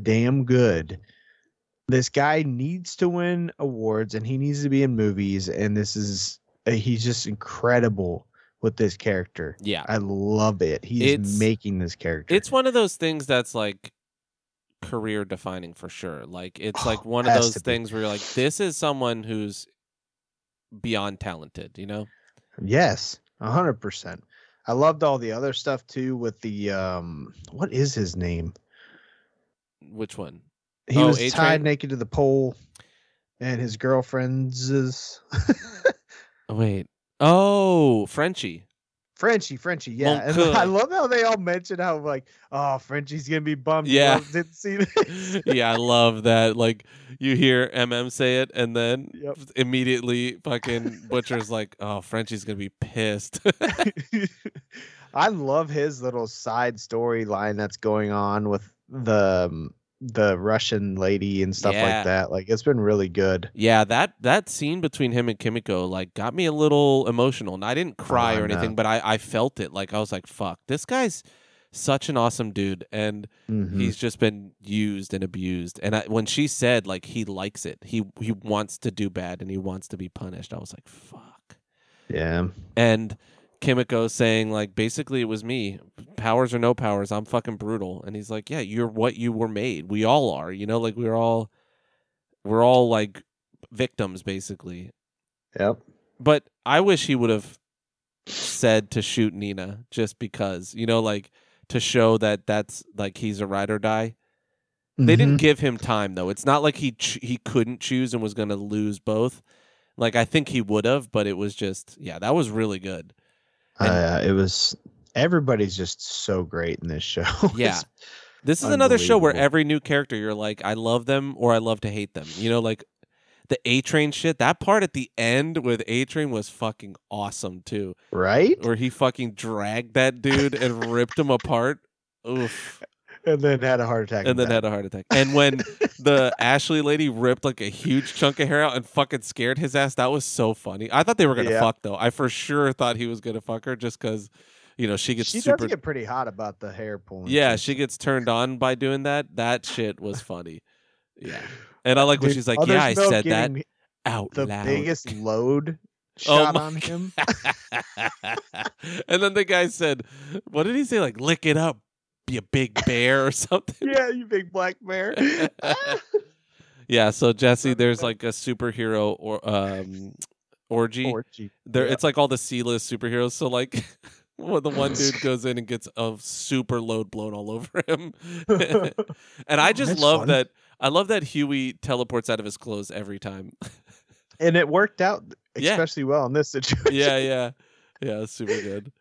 damn good. This guy needs to win awards and he needs to be in movies. And this is he's just incredible with this character Yeah. i love it he's It's- making this character It's one of those things that's like career defining for sure. Like it's like one of those to be. things where you're like, this is someone who's beyond talented, you know? Yes, a hundred percent. I loved all the other stuff too with the um what is his name? Which one? He Oh, was A-Train? tied naked to the pole and his girlfriend's is Oh, wait. Oh, Frenchie. Frenchie, Frenchie, yeah. And I love how they all mention how like, oh, Frenchie's gonna be bummed. Yeah. didn't see this. yeah, I love that. Like you hear MM say it, and then Yep. immediately fucking Butcher's like, "Oh, Frenchie's gonna be pissed." I love his little side storyline that's going on with the um, the Russian lady and stuff Yeah. like that. Like it's been really good. yeah, that that scene between him and Kimiko like got me a little emotional, and I didn't cry Oh, or no. anything, but I I felt it. Like I was like, "Fuck, this guy's." Such an awesome dude, and Mhm. he's just been used and abused. And I, when she said like he likes it, he he wants to do bad and he wants to be punished, I was like, "Fuck." yeah. and Kimiko saying like basically it was me. Powers or no powers I'm fucking brutal. And he's like yeah you're what you were made. We all are you know like we're all we're all like victims basically. Yep. but I wish he would have said to shoot Nina just because you know like to show that that's like he's a ride or die. They didn't Mhm. give him time though. It's not like he ch- he couldn't choose and was going to lose both. Like I think he would have but it was just yeah that was really good. and- Uh, it was. Everybody's just so great in this show. Yeah. This is another show where every new character you're like, I love them or I love to hate them. You know, like the A Train shit. That part at the end with A Train was fucking awesome too, right. where he fucking dragged that dude and ripped him apart. Oof. And then had a heart attack. And then had a heart attack. And when the Ashley lady ripped like a huge chunk of hair out and fucking scared his ass, that was so funny. I thought they were gonna Yeah. fuck though. I for sure thought he was gonna fuck her just because, you know, she gets she super does get pretty hot about the hair pulling. Yeah, she gets turned on by doing that. That shit was funny. Yeah. And I like when she's like, Yeah, I said that out The loud. biggest load Oh shot my on him. and then the guy said, What did he say? Like, lick it up, be a big bear or something. yeah, you big black bear. yeah, so Jesse, there's like a superhero or um orgy. Orgy. there Yeah. it's like all the C-list superheroes. So like when the one dude goes in and gets a super load blown all over him. and I just That's love fun. that I love that Hughie teleports out of his clothes every time. and it worked out Yeah. especially well in this situation. yeah, yeah. Yeah, super good.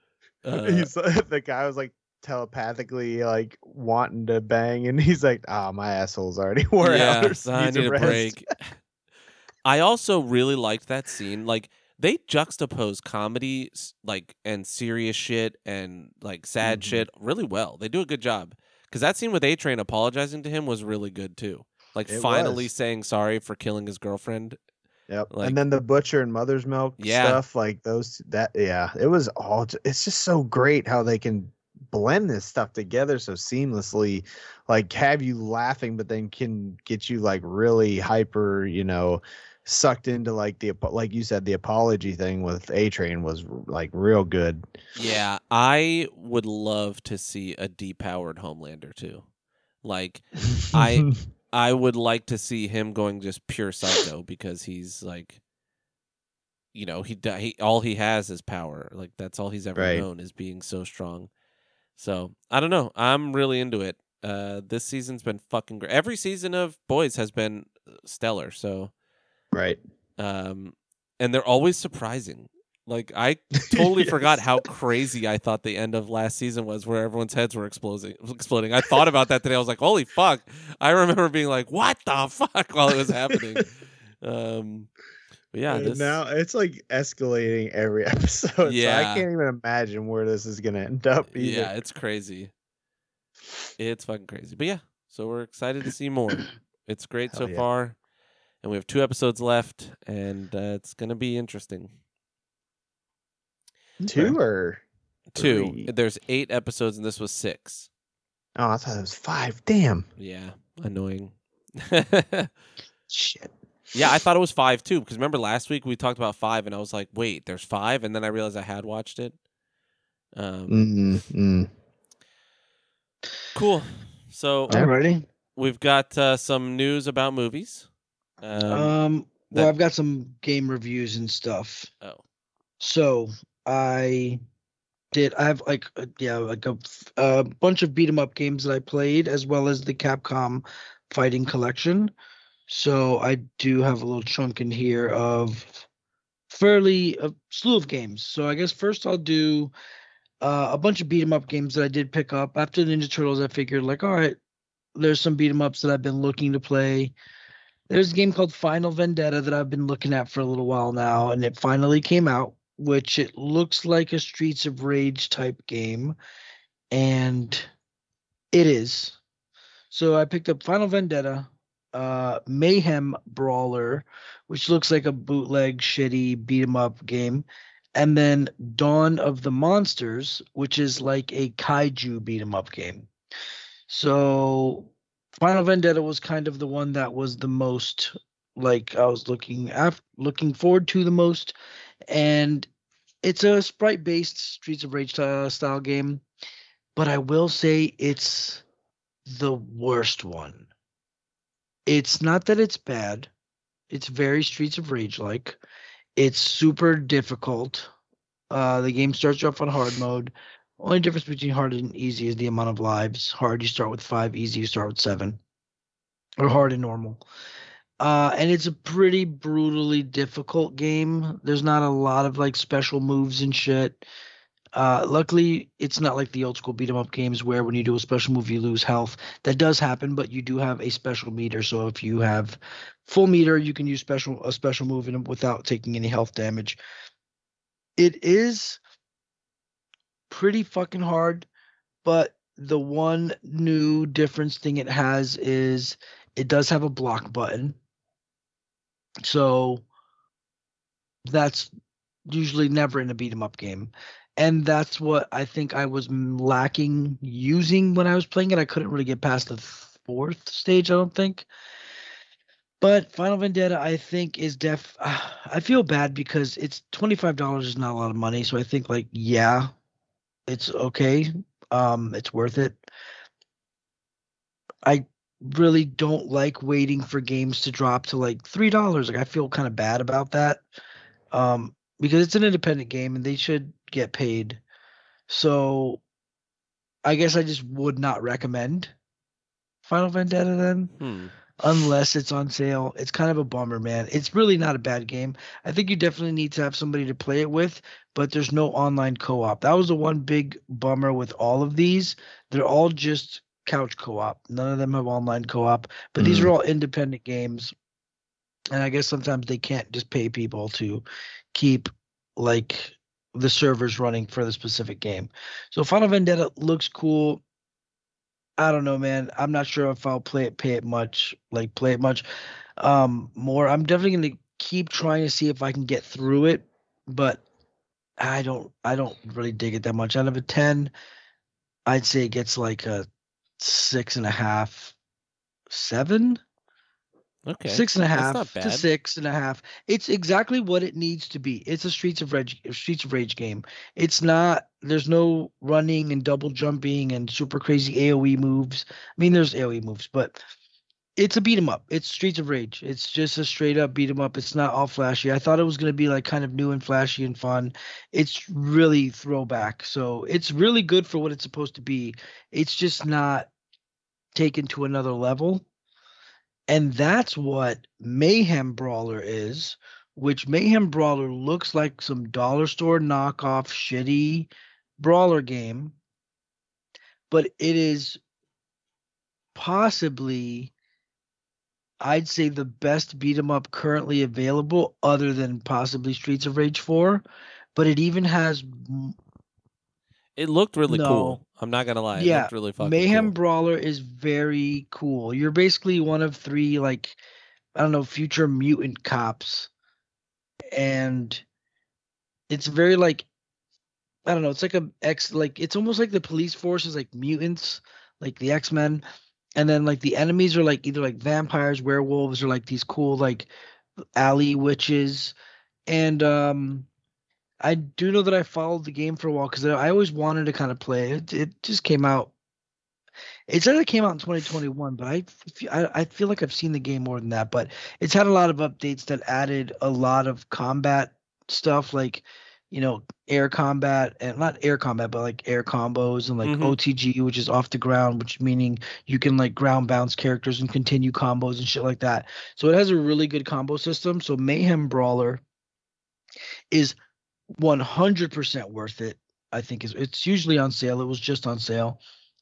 Uh, he's the guy was like telepathically like wanting to bang, and he's like, "Ah, my asshole's already wore yeah, out. so I need a rest." break. I also really liked that scene. Like they juxtapose comedy like and serious shit and like sad Mhm. shit really well. They do a good job. Cuz that scene with A Train apologizing to him was really good too. Like It finally was. saying sorry for killing his girlfriend. Yep. Like- and then the butcher and mother's milk Yeah. stuff, like those that yeah, it was all it's just so great how they can blend this stuff together so seamlessly, like have you laughing, but then can get you like really hyper, you know, sucked into like the like you said, the apology thing with A Train was like real good. Yeah, I would love to see a depowered Homelander too. Like I- I would like to see him going just pure psycho because he's like, you know, he, he all he has is power. Like that's all he's ever Right. known is being so strong. So I don't know. I'm really into it. Uh, this season's been fucking great. Every season of Boys has been uh, stellar. So, right. um, and they're always surprising. Like I totally forgot how crazy I thought the end of last season was, where everyone's heads were exploding. Exploding. I thought about that today. I was like, "Holy fuck!" I remember being like, "What the fuck?" while it was happening. um, but yeah, this, now it's like escalating every episode. So Yeah. I can't even imagine where this is gonna end up. Either. yeah, it's crazy. It's fucking crazy. But yeah, so we're excited to see more. It's great so yeah. far, and we have two episodes left, and uh, it's gonna be interesting. two or Two. Three. There's eight episodes, and this was six. oh, I thought it was five. Damn. Yeah, annoying. Shit. Yeah, I thought it was five too. Because remember last week we talked about five, and I was like, "Wait, there's five? and then I realized I had watched it. Um, Mm, mm. Cool. So Alrighty. we've got uh, some news about movies. Um, Um, that- I've got some game reviews and stuff. oh, So I did. I have like a, yeah, like a, a bunch of beat 'em up games that I played, as well as the Capcom Fighting Collection. So I do have a little chunk in here of fairly a slew of games. So I guess first I'll do uh, a bunch of beat 'em up games that I did pick up after the Ninja Turtles. I figured like, all right, there's some beat 'em ups that I've been looking to play. There's a game called Final Vendetta that I've been looking at for a little while now, and it finally came out, which it looks like a Streets of Rage type game, and it is. So I picked up Final Vendetta, uh, Mayhem Brawler, which looks like a bootleg, shitty beat 'em up game, and then Dawn of the Monsters, which is like a kaiju beat 'em up game. So Final Vendetta was kind of the one that was the most like I was looking af- looking forward to the most, and it's a sprite based Streets of Rage style, style game, but I will say it's the worst one. It's not that it's bad. It's very Streets of Rage like. It's super difficult. Uh, the game starts off on hard mode. Only difference between hard and easy is the amount of lives. Hard, you start with five. Easy, you start with seven. Or hard and normal. Uh, and it's a pretty brutally difficult game. There's not a lot of like special moves and shit. Uh, luckily, it's not like the old school beat 'em up games where when you do a special move you lose health. That does happen, but you do have a special meter. So if you have full meter, you can use special a special move in without taking any health damage. It is pretty fucking hard, but the one new difference thing it has is it does have a block button. So that's usually never in a beat 'em up game. And that's what I think I was lacking using when I was playing it. I couldn't really get past the fourth stage, I don't think. But Final Vendetta, I think, is def. I feel bad because it's twenty five dollars is not a lot of money. So I think like yeah, it's okay. Um, it's worth it. I really don't like waiting for games to drop to like three dollars. Like I feel kind of bad about that. Um, because it's an independent game and they should get paid. So I guess I just would not recommend Final Vendetta then Hmm. unless it's on sale. It's kind of a bummer, man. It's really not a bad game. I think you definitely need to have somebody to play it with, but there's no online co-op. That was the one big bummer with all of these. They're all just couch co-op. None of them have online co-op, but these Mhm. are all independent games. And I guess sometimes they can't just pay people to keep like the servers running for the specific game. So Final Vendetta looks cool. I don't know, man. I'm not sure if I'll play it, pay it much, like play it much um more. I'm definitely gonna keep trying to see if I can get through it, but I don't I don't really dig it that much. Out of a ten, I'd say it gets like a six and a half, seven. Okay. Six and a half to six and a half. It's exactly what it needs to be. It's a Streets of Rage Streets of Rage game. It's not there's no running and double jumping and super crazy AoE moves. I mean there's AoE moves, but it's a beat 'em up. It's Streets of Rage. It's just a straight up beat 'em up. It's not all flashy. I thought it was gonna be like kind of new and flashy and fun. It's really throwback. So it's really good for what it's supposed to be. It's just not taken to another level. And that's what Mayhem Brawler is, which Mayhem Brawler looks like some dollar store knockoff shitty brawler game. But it is possibly, I'd say, the best beat 'em up currently available, other than possibly Streets of Rage 4. But it even has m- It looked really No. cool. I'm not gonna lie. Yeah, really fucking Mayhem cool. Brawler is very cool. You're basically one of three like I don't know future mutant cops, and it's very like I don't know. It's like a X like it's almost like the police force is like mutants, like the X Men, and then like the enemies are like either like vampires, werewolves, or like these cool like alley witches, and um. I do know that I followed the game for a while because I always wanted to kind of play it. It just came out. It said it came out in 2021, but I, I I feel like I've seen the game more than that. But it's had a lot of updates that added a lot of combat stuff, like you know air combat and not air combat, but like air combos and like Mhm. OTG, which is off the ground, which meaning you can like ground bounce characters and continue combos and shit like that. So it has a really good combo system. So Mayhem Brawler is 100% worth it. I think is it's usually on sale. It was just on sale.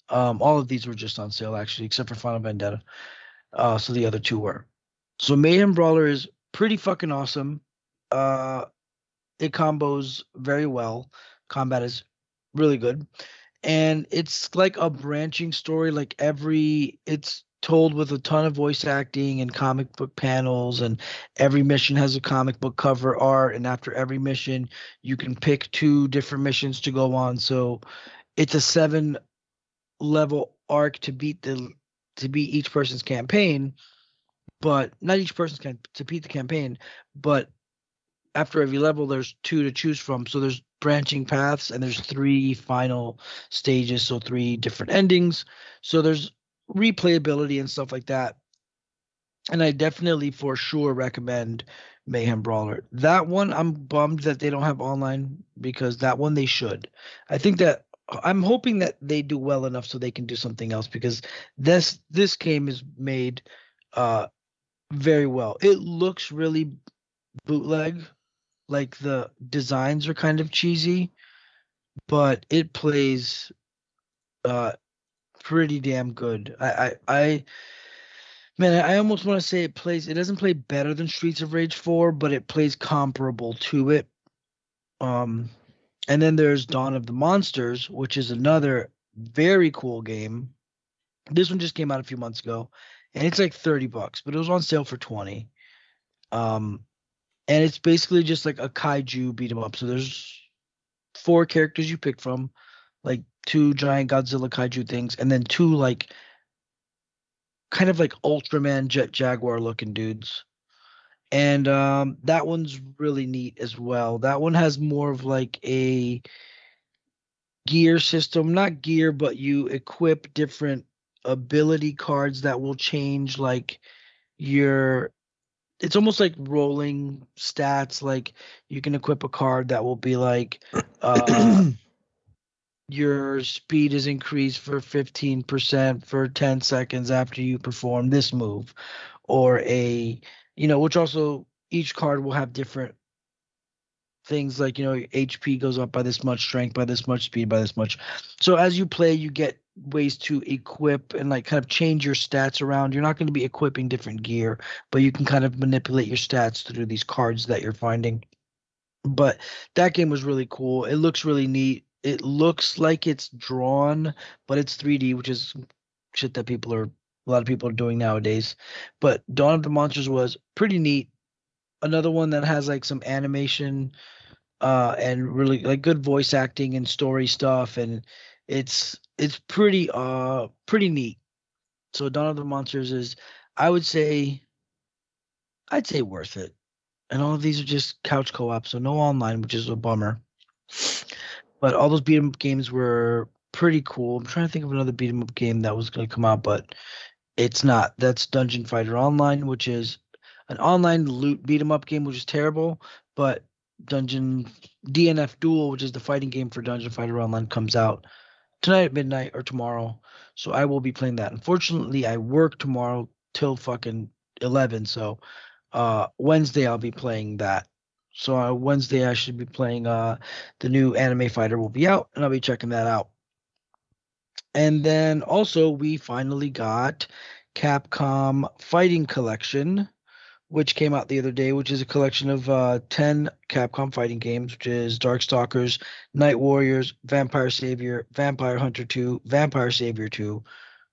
Um, all of these were just on sale actually, except for Final Vendetta. Uh, so the other two were. So Mayhem Brawler is pretty fucking awesome. Uh, it combos very well. Combat is really good, and it's like a branching story. Like every, it's told with a ton of voice acting and comic book panels and every mission has a comic book cover art and after every mission you can pick two different missions to go on. So it's a seven level arc to beat the to beat each person's campaign but not each person's can to beat the campaign but after every level there's two to choose from. So there's branching paths and there's three final stages so three different endings. So there's replayability and stuff like that. And I definitely for sure recommend Mayhem Brawler. That one I'm bummed that they don't have online because that one they should. I think that I'm hoping that they do well enough so they can do something else because this this game is made uh very well. It looks really bootleg. Like the designs are kind of cheesy, but it plays uh pretty damn good. I I, I man, I almost want to say it plays. It doesn't play better than Streets of Rage Four, but it plays comparable to it. Um, and then there's Dawn of the Monsters, which is another very cool game. This one just came out a few months ago, and it's like thirty bucks, but it was on sale for twenty. Um, and it's basically just like a kaiju beat 'em up. So there's four characters you pick from, like two giant Godzilla kaiju things, and then two like kind of like Ultraman Jet Jaguar looking dudes. And um, that one's really neat as well. That one has more of like a gear system, not gear, but you equip different ability cards that will change like your it's almost like rolling stats like you can equip a card that will be like uh your speed is increased for 15% for 10 seconds after you perform this move or a you know which also each card will have different things like you know hp goes up by this much strength by this much speed by this much. So as you play you get ways to equip and like kind of change your stats around. You're not going to be equipping different gear but you can kind of manipulate your stats through these cards that you're finding. But that game was really cool. It looks really neat it looks like it's drawn, but it's 3D, which is shit that people are a lot of people are doing nowadays. But Dawn of the Monsters was pretty neat. Another one that has like some animation uh and really like good voice acting and story stuff and it's it's pretty uh pretty neat. So Dawn of the Monsters is I would say I'd say worth it. And all of these are just couch co-op, so no online, which is a bummer. But all those beat 'em up games were pretty cool. I'm trying to think of another beat 'em up game that was going to come out, but it's not. That's Dungeon Fighter Online, which is an online loot beat 'em up game, which is terrible. But Dungeon DNF Duel, which is the fighting game for Dungeon Fighter Online, comes out tonight at midnight or tomorrow. So I will be playing that. Unfortunately, I work tomorrow till fucking eleven. So uh Wednesday I'll be playing that. So on Wednesday, I should be playing uh, the new Anime Fighter will be out, and I'll be checking that out. And then also, we finally got Capcom Fighting Collection, which came out the other day, which is a collection of uh, 10 Capcom fighting games, which is Darkstalkers, Night Warriors, Vampire Savior, Vampire Hunter 2, Vampire Savior 2,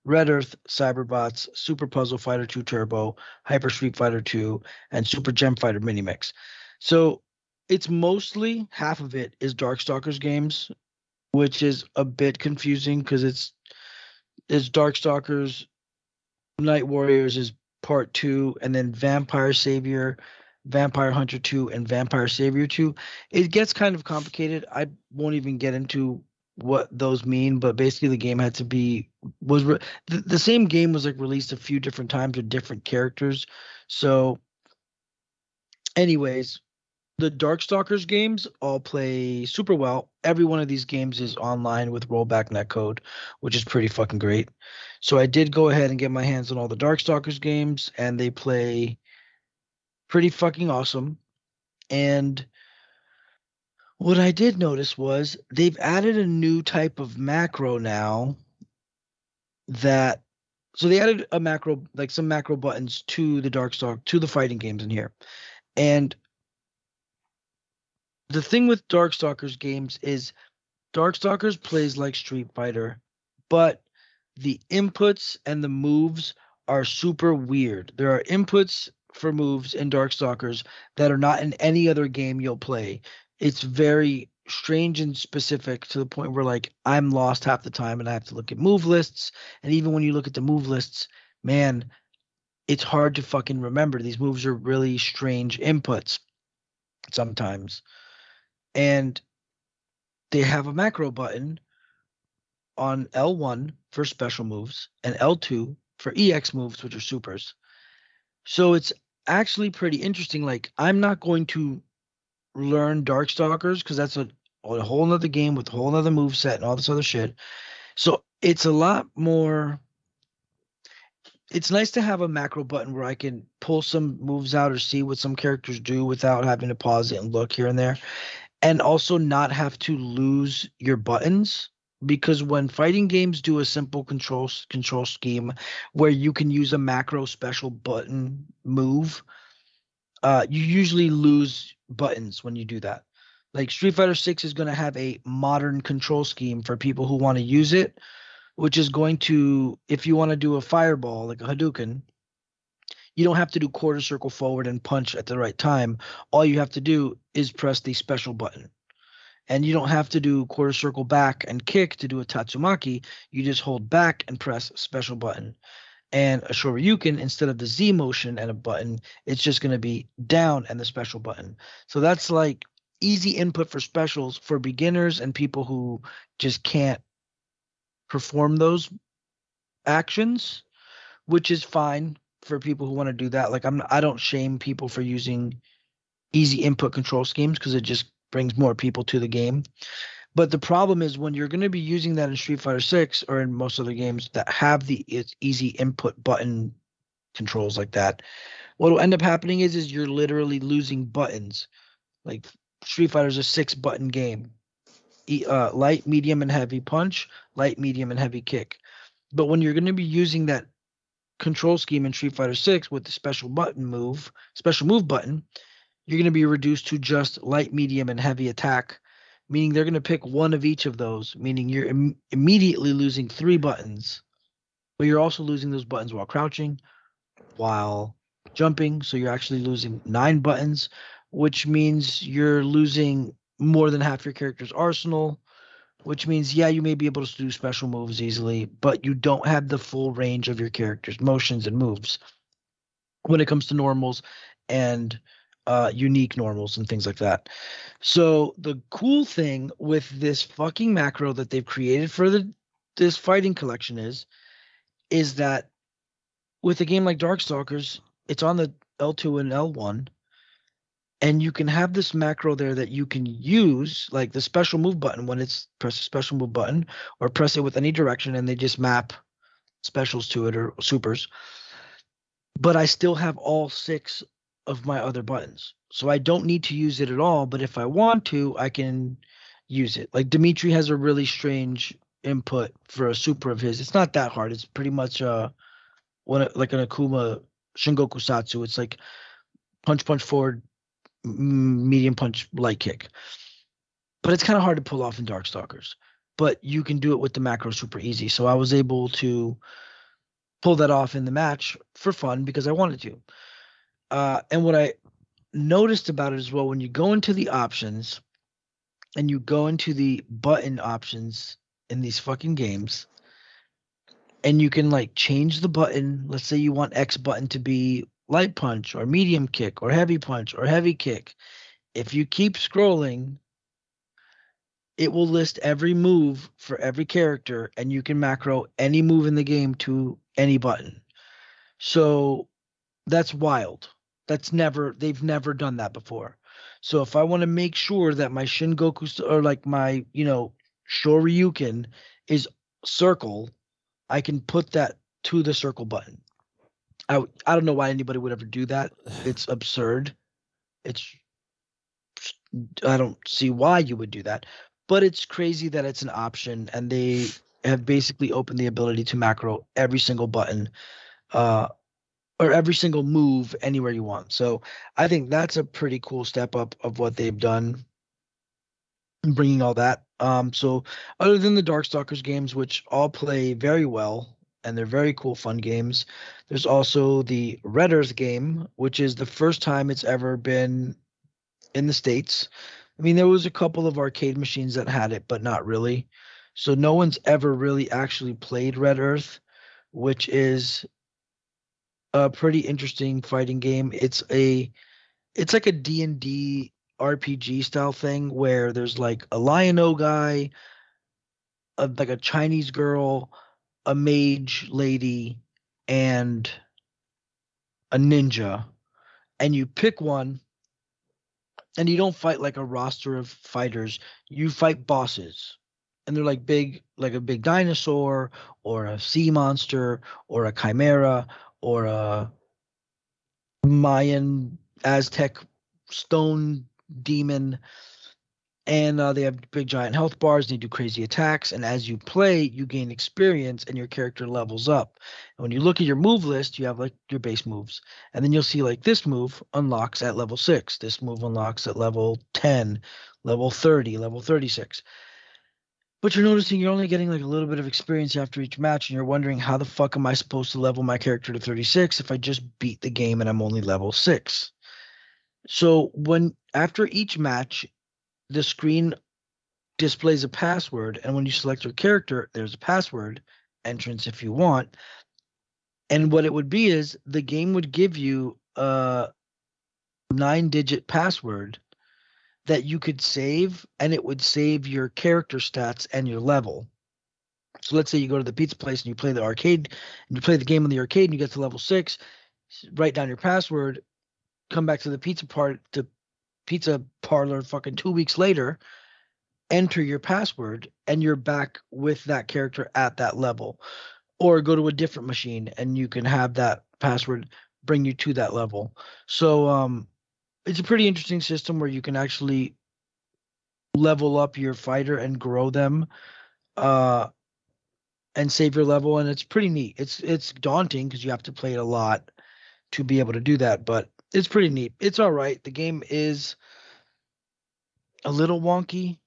Red Earth, Cyberbots, Super Puzzle Fighter 2 Turbo, Hyper Street Fighter 2, and Super Gem Fighter Mini Mix. So it's mostly half of it is Darkstalkers games, which is a bit confusing because it's it's Darkstalkers, Night Warriors is part two, and then Vampire Savior, Vampire Hunter 2, and Vampire Savior 2. It gets kind of complicated. I won't even get into what those mean, but basically the game had to be was re- the, the same game was like released a few different times with different characters. So anyways, the Darkstalkers games all play super well. Every one of these games is online with rollback netcode, which is pretty fucking great. So I did go ahead and get my hands on all the Darkstalkers games, and they play pretty fucking awesome. And What I did notice was they've added a new type of macro now that so they added a macro like some macro buttons to the Darkstalk to the fighting games in here. And the thing with Darkstalkers games is Darkstalkers plays like Street Fighter, but the inputs and the moves are super weird. There are inputs for moves in Darkstalkers that are not in any other game you'll play it's very strange and specific to the point where like I'm lost half the time and I have to look at move lists. And even when you look at the move lists, man, it's hard to fucking remember. These moves are really strange inputs sometimes. And they have a macro button on L1 for special moves and L2 for EX moves, which are supers. So it's actually pretty interesting. Like, I'm not going to learn Darkstalkers because that's a, a whole nother game with a whole nother move set and all this other shit. So it's a lot more. It's nice to have a macro button where I can pull some moves out or see what some characters do without having to pause it and look here and there. And also not have to lose your buttons because when fighting games do a simple control control scheme where you can use a macro special button move, uh, you usually lose buttons when you do that. Like Street Fighter 6 is going to have a modern control scheme for people who want to use it, which is going to, if you want to do a fireball like a Hadouken, you don't have to do quarter circle forward and punch at the right time. All you have to do is press the special button. And you don't have to do quarter circle back and kick to do a Tatsumaki. You just hold back and press special button and a Shoryuken instead of the Z motion and a button, it's just going to be down and the special button. So that's like easy input for specials for beginners and people who just can't perform those actions, which is fine for people who want to do that. Like I'm I don't shame people for using easy input control schemes because it just brings more people to the game. But the problem is when you're going to be using that in Street Fighter 6 or in most other games that have the easy input button controls like that, what will end up happening is is you're literally losing buttons. Like Street Fighter is a six button game. Uh, light, medium, and heavy punch, light, medium, and heavy kick. But when you're going to be using that control scheme in Street Fighter 6 with the special button move, special move button, you're going to be reduced to just light, medium, and heavy attack meaning they're going to pick one of each of those, meaning you're Im- immediately losing three buttons, but you're also losing those buttons while crouching, while jumping. So you're actually losing nine buttons, which means you're losing more than half your character's arsenal. Which means, yeah, you may be able to do special moves easily, but you don't have the full range of your character's motions and moves when it comes to normals and uh, unique normals and things like that. So the cool thing with this fucking macro that they've created for the this fighting collection is, is that with a game like Darkstalkers, it's on the L2 and L1, and you can have this macro there that you can use, like the special move button when it's press a special move button, or press it with any direction, and they just map specials to it or supers. But I still have all six of my other buttons. So I don't need to use it at all, but if I want to, I can use it. Like Demitri has a really strange input for a super of his. It's not that hard. It's pretty much uh one like an Akuma Shingoku Satsu. It's like punch punch forward, medium punch light kick. But it's kind of hard to pull off in Darkstalkers. But you can do it with the macro super easy. So I was able to pull that off in the match for fun because I wanted to. Uh, and what I noticed about it as well, when you go into the options and you go into the button options in these fucking games, and you can like change the button. Let's say you want X button to be light punch or medium kick or heavy punch or heavy kick. If you keep scrolling, it will list every move for every character, and you can macro any move in the game to any button. So that's wild. That's never they've never done that before. So if I want to make sure that my Shingoku or like my, you know, Shoryuken is circle, I can put that to the circle button. I I don't know why anybody would ever do that. It's absurd. It's I don't see why you would do that. But it's crazy that it's an option, and they have basically opened the ability to macro every single button, uh, or every single move anywhere you want. So I think that's a pretty cool step up of what they've done, bringing all that. Um, so other than the Darkstalkers games, which all play very well and they're very cool, fun games. There's also the Red Earth game, which is the first time it's ever been in the states. I mean, there was a couple of arcade machines that had it, but not really. So no one's ever really actually played Red Earth, which is a pretty interesting fighting game. It's a it's like a D&D RPG style thing where there's like a Lion-O guy, a, like a Chinese girl, a mage lady, and a ninja. And you pick one and you don't fight like a roster of fighters. You fight bosses. And they're like big, like a big dinosaur or a sea monster or a chimera or a Mayan Aztec stone demon. And uh, they have big giant health bars. And they do crazy attacks. And as you play, you gain experience and your character levels up. And when you look at your move list, you have like your base moves. And then you'll see like this move unlocks at level six. This move unlocks at level 10, level 30, level 36. But you're noticing you're only getting like a little bit of experience after each match, and you're wondering how the fuck am I supposed to level my character to 36 if I just beat the game and I'm only level six? So when after each match, the screen displays a password, and when you select your character, there's a password entrance if you want. And what it would be is the game would give you a nine digit password that you could save and it would save your character stats and your level. So let's say you go to the pizza place and you play the arcade and you play the game on the arcade and you get to level six, write down your password, come back to the pizza part to pizza parlor fucking two weeks later, enter your password, and you're back with that character at that level. Or go to a different machine and you can have that password bring you to that level. So um it's a pretty interesting system where you can actually level up your fighter and grow them uh and save your level and it's pretty neat it's it's daunting because you have to play it a lot to be able to do that but it's pretty neat it's all right the game is a little wonky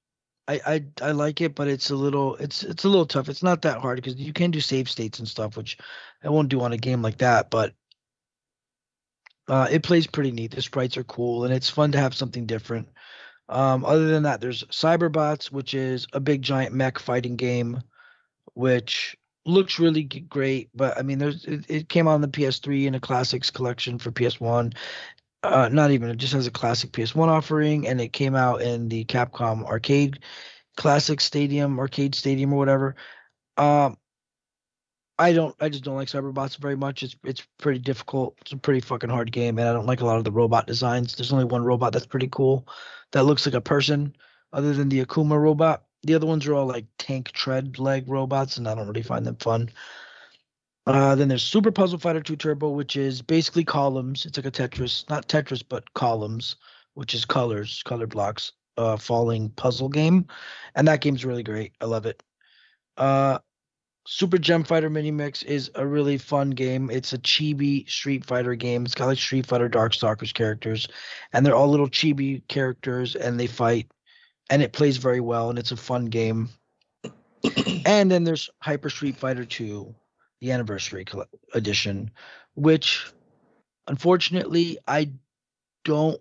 I, I I like it, but it's a little it's it's a little tough. It's not that hard because you can do save states and stuff, which I won't do on a game like that. But uh, it plays pretty neat. The sprites are cool, and it's fun to have something different. Um, other than that, there's Cyberbots, which is a big giant mech fighting game, which looks really great. But I mean, there's it, it came on the PS3 in a classics collection for PS1. Uh, not even it just has a classic PS1 offering, and it came out in the Capcom Arcade Classic Stadium, Arcade Stadium, or whatever. Um, I don't. I just don't like Cyberbots very much. It's it's pretty difficult. It's a pretty fucking hard game, and I don't like a lot of the robot designs. There's only one robot that's pretty cool, that looks like a person, other than the Akuma robot. The other ones are all like tank tread leg robots, and I don't really find them fun. Uh, then there's Super Puzzle Fighter 2 Turbo, which is basically columns. It's like a Tetris, not Tetris, but columns, which is colors, color blocks, uh, falling puzzle game, and that game's really great. I love it. Uh, Super Gem Fighter Mini Mix is a really fun game. It's a chibi Street Fighter game. It's got like Street Fighter Darkstalkers characters, and they're all little chibi characters, and they fight, and it plays very well, and it's a fun game. and then there's Hyper Street Fighter 2, the Anniversary Edition, which unfortunately I don't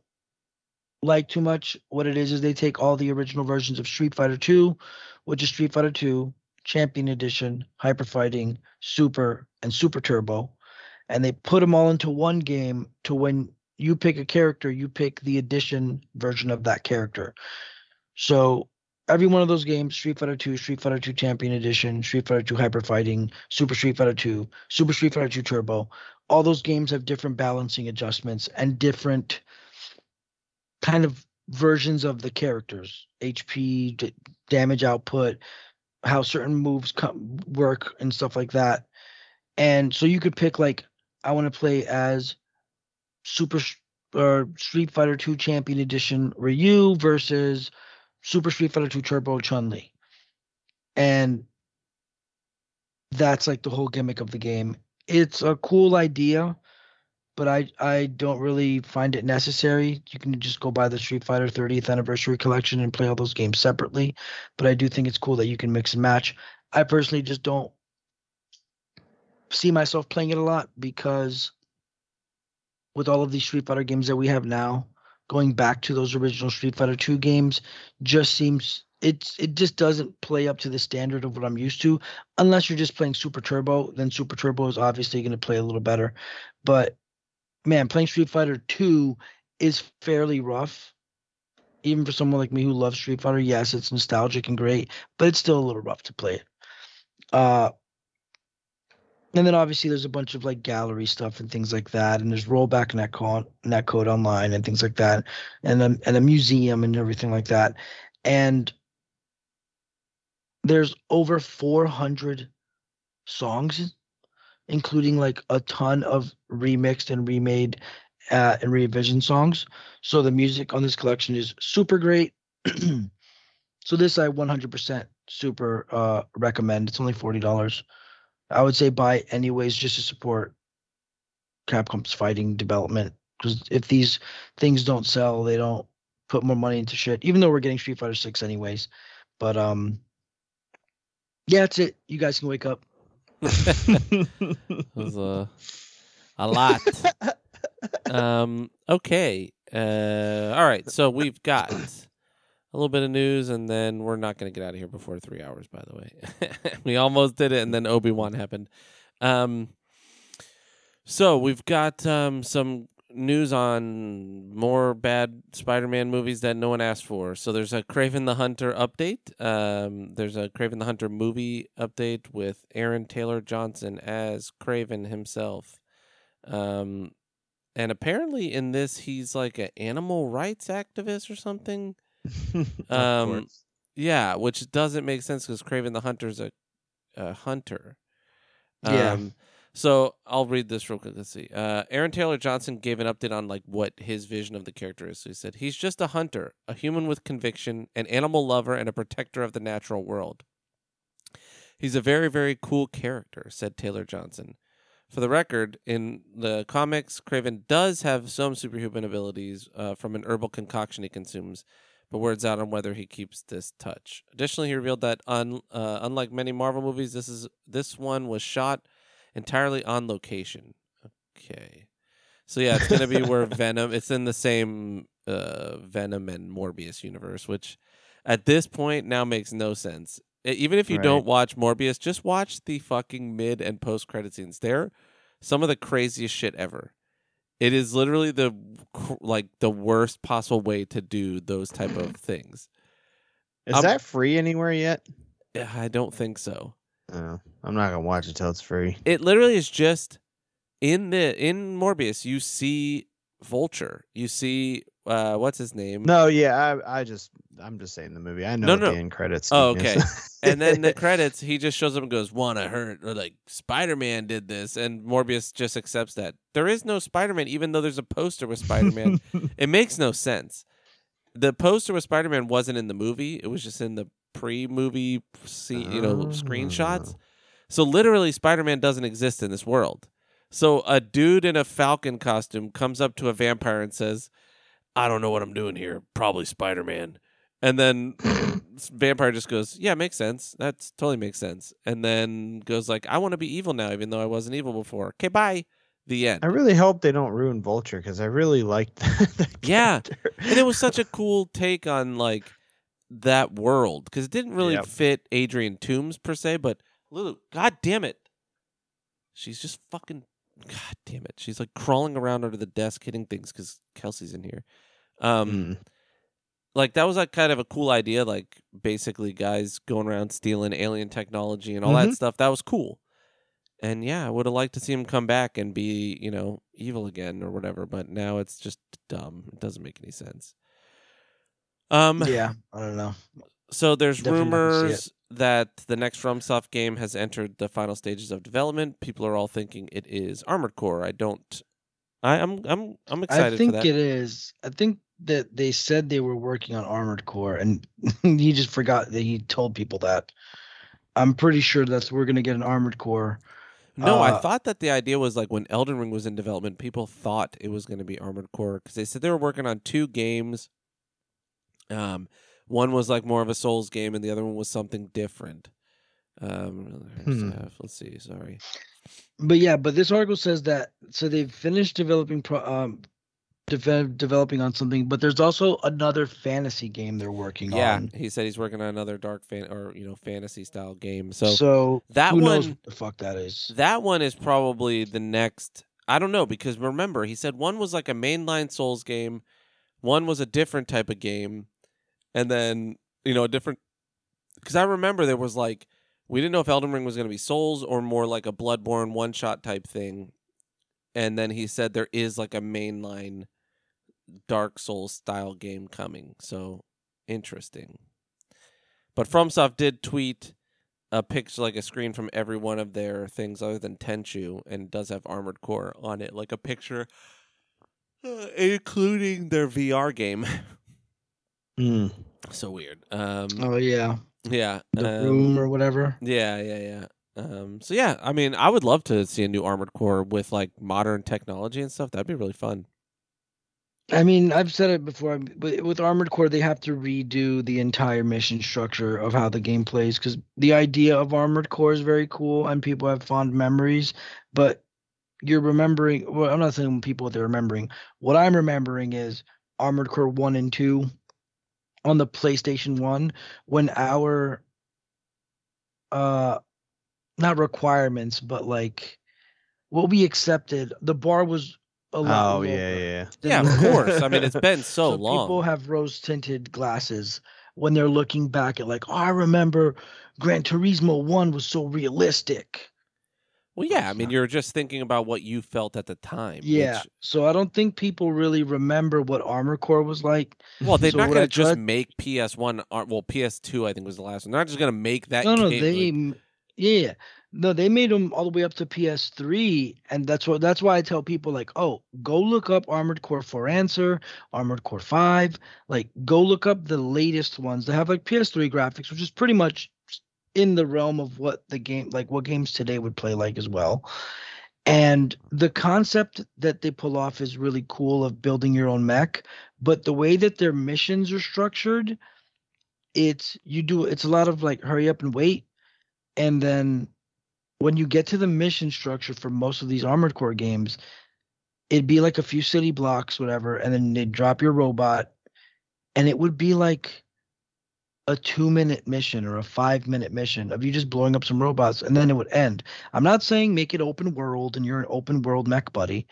like too much. What it is is they take all the original versions of Street Fighter 2, which is Street Fighter 2, Champion Edition, Hyper Fighting, Super, and Super Turbo, and they put them all into one game to when you pick a character, you pick the edition version of that character. So every one of those games, Street Fighter 2, Street Fighter 2 Champion Edition, Street Fighter 2 Hyper Fighting, Super Street Fighter 2, Super Street Fighter 2 Turbo, all those games have different balancing adjustments and different kind of versions of the characters, HP, d- damage output, how certain moves come, work and stuff like that. And so you could pick like I want to play as Super or Street Fighter 2 Champion Edition Ryu versus Super Street Fighter 2 Turbo Chun Li. And that's like the whole gimmick of the game. It's a cool idea, but I I don't really find it necessary. You can just go buy the Street Fighter 30th Anniversary Collection and play all those games separately. But I do think it's cool that you can mix and match. I personally just don't see myself playing it a lot because with all of these Street Fighter games that we have now, going back to those original Street Fighter 2 games just seems it's it just doesn't play up to the standard of what I'm used to. Unless you're just playing Super Turbo, then Super Turbo is obviously going to play a little better. But man, playing Street Fighter 2 is fairly rough. Even for someone like me who loves Street Fighter, yes, it's nostalgic and great, but it's still a little rough to play it. Uh, and then obviously there's a bunch of like gallery stuff and things like that, and there's rollback netcode netcode online and things like that, and a, and a museum and everything like that, and there's over 400 songs, including like a ton of remixed and remade uh, and revision songs. So the music on this collection is super great. so this I 100% super uh, recommend. It's only forty dollars. I would say buy anyways just to support Capcom's fighting development. Because if these things don't sell, they don't put more money into shit. Even though we're getting Street Fighter Six anyways. But um, yeah, that's it. You guys can wake up. Was a, a lot. um, okay. Uh, all right. So we've got a little bit of news, and then we're not going to get out of here before three hours. By the way, we almost did it, and then Obi Wan happened. Um, so we've got um, some news on more bad Spider-Man movies that no one asked for. So there's a Kraven the Hunter update. Um, there's a Kraven the Hunter movie update with Aaron Taylor Johnson as Kraven himself. Um, and apparently in this he's like an animal rights activist or something. Um, Yeah, which doesn't make sense because Kraven the Hunter's a, a hunter. Yeah. Um, so I'll read this real quick. Let's see. Uh, Aaron Taylor Johnson gave an update on like what his vision of the character is. So he said he's just a hunter, a human with conviction, an animal lover, and a protector of the natural world. He's a very very cool character," said Taylor Johnson. For the record, in the comics, Kraven does have some superhuman abilities uh, from an herbal concoction he consumes, but words out on whether he keeps this touch. Additionally, he revealed that un, uh, unlike many Marvel movies, this is this one was shot entirely on location. Okay, so yeah, it's gonna be where Venom. It's in the same uh, Venom and Morbius universe, which at this point now makes no sense. Even if you Right. don't watch Morbius, just watch the fucking mid and post credit scenes. They're some of the craziest shit ever. It is literally the like the worst possible way to do those type of things. Is Um, that free anywhere yet? I don't think so. Oh, I'm not gonna watch it till it's free. It literally is just in the in Morbius. You see Vulture. You see uh what's his name? No, yeah, I, I just, I'm just saying the movie. I know No, no. the end credits. Oh, okay. and then the credits, he just shows up and goes, "One, I heard, or like Spider Man did this," and Morbius just accepts that there is no Spider Man, even though there's a poster with Spider Man. it makes no sense. The poster with Spider Man wasn't in the movie; it was just in the pre-movie, scene, you know, screenshots. Oh. So literally, Spider Man doesn't exist in this world. So a dude in a Falcon costume comes up to a vampire and says, "I don't know what I'm doing here. Probably Spider Man." And then vampire just goes, "Yeah, makes sense. That totally makes sense." And then goes like, "I want to be evil now, even though I wasn't evil before." Okay, bye. The end. I really hope they don't ruin Vulture because I really liked that Yeah. character. and it was such a cool take on like that world because it didn't really Yep. fit Adrian Toombs per se, but Lulu, god damn it, she's just fucking, god damn it, she's like crawling around under the desk hitting things because Kelsey's in here. Um, Mm. like that was like kind of a cool idea, like basically guys going around stealing alien technology and all that Mhm. stuff. That was cool. And yeah, I would have liked to see him come back and be, you know, evil again or whatever, but now it's just dumb. It doesn't make any sense. Um yeah, I don't know. So there's Definitely not gonna see rumors that the next FromSoft game has entered the final stages of development. People are all thinking it is Armored Core. I don't I, I'm I'm I'm excited I think it is. I think that they said they were working on Armored Core, and he just forgot that he told people that. I'm pretty sure that's we're gonna get an Armored Core. no, I uh, thought that the idea was like when Elden Ring was in development, people thought it was going to be Armored Core because they said they were working on two games. Um, one was like more of a Souls game, and the other one was something different. Um, Hmm. let's see. Sorry. But yeah, but this article says that so they've finished developing pro, um deve- developing on something, but there's also another fantasy game they're working Yeah, on. Yeah, he said he's working on another dark fan or you know fantasy style game. So, So, that who knows one- what the fuck that is? that one is probably the next. I don't know because remember he said one was like a mainline Souls game, one was a different type of game, and then you know a different. Because I remember there was like we didn't know if Elden Ring was going to be Souls or more like a Bloodborne one shot type thing, and then he said there is like a mainline Dark Souls style game coming. So interesting. But FromSoft did tweet a picture, like a screen from every one of their things other than Tenchu, and does have Armored Core on it, like a picture, uh, including their VR game. Hmm. so weird. Um, Oh yeah, yeah. the um, room or whatever. yeah, yeah, yeah. Um, so yeah, I mean, I would love to see a new Armored Core with like modern technology and stuff. That'd be really fun. I mean, I've said it before, with Armored Core, they have to redo the entire mission structure of how the game plays because the idea of Armored Core is very cool and people have fond memories, but you're remembering. Well, I'm not saying people they're remembering. What I'm remembering is Armored Core one and two on the PlayStation One when our uh not requirements, but like what we accepted, the bar was a lot. Oh lower yeah, yeah. Yeah, of course. I mean, it's been so, long. People have rose tinted glasses when they're looking back at like, oh, I remember Gran Turismo One was so realistic. Well, oh, yeah. I mean, you're just thinking about what you felt at the time. Yeah. which- So I don't think people really remember what Armor Core was like. well, they're So not going to just tried- make PS1. Or, uh, well, PS2, I think was the last one. They're not just going to make that. no, no, game, they, like- yeah, no, they made them all the way up to PS3, and that's what that's why I tell people like, oh, go look up Armored Core 4 Answer, Armored Core 5, like go look up the latest ones They have like PS3 graphics, which is pretty much in the realm of what the game like what games today would play like as well. And the concept that they pull off is really cool of building your own mech, but the way that their missions are structured, it's you do it's a lot of like hurry up and wait and then when you get to the mission structure for most of these armored core games it'd be like a few city blocks whatever and then they'd drop your robot and it would be like a two minute mission or a five minute mission of you just blowing up some robots and then it would end. I'm not saying make it open world and you're an open world mech buddy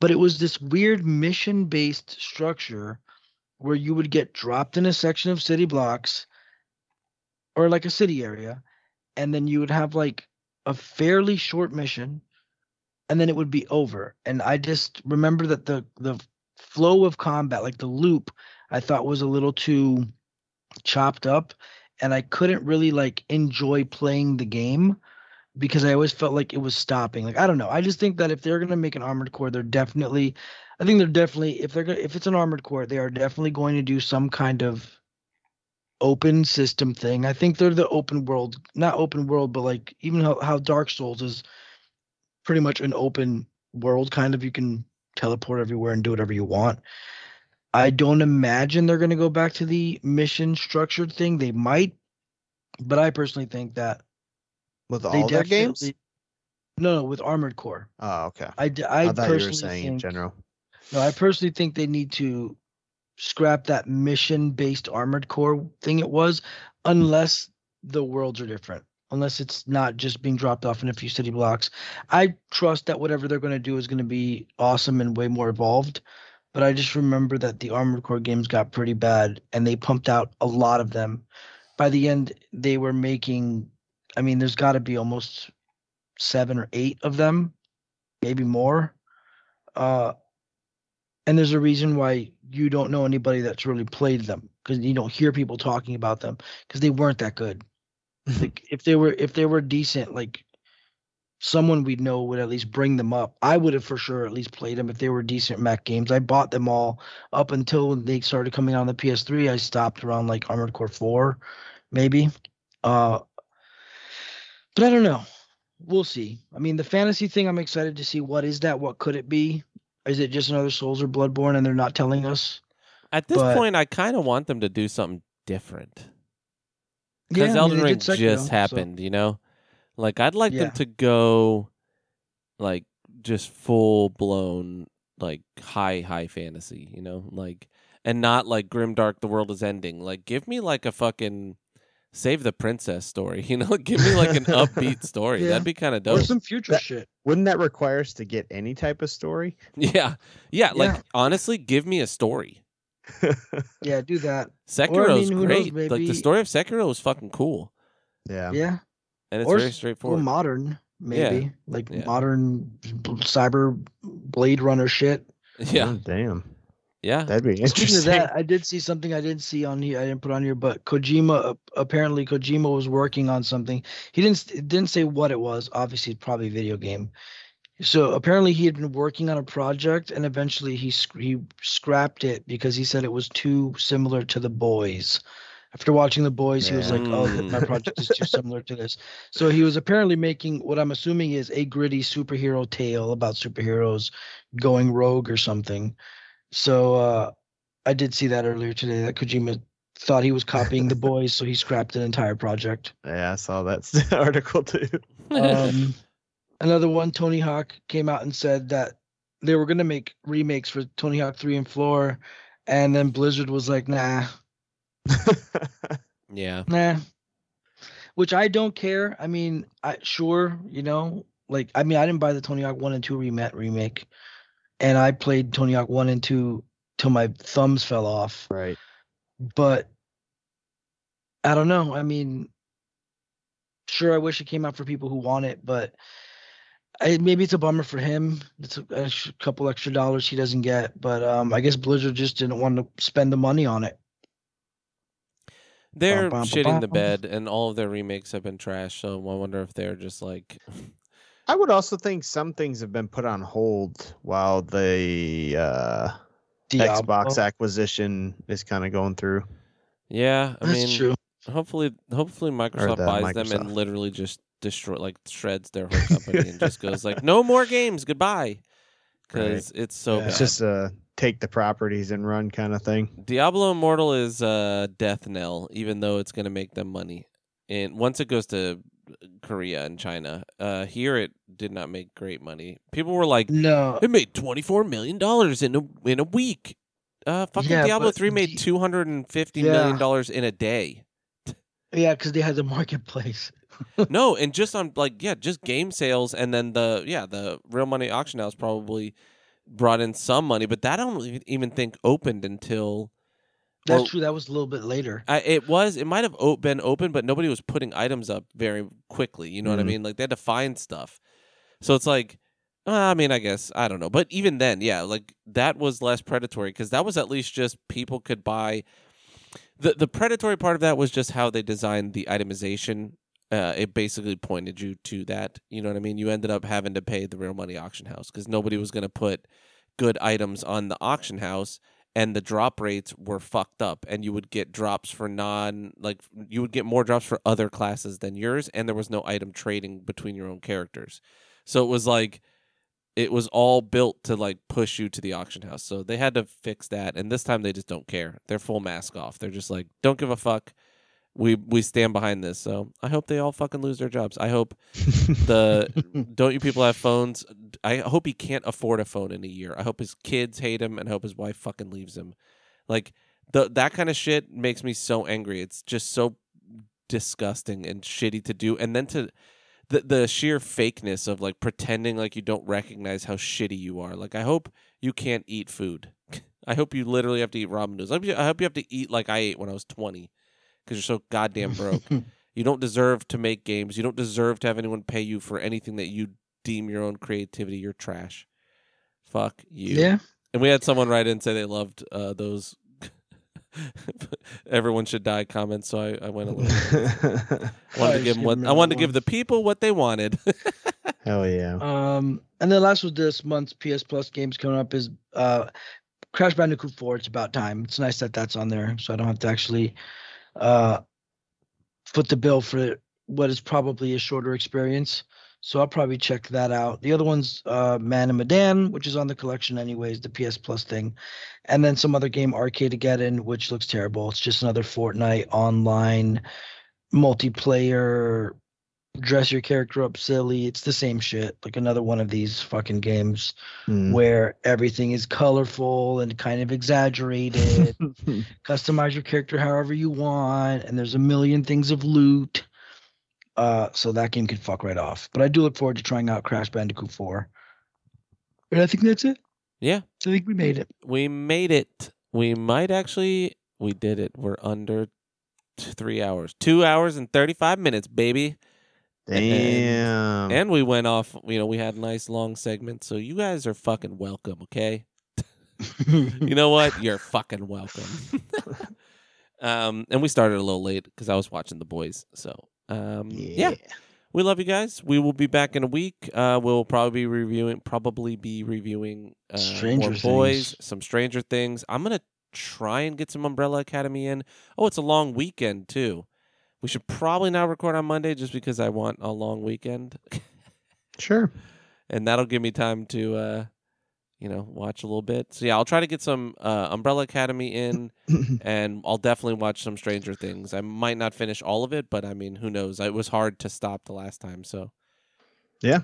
but it was this weird mission based structure where you would get dropped in a section of city blocks or like a city area and then you would have like a fairly short mission and then it would be over. And i just remember that the the flow of combat like the loop i thought was a little too chopped up and i couldn't really like enjoy playing the game because i always felt like it was stopping like i don't know i just think that if they're to make an armored core they're definitely i think they're definitely if they're to if it's an armored core they are definitely going to do some kind of open system thing. I think they're the open world, not open world, but like even how, how Dark Souls is pretty much an open world kind of you can teleport everywhere and do whatever you want. I don't imagine they're going to go back to the mission structured thing. They might, but I personally think that With all their games? No, no, with Armored Core. Oh, okay. I, I, I, thought you were personally saying in general. No, I personally think they need to scrap that mission based armored core thing it was, unless the worlds are different. Unless it's not just being dropped off in a few city blocks. I trust that whatever they're going to do is going to be awesome and way more evolved. But I just remember that the Armored Core games got pretty bad and they pumped out a lot of them. By the end, they were making, I mean, there's got to be almost seven or eight of them, maybe more. Uh, and there's a reason why you don't know anybody that's really played them because you don't hear people talking about them because they weren't that good. like if they were if they were decent, like someone we'd know would at least bring them up. I would have for sure at least played them if they were decent mech games. I bought them all up until when they started coming out on the PS3. I stopped around like Armored Core 4, maybe. Uh, but I don't know. We'll see. I mean, the fantasy thing, I'm excited to see what is that? What could it be? Is it just another Souls or Bloodborne and they're not telling us? At this But- point, I kind of want them to do something different Yeah, because I mean, Elden Ring Sekiro, just so- happened. You know, like I'd like them to go like just full blown like high high fantasy. You know, like and not like grim dark The world is ending. Like give me like a fucking save the princess story. You know, give me like an upbeat story. Yeah. That'd be kind of dope. or some future That- shit. Wouldn't that require us to get any type of story? Yeah, yeah. Like Yeah. honestly, give me a story. Yeah, do that. Sekiro's who knows, great. like the story of Sekiro is fucking cool, yeah. Yeah. And it's Or very s- Go straightforward. modern, maybe. Like Yeah. modern cyber Blade Runner shit. yeah, Oh, damn. yeah. That'd be interesting. Speaking of that, I did see something I didn't see on here. I didn't put on here, but Kojima apparently Kojima was working on something. He didn't didn't say what it was. Obviously, probably video game. So apparently, he had been working on a project, and eventually he sc- he scrapped it because he said it was too similar to the boys. After watching the boys, he was like, "Oh, my project is too similar to this." So he was apparently making what I'm assuming is a gritty superhero tale about superheroes going rogue or something. So uh, I did see that earlier today that Kojima thought he was copying the boys, so he scrapped an entire project. Yeah, I saw that article too. Um, another one, Tony Hawk came out and said that they were gonna make remakes for Tony Hawk 3 and 4, and then Blizzard was like, nah, yeah, nah. Which I don't care. I mean, I sure, you know, like I mean, I didn't buy the Tony Hawk 1 and 2 remake remake. And I played Tony Hawk 1 and 2 till my thumbs fell off. right. but I don't know. I mean, sure, I wish it came out for people who want it, but I, maybe it's a bummer for him. It's a, a couple extra dollars he doesn't get, but um, I guess Blizzard just didn't want to spend the money on it. They're bum, bum, shitting the bum. bed, and all of their remakes have been trash. So I wonder if they're just like, I would also think some things have been put on hold while the uh, Xbox acquisition is kind of going through. yeah. I That's mean, true. hopefully, hopefully Microsoft the buys them and literally just destroy, like shreds their whole company and just goes like, no more games, goodbye, because it's so Yeah. bad. It's just a take the properties and run kind of thing. Diablo Immortal is a death knell, even though it's going to make them money. And once it goes to Korea and China, uh, here it did not make great money. People were like, No, "It made twenty four million dollars in a in a week." Uh, fucking Yeah, Diablo three made the- two hundred and fifty million Yeah. dollars in a day. yeah, because they had the marketplace. no, and just on like yeah, just game sales, and then the yeah the real money auction house probably brought in some money, but that I don't even- think opened until That's Well- true. That was a little bit later. I, it was. It might have been open, but nobody was putting items up very quickly. You know what I Mhm. mean? Like they had to find stuff. So it's like, uh, I mean, I guess I don't know, but even then, yeah, like that was less predatory because that was at least just people could buy. The the predatory part of that was just how they designed the itemization. Uh, it basically pointed you to that. You know what I mean? You ended up having to pay the real money auction house because nobody was going to put good items on the auction house and the drop rates were fucked up and you would get drops for non like you would get more drops for other classes than yours and there was no item trading between your own characters so it was like it was all built to like push you to the auction house so they had to fix that and this time they just don't care they're full mask off they're just like don't give a fuck we we stand behind this so i hope they all fucking lose their jobs i hope the don't you people have phones? I hope he can't afford a phone in a year. I hope his kids hate him and I hope his wife fucking leaves him. Like the that kind of shit makes me so angry. It's just so disgusting and shitty to do. And then to the the sheer fakeness of like pretending like you don't recognize how shitty you are. Like I hope you can't eat food. I hope you literally have to eat ramen noodles. I hope you, I hope you have to eat like I ate when I was 20 because you're so goddamn broke. You don't deserve to make games. You don't deserve to have anyone pay you for anything that you deem your own creativity. You're trash. Fuck you. yeah. And we had someone write in and say they loved uh, those everyone should die comments. So I, I went a little. I wanted to give just them what I wanted to give the people what they wanted. Hell yeah. Um, and then last was this month's PS Plus games coming up is uh, Crash Bandicoot 4. It's about time. It's nice that that's on there, so I don't have to actually uh, foot the bill for what is probably a shorter experience. So I'll probably check that out. The other one's uh, Man of Medan, which is on the collection anyways, the PS Plus thing, and then some other game Arcadegeddon, which looks terrible. It's just another Fortnite online multiplayer dress your character up silly. It's the same shit. Like another one of these fucking games Mm. where everything is colorful and kind of exaggerated. Customize your character however you want, and there's a million things of loot. Uh, so that game could fuck right off. But I do look forward to trying out Crash Bandicoot 4. And I think that's it. Yeah, I think we made it. we made it. We might actually. We did it. We're under three hours. Two hours and thirty-five minutes, baby. Damn. And we went off. You know, we had a nice long segments. So you guys are fucking welcome. Okay. you know what? You're fucking welcome. um, and we started a little late because I was watching the boys. So, um, yeah. we love you guys. We will be back in a week. Uh, we'll probably be reviewing, probably be reviewing uh, Stranger more boys, Things. some Stranger Things. I'm gonna try and get some Umbrella Academy in. Oh, it's a long weekend too. We should probably not record on Monday just because I want a long weekend, Sure. and that'll give me time to, uh, you know, watch a little bit. So yeah, I'll try to get some uh, Umbrella Academy in and I'll definitely watch some Stranger Things. I might not finish all of it, but I mean, who knows? It was hard to stop the last time, so Yeah.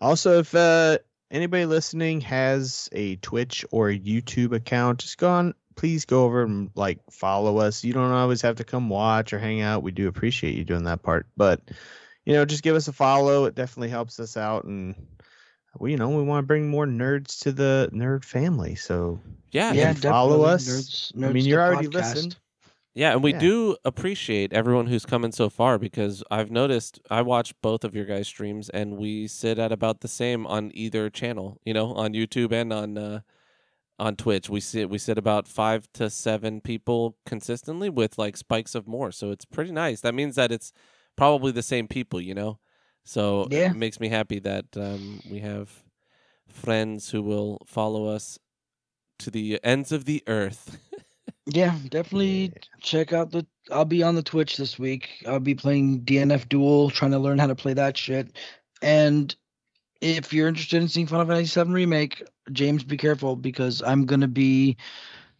Also, if uh, anybody listening has a Twitch or a YouTube account, just go on. Please go over and like follow us. You don't always have to come watch or hang out. We do appreciate you doing that part, but you know, just give us a follow. It definitely helps us out, and we, you know, we want to bring more nerds to the nerd family. So yeah, yeah, follow us. Nerds, I mean, you're already podcast. listened. yeah, and we Yeah. do appreciate everyone who's coming so far because I've noticed I watch both of your guys' streams and we sit at about the same on either channel, you know, on YouTube and on uh, on Twitch. We sit we sit about five to seven people consistently with like spikes of more, so it's pretty nice. That means that it's probably the same people, you know. So Yeah. it makes me happy that um, we have friends who will follow us to the ends of the earth. Yeah, definitely check out the. I'll be on the Twitch this week. I'll be playing DNF Duel, trying to learn how to play that shit. And if you're interested in seeing Final Fantasy VII Remake, James, be careful because I'm gonna be.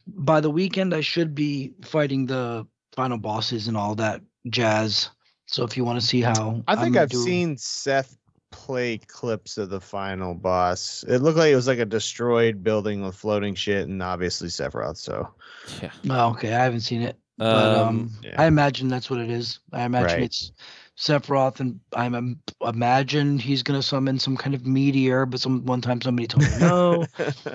By the weekend, I should be fighting the final bosses and all that jazz. So if you want to see how, I think I'm I've doing- seen Seth play clips of the final boss. It looked like it was like a destroyed building with floating shit, and obviously Sephiroth. So yeah. Oh, okay, I haven't seen it, but um, Um, yeah. I imagine that's what it is. I imagine Right. it's Sephiroth, and I am imagine he's gonna summon some kind of meteor. But some one time somebody told me no.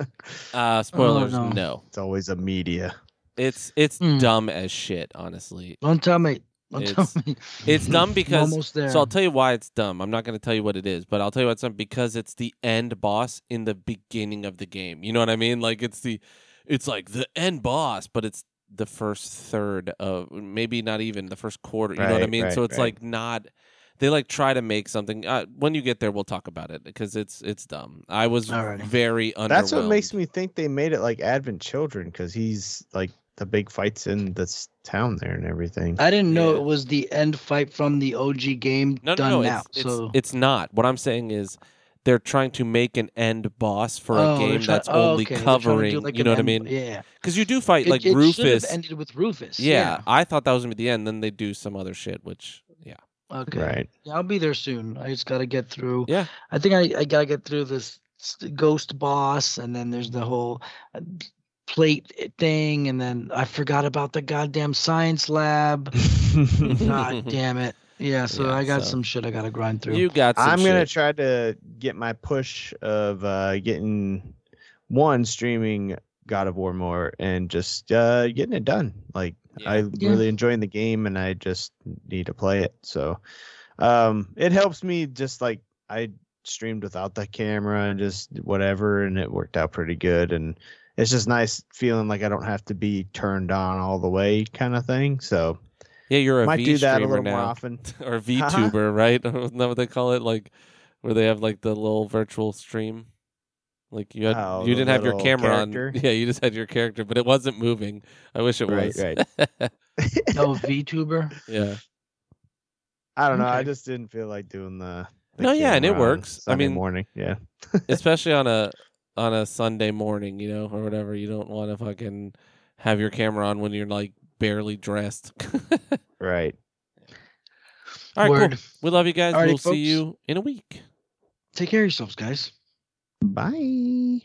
uh, spoilers, no. no. it's always a media. It's it's Mm. dumb as shit, honestly. Don't tell me. Don't tell It's- me. It's dumb because almost there. So I'll tell you why it's dumb. I'm not going to tell you what it is, but I'll tell you why it's dumb because it's the end boss in the beginning of the game. You know what I mean? Like it's the, it's like the end boss, but it's the first third of maybe not even the first quarter. You know what I Right, mean? so it's right. like not. They like try to make something. Uh, when you get there, we'll talk about it because it's it's dumb. I was Alrighty. very underwhelmed. That's what makes me think they made it like Advent Children because he's like the big fights in this town there and everything. I didn't know Yeah. it was the end fight from the OG game No, no, done no. now. It's, it's, so it's not. What I'm saying is they're trying to make an end boss for Oh, a game try- that's oh, only okay, they're trying to do, covering. like, you an know what I mean? Yeah. Because you do fight It- like it should Rufus. have ended with Rufus. yeah, I thought that was gonna be the end. Then they do some other shit, which yeah, Okay. Right. Yeah, I'll be there soon. I just got to get through. Yeah. I think I, I got to get through this ghost boss, and then there's the whole uh, plate thing, and then I forgot about the goddamn science lab. God damn it. Yeah, so Yeah, I got so- some shit I got to grind through. you got. Some I'm gonna shit. try to get my push of uh, getting one streaming God of War more and just uh, getting it done. Like Yeah. I Yeah. really enjoying the game and I just need to play it. So um, it helps me just like I streamed without the camera and just whatever, and it worked out pretty good. And it's just nice feeling like I don't have to be turned on all the way, kind of thing. So Yeah, you're a might V do that a streamer little now, more often. or VTuber, right? Isn't that what they call it? Like where they have like the little virtual stream. Like you had, Oh, you the didn't have your little camera character? on. Yeah, you just had your character, but it wasn't moving. I wish it Right, was. right. Oh, VTuber. yeah. I don't know. I Okay. just didn't feel like doing the. the No, yeah, and it camera on works. I Sunday mean- morning. Yeah. especially on a on a Sunday morning, you know, or whatever. You don't want to fucking have your camera on when you're like barely dressed. Right. All right, Word. cool. We love you guys. Alrighty, we'll folks. see you in a week. Take care of yourselves, guys. Bye.